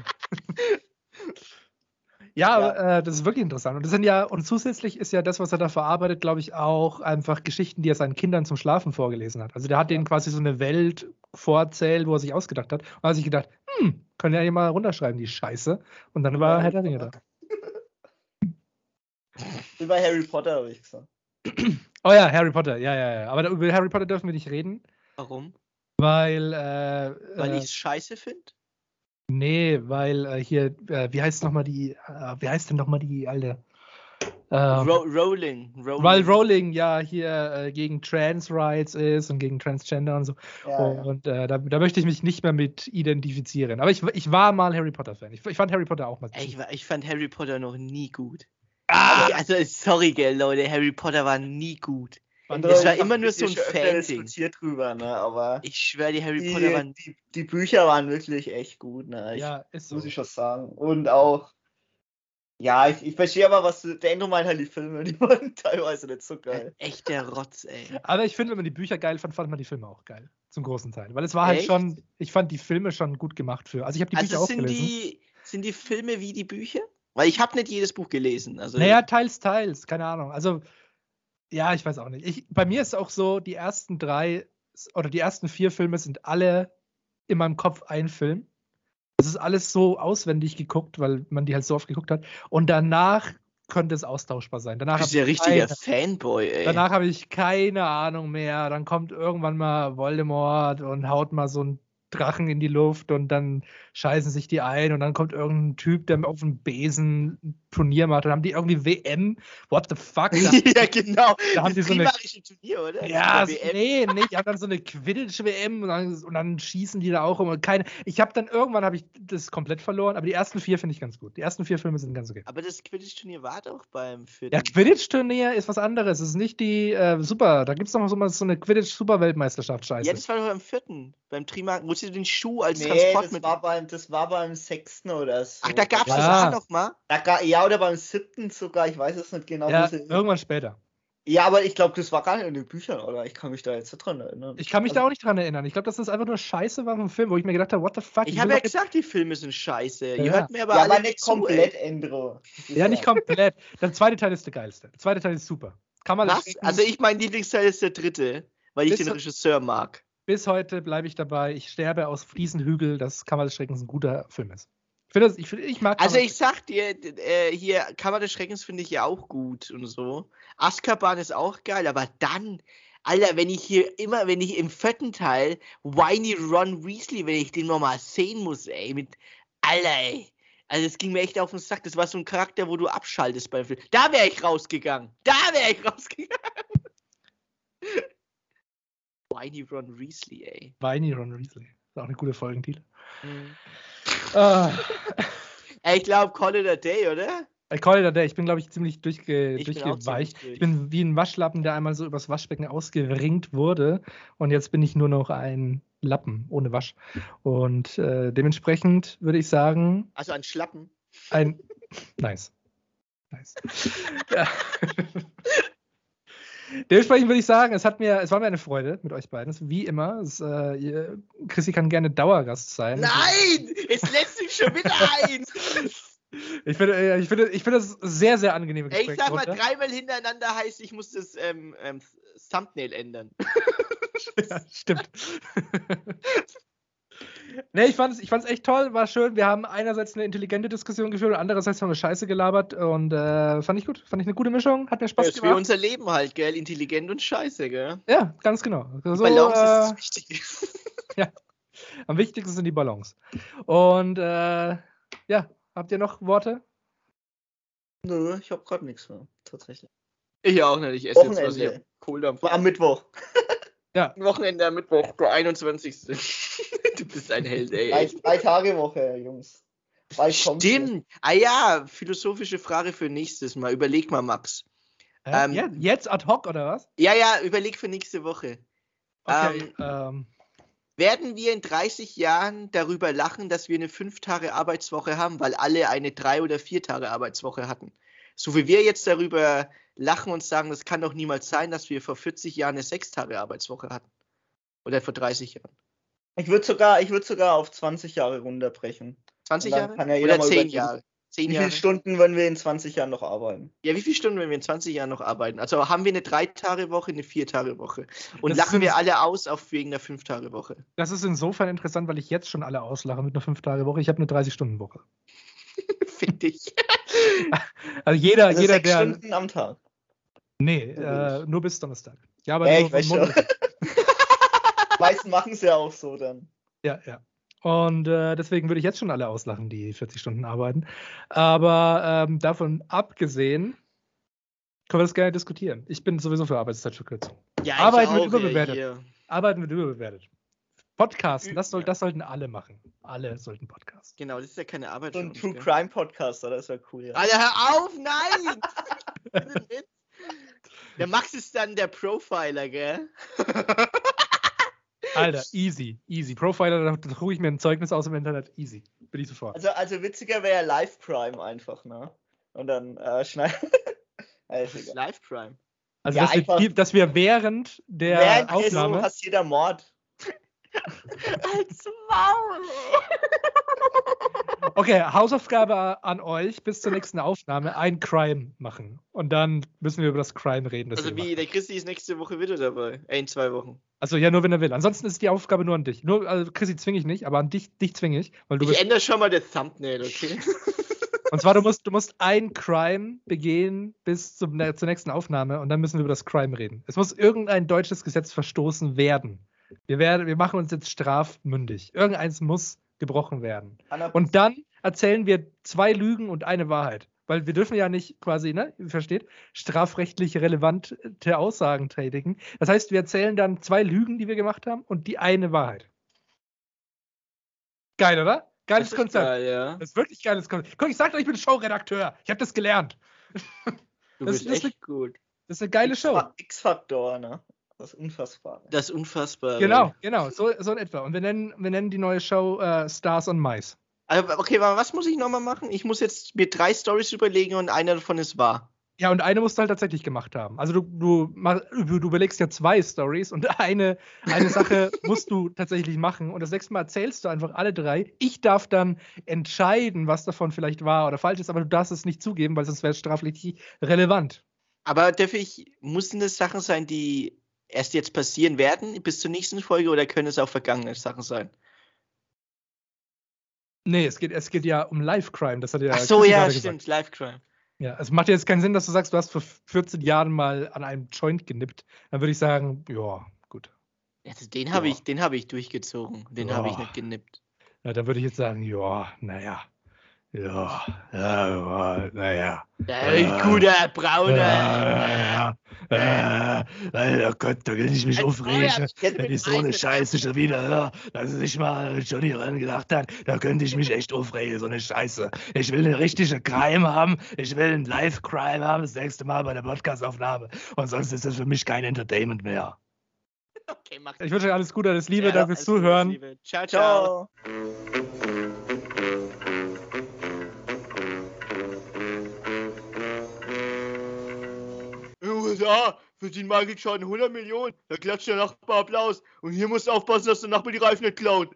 Ja, Ja. Äh, das ist wirklich interessant. Und das sind ja, und zusätzlich ist ja das, was er da verarbeitet, glaube ich, auch einfach Geschichten, die er seinen Kindern zum Schlafen vorgelesen hat. Also der hat denen quasi so eine Welt vorerzählt, wo er sich ausgedacht hat. Und da hat er sich gedacht, hm, können ja hier mal runterschreiben, die Scheiße. Und dann war Ja, Herr der Ringe da. Bei Harry Potter, habe ich gesagt. Oh ja, Harry Potter, ja, ja, ja. Aber da- über Harry Potter dürfen wir nicht reden, Warum? weil, äh, Weil äh, ich es scheiße finde? Nee, weil äh, hier, äh, wie heißt nochmal die, äh, wie heißt denn nochmal die alte? Ähm, Ro Rolling. Rolling. weil Rowling ja hier äh, gegen Trans Rights ist und gegen Transgender und so. Ja, ja. Und äh, da, da möchte ich mich nicht mehr mit identifizieren. Aber ich, ich war mal Harry Potter-Fan. Ich, ich fand Harry Potter auch mal. Ey, ich, ich fand Harry Potter noch nie gut. ah, Also, sorry, gell, Leute, Harry Potter war nie gut. Andere Es war immer nur so ein Fan-Ding. drüber, ne? Aber Ich schwöre, die Harry Potter die, waren. die, die Bücher waren wirklich echt gut, ne? Ich, ja, ist so. muss ich schon sagen. Und auch, ja, ich, ich verstehe aber, was du- der Andrew meint halt die Filme, die waren teilweise nicht so geil. Echt der Rotz, ey. Aber ich finde, wenn man die Bücher geil fand, fand man die Filme auch geil. Zum großen Teil. Weil es war halt Echt? schon, ich fand die Filme schon gut gemacht für. Also ich habe die Bücher Also auch sind gelesen. die, sind die Filme wie die Bücher? Weil ich habe nicht jedes Buch gelesen. Also Naja, teils, teils, keine Ahnung. Also, ja, ich weiß auch nicht. Ich, bei mir ist auch so, die ersten drei oder die ersten vier Filme sind alle in meinem Kopf ein Film. Das ist alles so auswendig geguckt, weil man die halt so oft geguckt hat. Und danach könnte es austauschbar sein. Danach du bist ja ich richtiger keine- Fanboy, ey. Danach habe ich keine Ahnung mehr. Dann kommt irgendwann mal Voldemort und haut mal so einen Drachen in die Luft und dann scheißen sich die ein und dann kommt irgendein Typ, der auf dem Besen Turnier macht. Dann haben die irgendwie WM. What the fuck? Da, ja, genau. Da haben das die so eine- Turnier, oder? ja, nee, nee, die haben dann so eine Quidditch-WM und dann, und dann schießen die da auch immer. Keine, ich habe dann irgendwann habe ich das komplett verloren, aber die ersten vier finde ich ganz gut. Die ersten vier Filme sind ganz okay. Aber das Quidditch-Turnier war doch beim vierten. Ja, Quidditch-Turnier ist was anderes. Es ist nicht die äh, Super. Da gibt es noch so, mal so eine Quidditch-Super-Weltmeisterschaft. Scheiße. Ja, das war doch beim vierten. Beim Trimark, wo sie den Schuh als Nee, Transport das mit. war, beim, das war beim sechsten oder so. Ach, da gab's Ja. das auch noch mal? Da ga, ja, oder beim siebten sogar, ich weiß es nicht genau. ja, irgendwann später. ja aber ich glaube, das war gar nicht in den Büchern, oder? Ich kann mich da jetzt nicht dran erinnern. Ich kann mich da Also- auch nicht dran erinnern. Ich glaube, dass das einfach nur Scheiße war vom Film, wo ich mir gedacht habe, what the fuck? Ich habe ja gesagt, die Filme sind scheiße. Ihr Ja. hört mir aber ja, alle aber nicht komplett. Endro. Ja, nicht komplett. Der zweite Teil ist der geilste. Der zweite Teil ist super. Kann man Was? Also ich mein Lieblingsteil ist der dritte, weil ich Bis den zu- Regisseur mag. bis heute bleibe ich dabei. Ich sterbe aus diesen Hügel, dass Kammer des Schreckens ein guter Film ist. Ich finde, das- ich, finde- ich mag. Also ich sag dir, äh, hier Kammer des Schreckens finde ich ja auch gut und so. Azkaban ist auch geil, aber dann, Alter, wenn ich hier immer, wenn ich im vierten Teil Whiny Ron Weasley, wenn ich den nochmal sehen muss, ey, mit, Alter, ey. Also es ging mir echt auf den Sack. Das war so ein Charakter, wo du abschaltest beim Film. Da wäre ich rausgegangen. Da wäre ich rausgegangen. Whiny Ron Weasley, ey. Weiny Ron Weasley. Auch eine gute Folgentitel. Ah, Ey, ich glaube Call it a Day, oder? I call it a day. Ich bin, glaube ich, ziemlich durchge Ich bin durchgeweicht. ziemlich Ich bin wie ein Waschlappen, der einmal so übers Waschbecken ausgeringt wurde. Und jetzt bin ich nur noch ein Lappen ohne Wasch. Und äh, dementsprechend würde ich sagen, Also ein Schlappen. ein. Nice. Nice. ja. Dementsprechend würde ich sagen, es hat mir, es war mir eine Freude mit euch beiden. Wie immer. Es, äh, Chrissy kann gerne Dauergast sein. Nein! Es lässt sich schon wieder ein! Ich finde, äh, ich finde, ich finde das sehr, sehr angenehme Ey, ich sag mal, dreimal hintereinander heißt, ich muss das ähm, ähm, Thumbnail ändern. ja, stimmt. nee, ich fand's, ich fand's echt toll, war schön. Wir haben einerseits eine intelligente Diskussion geführt und andererseits haben wir Scheiße gelabert und äh, fand ich gut. Fand ich eine gute Mischung, hat mir Spaß Das ist für gemacht. unser Leben halt, gell? Intelligent und scheiße, gell? Ja, ganz genau. So, Balance ist äh, das Wichtige. am wichtigsten sind die Ballons. Und äh, ja, habt ihr noch Worte? Nö, ich habe gerade nichts mehr, tatsächlich. Ich auch nicht. Ich esse jetzt was hier. Kohldampf. War am Mittwoch. Wochenende am Mittwoch, der 21. du bist ein Held, Drei, ey. drei Tage Woche, Jungs. Bald. Stimmt. Ah ja, philosophische Frage für nächstes Mal. Überleg mal, Max. Äh, Ähm, jetzt, jetzt ad hoc oder was? Ja, ja, überleg für nächste Woche. Okay. Ähm, Werden wir in 30 Jahren darüber lachen, dass wir eine 5-Tage-Arbeitswoche haben, weil alle eine 3- oder 4-Tage-Arbeitswoche hatten? So wie wir jetzt darüber lachen und sagen, das kann doch niemals sein, dass wir vor 40 Jahren eine 6-Tage-Arbeitswoche hatten. Oder vor 30 Jahren. Ich würde sogar, ich würd sogar auf 20 Jahre runterbrechen. 20 Und dann Jahre? kann ja jeder Oder mal 10 überlegen, Jahre? 10 Wie viele Stunden wollen wir in 20 Jahren noch arbeiten? Ja, wie viele Stunden, wenn wir in 20 Jahren noch arbeiten? Also haben wir eine 3-Tage-Woche, eine 4-Tage-Woche. Und Das lachen wir alle aus auf wegen der 5-Tage-Woche. Das ist insofern interessant, weil ich jetzt schon alle auslache mit einer 5-Tage-Woche. Ich habe eine 30-Stunden-Woche. Finde ich. Also jeder, Also jeder sechs der. Stunden am Tag. Nee, äh, nur bis Donnerstag. Ja, aber Ja, nur ich weiß von schon. Meisten machen es ja auch so dann. Ja, ja. Und äh, deswegen würde ich jetzt schon alle auslachen, die 40 Stunden arbeiten. Aber ähm, davon abgesehen, können wir das gerne diskutieren. Ich bin sowieso für Arbeitszeitverkürzung. Ja, Arbeiten wird überbewertet. hier. Arbeiten wird überbewertet. Podcasten, das, soll, Ja. das sollten alle machen. Alle sollten Podcasten. Genau, das ist ja keine Arbeit So ein True? Crime Podcaster, das wäre cool, ja. Alter, hör auf, nein! der Max ist dann der Profiler, gell? Alter, easy, easy. Profiler, da, da ruhe ich mir ein Zeugnis aus im Internet. Easy. Bin ich sofort. Also, also witziger wäre ja Live Crime einfach, ne? Und dann äh, schneiden. Egal. Live Crime. Also, ja, dass, wir, einfach- die- dass wir während der Während Aufnahme. so passiert der Mord. Als Maul! Okay, Hausaufgabe an euch bis zur nächsten Aufnahme: ein Crime machen. Und dann müssen wir über das Crime reden. Das Also wie, machen. der Christi ist nächste Woche wieder dabei. Äh, in zwei Wochen. Also ja, nur wenn er will. Ansonsten ist die Aufgabe nur an dich. Nur, also Chrissy zwinge ich nicht, aber an dich, dich zwinge ich. Weil du Ich bist, ändere schon mal das Thumbnail, okay? und zwar, du musst, du musst ein Crime begehen bis zum, ne- zur nächsten Aufnahme und dann müssen wir über das Crime reden. Es muss irgendein deutsches Gesetz verstoßen werden. Wir, werden, wir machen uns jetzt strafmündig. Irgendeins muss gebrochen werden. Und dann erzählen wir zwei Lügen und eine Wahrheit. Weil wir dürfen ja nicht quasi, ne, ihr versteht, strafrechtlich relevante Aussagen tätigen. Das heißt, wir erzählen dann zwei Lügen, die wir gemacht haben und die eine Wahrheit. Geil, oder? Geiles Das ist Konzept. geil, ja. Das ist wirklich geiles Konzept. Guck, ich sag doch, ich bin Showredakteur. Ich habe das gelernt. Du Das- bist das echt gut. Das ist eine geile Show. X- X-Faktor, ne? Das ist unfassbar. Das ist unfassbar. Genau, genau, so, so in etwa. Und wir nennen, wir nennen die neue Show äh, Stars on Mais. Also, okay, aber was muss ich nochmal machen? Ich muss jetzt mir drei Stories überlegen und einer davon ist wahr. Ja, und eine musst du halt tatsächlich gemacht haben. Also du, du, du überlegst ja zwei Stories und eine, eine Sache musst du tatsächlich machen. Und das nächste Mal erzählst du einfach alle drei. Ich darf dann entscheiden, was davon vielleicht wahr oder falsch ist, aber du darfst es nicht zugeben, weil sonst wäre es strafrechtlich relevant. Aber darf ich, müssen das Sachen sein, die erst jetzt passieren werden bis zur nächsten Folge oder können es auch vergangene Sachen sein? Nee, es geht, es geht ja um Life-Crime. Das hat ja Ach so, Chrissy ja, stimmt, Live Crime. Ja, es macht ja jetzt keinen Sinn, dass du sagst, du hast vor 14 Jahren mal an einem Joint genippt. Dann würde ich sagen, ja, gut. Das- den habe ich, den habe ich durchgezogen. Den habe ich nicht genippt. Ja, dann würde ich jetzt sagen, ja, naja. Ja, ja, ja, naja. Ja. guter Brauner. Ja, ja, ja, oh Gott, da kann ich mich Ein aufregen. Wenn ich so eine Scheiße schon wieder höre, dass sich mal Johnny Ren gedacht hat, da könnte ich mich echt aufregen, so eine Scheiße. Ich will eine richtige Crime haben, ich will ein Live-Crime haben, das nächste Mal bei der Podcast-Aufnahme. Und sonst ist das für mich kein Entertainment mehr. Okay, mach Ich wünsche euch alles Gute, alles Liebe, Ja, danke fürs Zuhören. Liebe. Ciao, ciao. Ciao. In den USA verdient Michael Jordan 100 Millionen. Da klatscht der Nachbar Applaus. Und hier musst du aufpassen, dass der Nachbar die Reifen nicht klaut.